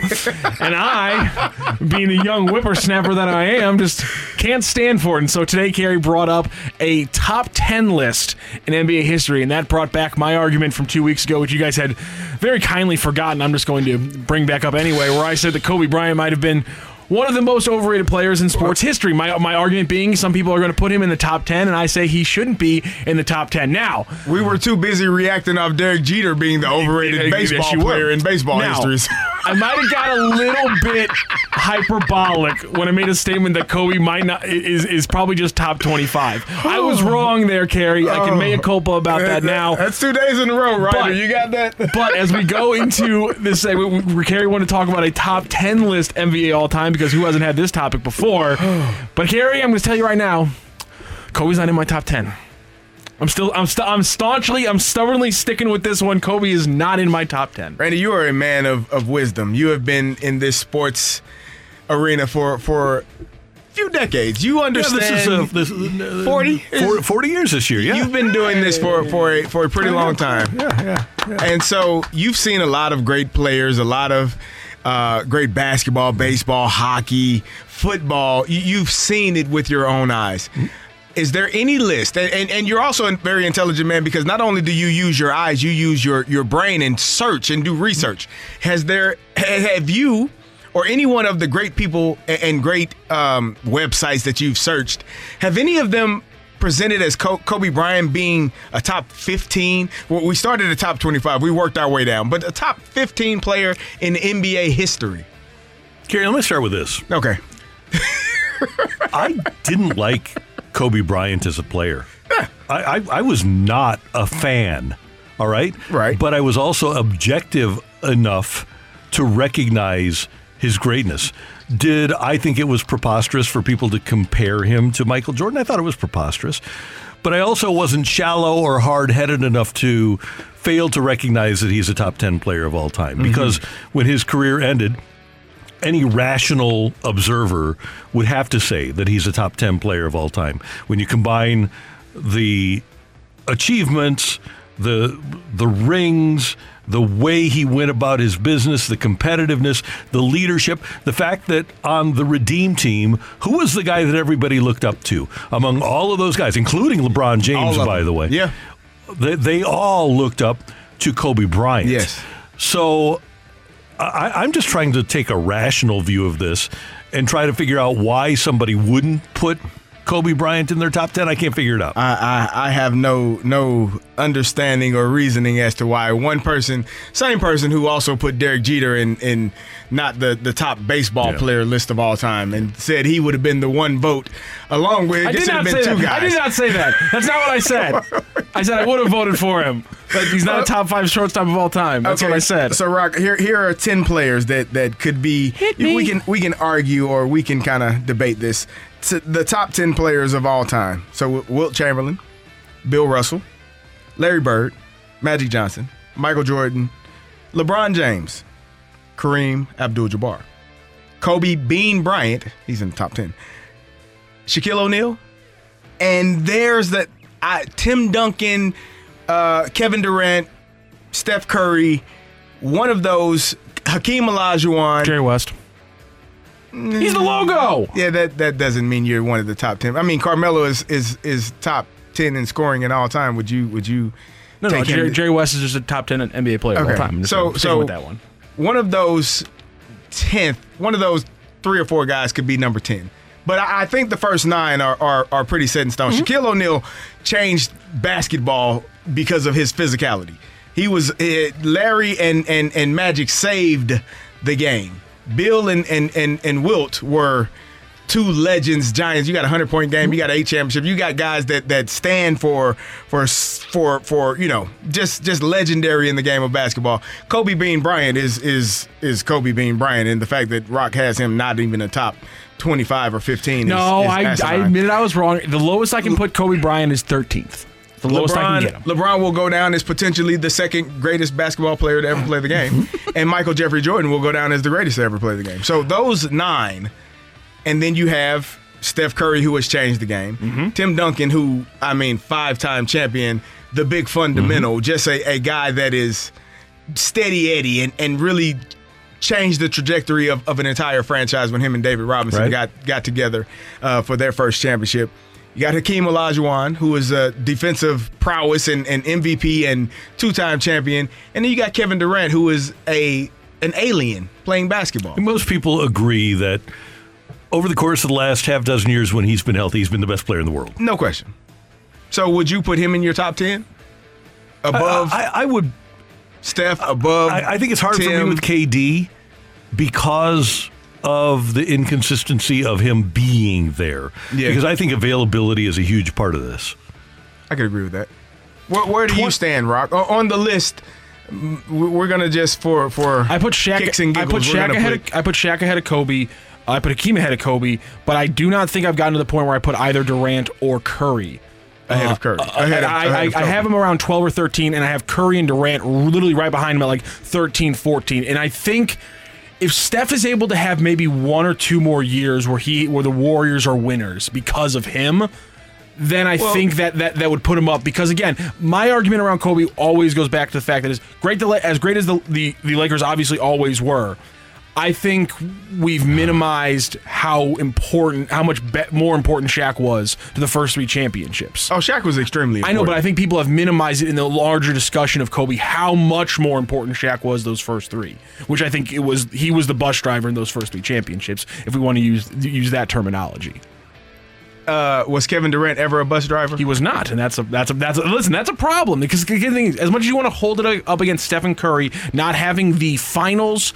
And I, being the young whippersnapper that I am, just can't stand for it. And so today, Kerry brought up a top 10 list in NBA history. And that brought back my argument from two weeks ago, which you guys had very kindly forgotten. I'm just going to bring back up anyway, where I said that Kobe Bryant might have been one of the most overrated players in sports history. My my argument being some people are going to put him in the top 10 and I say he shouldn't be in the top 10. Now, we were too busy reacting off Derek Jeter being the overrated baseball player in baseball now, history. I might have got a little bit hyperbolic when I made a statement that Kobe might not is is probably just top 25. I was oh. wrong there, Kerry. I can oh. make a culpa about that now. That's two days in a row, right? But, you got that. but as we go into this segment, Kerry want to talk about a top 10 list NBA all time because who hasn't had this topic before? but Kerry, I'm going to tell you right now, Kobe's not in my top 10. I'm still, I'm, st- I'm staunchly, I'm stubbornly sticking with this one. Kobe is not in my top 10. Randy, you are a man of, of wisdom. You have been in this sports arena for, for few decades. You understand. Yeah, this is a, this, uh, 40? 40 years this year, yeah. You've been doing this for, for, a, for a pretty long time. Yeah, yeah, yeah. And so you've seen a lot of great players, a lot of uh, great basketball, baseball, hockey, football. You, you've seen it with your own eyes. Is there any list? And, and and you're also a very intelligent man because not only do you use your eyes, you use your your brain and search and do research. Has there have you or any one of the great people and great um, websites that you've searched, have any of them presented as Kobe Bryant being a top 15? Well, we started at top 25. We worked our way down, but a top 15 player in NBA history. Kerry, let me start with this. Okay. I didn't like Kobe Bryant as a player. I, I, I was not a fan. All right. Right. But I was also objective enough to recognize his greatness. Did I think it was preposterous for people to compare him to Michael Jordan? I thought it was preposterous. But I also wasn't shallow or hard headed enough to fail to recognize that he's a top 10 player of all time. Mm-hmm. Because when his career ended, any rational observer would have to say that he's a top 10 player of all time. When you combine the achievements, the the rings, the way he went about his business, the competitiveness, the leadership, the fact that on the Redeem team, who was the guy that everybody looked up to among all of those guys, including LeBron James, by them. the way. Yeah. They, they all looked up to Kobe Bryant. Yes. So I, I'm just trying to take a rational view of this and try to figure out why somebody wouldn't put Kobe Bryant in their top 10. I can't figure it out. I, I, I have no no understanding or reasoning as to why one person, same person who also put Derek Jeter in, in not the, the top baseball player list of all time and said he would have been the one vote along with I it did have not been say two that. guys. I did not say that. That's not what I said. I said I would have voted for him, but he's not a uh, top five shortstop of all time. That's what I said. So Rock, here here are ten players that that could be we can we can argue or we can kind of debate this. The top ten players of all time. So Wilt Chamberlain, Bill Russell, Larry Bird, Magic Johnson, Michael Jordan, LeBron James, Kareem Abdul-Jabbar, Kobe Bean Bryant. He's in the top ten. Shaquille O'Neal, and there's that Tim Duncan, uh, Kevin Durant, Steph Curry, one of those, Hakeem Olajuwon, Jerry West. He's the logo. Yeah, that that doesn't mean you're one of the top ten. I mean, Carmelo is is is top ten in scoring in all time. Would you would you? No, no, Jerry, to- Jerry West is just a top ten NBA player of all time. So so with that one. One of those tenth, one of those three or four guys could be number ten. But I, I think the first nine are are, are pretty set in stone. Mm-hmm. Shaquille O'Neal changed basketball because of his physicality. He was uh, Larry and and and Magic saved the game. Bill and and and, and Wilt were two legends, giants. You got a hundred point game. You got eight championship. You got guys that that stand for for for for you know just just legendary in the game of basketball. Kobe Bean Bryant is is is Kobe Bean Bryant, and the fact that Rock has him not even a top twenty five or fifteen. No, is, is I, I asinine. admitted I was wrong. The lowest I can put Kobe Bryant is 13th. The lowest I LeBron, can get him. LeBron will go down as potentially the second greatest basketball player to ever play the game, and Michael Jeffrey Jordan will go down as the greatest to ever play the game. So those nine, and then you have Steph Curry, who has changed the game. Tim Duncan, who I mean, five-time champion, the big fundamental, just a, a guy that is steady Eddie and, and really changed the trajectory of, of an entire franchise when him and David Robinson Right. got got together uh, for their first championship. You got Hakeem Olajuwon, who is a defensive prowess and, and MVP and two-time champion, and then you got Kevin Durant, who is a an alien playing basketball. Most people agree that over the course of the last half dozen years when he's been healthy, he's been the best player in the world. No question. So would you put him in your top ten? Above I, I would. Steph above. I, I think it's hard for me with KD because of the inconsistency of him being there. Yeah. Because I think availability is a huge part of this. I could agree with that. Where, where do you stand, Rock? O- On the list, we- we're gonna just for for I put Shaq. kicks and I put Shaq ahead. put- Of, I put Shaq ahead of Kobe. I put Hakeem ahead of Kobe, but I do not think I've gotten to the point where I put either Durant or Curry. Ahead of Curry. Uh, Ahead of- I, ahead I, of I have him around 12 or 13, and I have Curry and Durant literally right behind him at like 13, 14. And I think if Steph is able to have maybe one or two more years where he where the Warriors are winners because of him, then I Well- think that, that that would put him up. Because again, my argument around Kobe always goes back to the fact that as great the, as great as the, the, the Lakers obviously always were, I think we've minimized how important, how much be- more important Shaq was to the first three championships. Oh, Shaq was extremely. I know, but. I think people have minimized it in the larger discussion of Kobe. How much more important Shaq was those first three, which I think it was. He was the bus driver in those first three championships. If we want to use use that terminology. Uh, was Kevin Durant ever a bus driver? He was not, and that's a that's a that's a, listen. That's a problem because the thing is, as much as you want to hold it up against Stephen Curry not having the finals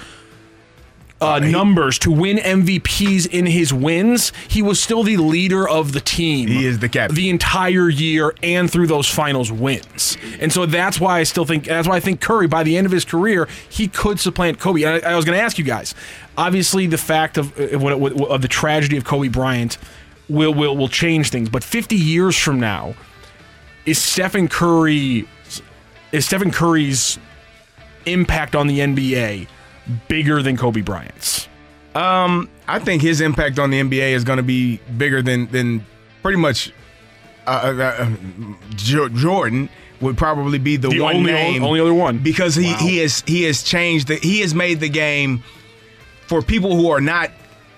uh, numbers to win MVPs in his wins, he was still the leader of the team. He is the captain the entire year and through those finals wins, and so that's why I still think that's why I think Curry by the end of his career he could supplant Kobe. And I, I was going to ask you guys, obviously the fact of uh, of the tragedy of Kobe Bryant will will will change things, but 50 years from now, is Stephen Curry is Stephen Curry's impact on the NBA bigger than Kobe Bryant's? Um, I think his impact on the NBA is going to be bigger than than pretty much uh, uh, uh, Jordan would probably be the, The one only- name, only other one. because he he has he has changed the he has made the game for people who are not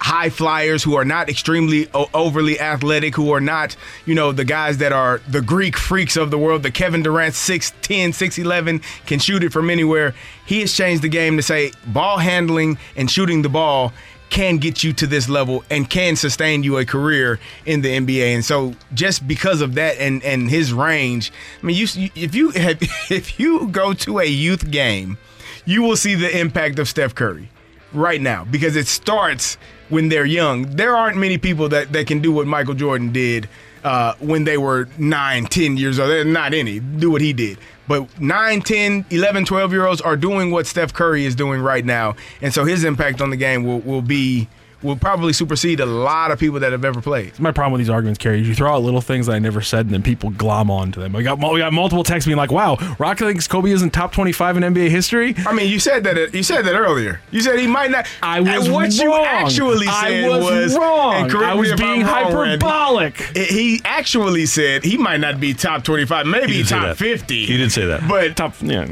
high flyers who are not extremely overly athletic who are not you know the guys that are the greek freaks of the world the kevin durant 6'10 6'11 can shoot it from anywhere he has changed the game to say ball handling and shooting the ball can get you to this level and can sustain you a career in the NBA. And so just because of that and and his range, I mean you if you have, if you go to a youth game, you will see the impact of Steph Curry right now because it starts when they're young. There aren't many people that, that can do what Michael Jordan did uh, when they were 9, 10 years old. Not any do what he did. But 9, 10, 11, 12 year olds are doing what Steph Curry is doing right now. And so his impact on the game will, will be will probably supersede a lot of people that have ever played. My problem with these arguments, Kerry. is You throw out little things that I never said, and then people glom onto them. We got we got multiple texts being like, "Wow, Rock thinks Kobe isn't top twenty-five in NBA history." I mean, you said that you said that earlier. You said he might not. I was what you wrong. actually I said was wrong. I was being wrong, hyperbolic. He actually said he might not be top twenty-five, maybe He did say top fifty. He did say that. But top, yeah.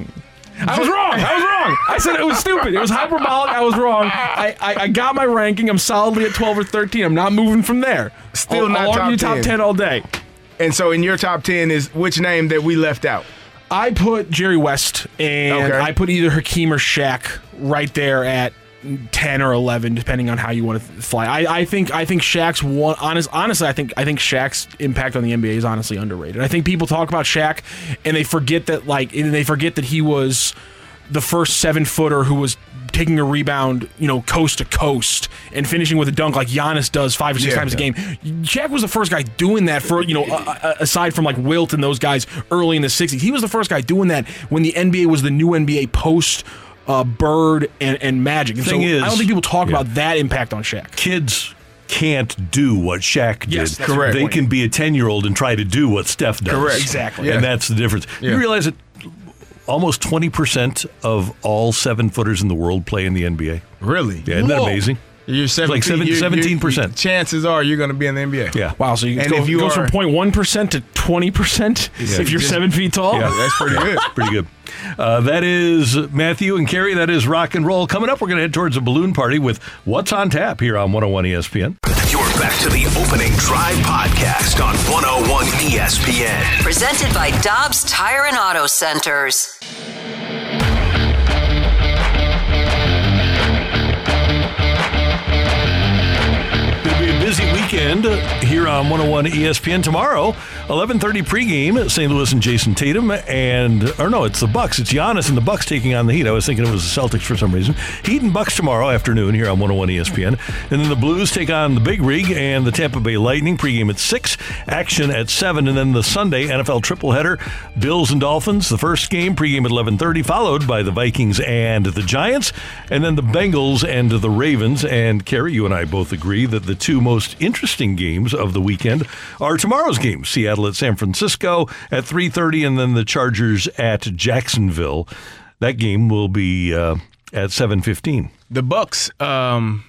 I was wrong. I was wrong. I said it was stupid. It was hyperbolic. I was wrong. I, I, I got my ranking. I'm solidly at 12 or 13. I'm not moving from there. Still I'll, not I'll top argue top 10. 10 all day. And so in your top ten is which name that we left out? I put Jerry West and Okay. I put either Hakeem or Shaq right there at 10 or 11 depending on how you want to fly. I, I think I think Shaq's one honest honestly I think I think Shaq's impact on the NBA is honestly underrated. I think people talk about Shaq and they forget that like and they forget that he was the first 7 footer who was taking a rebound, you know, coast to coast and finishing with a dunk like Giannis does 5 or 6 Yeah. times a game. Shaq was the first guy doing that for, you know, aside from like Wilt and those guys early in the 60s. He was the first guy doing that when the NBA was the new NBA post uh, Bird and, and Magic. And Thing so is- I don't think people talk yeah. about that impact on Shaq. Kids can't do what Shaq did. Yes, that's Correct. They can be a 10 year old and try to do what Steph does. Correct. Exactly. And that's the difference. Yeah. You realize that almost 20% of all seven footers in the world play in the NBA? Really? Yeah, isn't that Whoa. amazing? You're It's like seven- you're- you're- 17%. Chances are you're going to be in the NBA. Yeah. Wow, so you And go, if you goes are- from 0.1% to 20% if you're Just- seven feet tall? Yeah. That's pretty good. Pretty good. Uh, that is Matthew and Kerry. That is rock and roll. Coming up, we're going to head towards a balloon party with What's on Tap here on 101 ESPN. You're back to the opening drive podcast on 101 ESPN. Presented by Dobbs Tire and Auto Centers. Going to be a busy weekend here on 101 ESPN tomorrow. 11:30 pregame. St. Louis and Jayson Tatum and or no, it's the Bucks. It's Giannis and the Bucks taking on the Heat. I was thinking it was the Celtics for some reason. Heat and Bucks tomorrow afternoon here on 101 ESPN. And then the Blues take on the Big Rig and the Tampa Bay Lightning. Pregame at six, action at seven, and then the Sunday NFL triple-header: Bills and Dolphins. The first game pregame at 11:30, followed by the Vikings and the Giants, and then the Bengals and the Ravens. And Kerry, you and I both agree that the two most interesting games of the weekend are tomorrow's games: Seattle at San Francisco at 3:30, and then the Chargers at Jacksonville. That game will be uh, at 7:15. The Bucks um,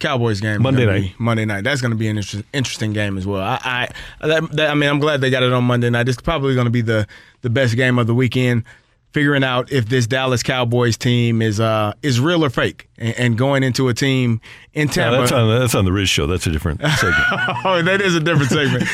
Cowboys game Monday night. Monday night. That's going to be an inter- interesting game as well. I I, that, that- I mean, I'm glad they got it on Monday night. It's probably going to be the the best game of the weekend. Figuring out if this Dallas Cowboys team is uh is real or fake, and, and going into a team in No, Tampa. that's on that's on the Riz show. That's a different segment. oh, that is a different segment.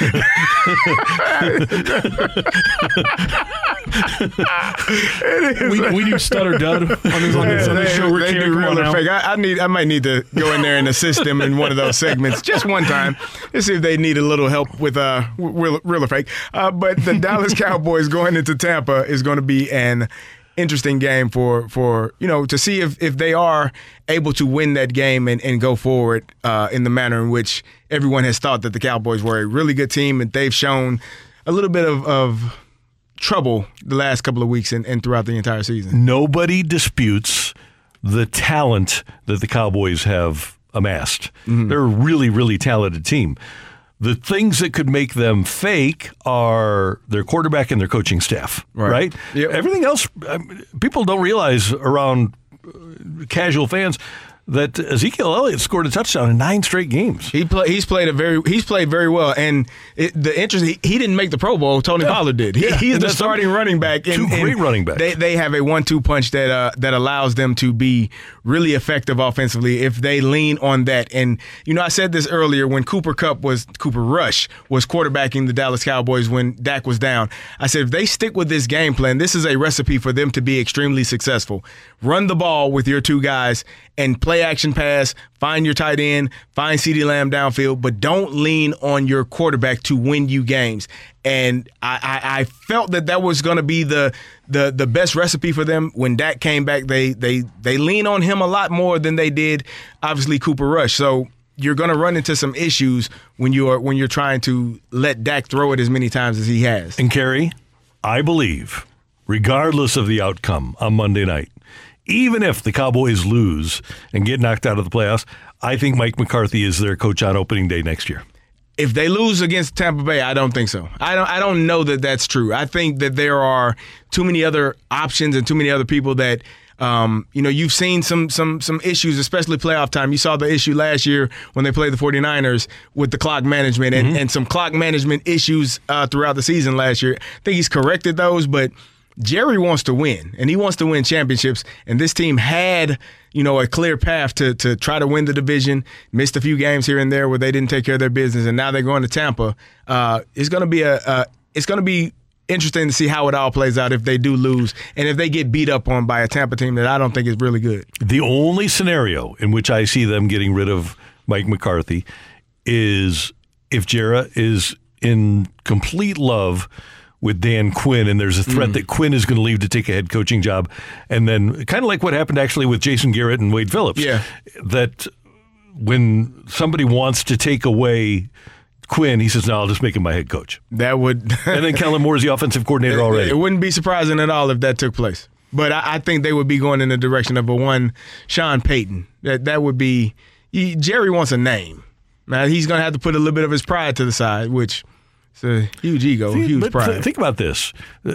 we, we do stutter dud on this, on this, on this show. We're they do carrying real or out. fake. I, I need. I might need to go in there and assist them in one of those segments just one time and see if they need a little help with uh real, real or fake. Uh, but the Dallas Cowboys going into Tampa is going to be an interesting game for for you know to see if if they are able to win that game and, and go forward uh, in the manner in which everyone has thought that the Cowboys were a really good team and they've shown a little bit of, of trouble the last couple of weeks and, and throughout the entire season. Nobody disputes the talent that the Cowboys have amassed. Mm-hmm. They're a really, really talented team. The things that could make them fake are their quarterback and their coaching staff, right? Everything else, um, people don't realize around uh, casual fans that Ezekiel Elliott scored a touchdown in nine straight games. He play, he's played a very he's played very well, and it, the interest he, he didn't make the Pro Bowl. Tony Yeah. Pollard did. He, Yeah. He's And the starting running back. Two great running backs. They they have a one two punch that uh, that allows them to be really effective offensively if they lean on that. And you know, I said this earlier when Cooper Kupp was Cooper Rush was quarterbacking the Dallas Cowboys when Dak was down. I said if they stick with this game plan, this is a recipe for them to be extremely successful. Run the ball with your two guys and play action pass. Find your tight end, find CeeDee Lamb downfield, but don't lean on your quarterback to win you games. And I, I, I felt that that was going to be the, the the best recipe for them. When Dak came back, they they they lean on him a lot more than they did, obviously Cooper Rush. So you're going to run into some issues when you are when you're trying to let Dak throw it as many times as he has. And Kerry, I believe, regardless of the outcome on Monday night, even if the Cowboys lose and get knocked out of the playoffs, I think Mike McCarthy is their coach on opening day next year. If they lose against Tampa Bay, I don't think so. I don't. I don't know that that's true. I think that there are too many other options and too many other people that. Um, you know, you've seen some some some issues, especially playoff time. You saw the issue last year when they played the 49ers with the clock management and, and some clock management issues uh, throughout the season last year. I think he's corrected those, but Jerry wants to win, and he wants to win championships. And this team had, you know, a clear path to to try to win the division. Missed a few games here and there where they didn't take care of their business, and now they're going to Tampa. Uh, it's to be a, a it's to be interesting to see how it all plays out if they do lose and if they get beat up on by a Tampa team that I don't think is really good. The only scenario in which I see them getting rid of Mike McCarthy is if Jerry is in complete love with Dan Quinn, and there's a threat Mm. that Quinn is going to leave to take a head coaching job, and then kind of like what happened actually with Jason Garrett and Wade Phillips. Yeah. that when somebody wants to take away Quinn, he says, "No, I'll just make him my head coach." That would, and then Kellen Moore's the offensive coordinator already. It wouldn't be surprising at all if that took place. But I, I think they would be going in the direction of a one Sean Payton. That that would be he, Jerry wants a name. Now he's going to have to put a little bit of his pride to the side, which is a huge ego, See, huge pride. th- think about this. Uh,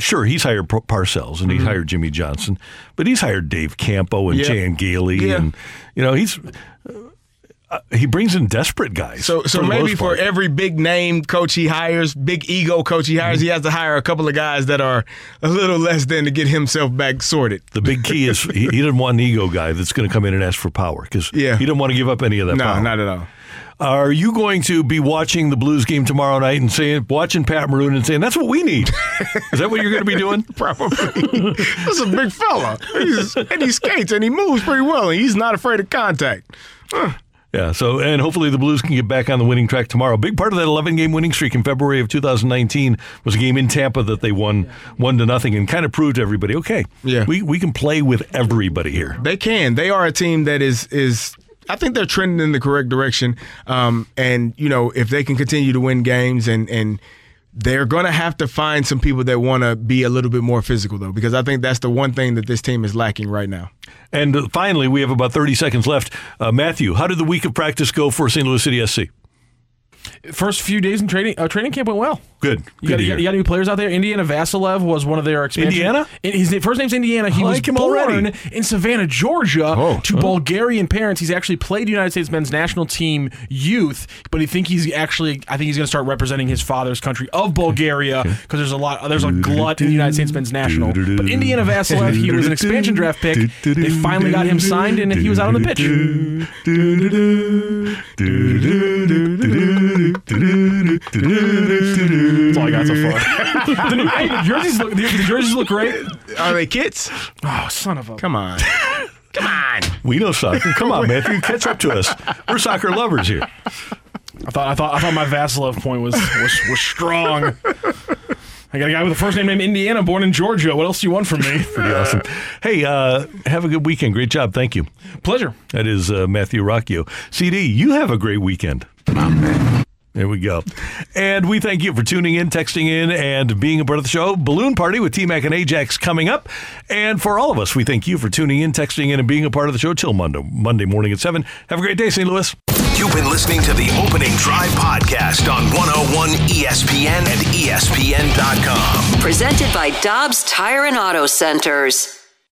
Sure, he's hired Parcells and he's hired Jimmy Johnson, but he's hired Dave Campo and Mm-hmm. Yeah. Chan Gailey, Yeah. and you know he's uh, he brings in desperate guys. So, so for maybe for every big name coach he hires, big ego coach he hires, he has to hire a couple of guys that are a little less than to get himself back sorted. the big key is he, he didn't want an ego guy that's going to come in and ask for power because Yeah. he didn't want to give up any of that No, power. not at all. Are you going to be watching the Blues game tomorrow night and saying, watching Pat Maroon and saying, that's what we need? Is that what you're going to be doing? Probably. That's a big fella. He's, and he skates and he moves pretty well, and he's not afraid of contact. Huh. Yeah, so and hopefully the Blues can get back on the winning track tomorrow. Big part of that 11 game winning streak in February of 2019 was a game in Tampa that they won one to nothing and kind of proved to everybody, okay, Yeah. we we can play with everybody here. They can. They are a team that is is. I think they're trending in the correct direction. Um, and you know, if they can continue to win games, and and they're going to have to find some people that want to be a little bit more physical, though, because I think that's the one thing that this team is lacking right now. And uh, finally, we have about 30 seconds left. Uh, Matthew, how did the week of practice go for St. Louis City SC? First few days in training, uh, training camp went well. Good. You got, you, got, you got any players out there? Indiana Vasilev was one of their expansion. Indiana? In- His first name's Indiana. He was like him born already. in Savannah, Georgia, Oh. to Oh. Bulgarian parents. He's actually played United States men's national team youth, but I think he's actually. I think he's going to start representing his father's country of Bulgaria because there's a lot. There's a glut in the United States men's national. But Indiana Vasilev, he was an expansion draft pick. They finally got him signed, and he was out on the pitch. That's all I got so far. the, new- hey, the jerseys look. The, the jerseys look great. Are they kits? Oh, son of a! Come on. Come on. We know soccer. Come on, Matthew, catch up to us. We're soccer lovers here. I thought I thought I thought my Vasilev point was was, was strong. I got a guy with a first name named Indiana, born in Georgia. What else do you want from me? Pretty awesome. Hey, uh, have a good weekend. Great job. Thank you. Pleasure. That is uh, Matthew Rocchio. CD, you have a great weekend. There we go. And we thank you for tuning in, texting in, and being a part of the show. Balloon Party with T Mac and Ajax coming up. And for all of us, we thank you for tuning in, texting in, and being a part of the show till Monday, Monday morning at 7. Have a great day, St. Louis. You've been listening to the Opening Drive podcast on 101 ESPN and ESPN.com. Presented by Dobbs Tire and Auto Centers.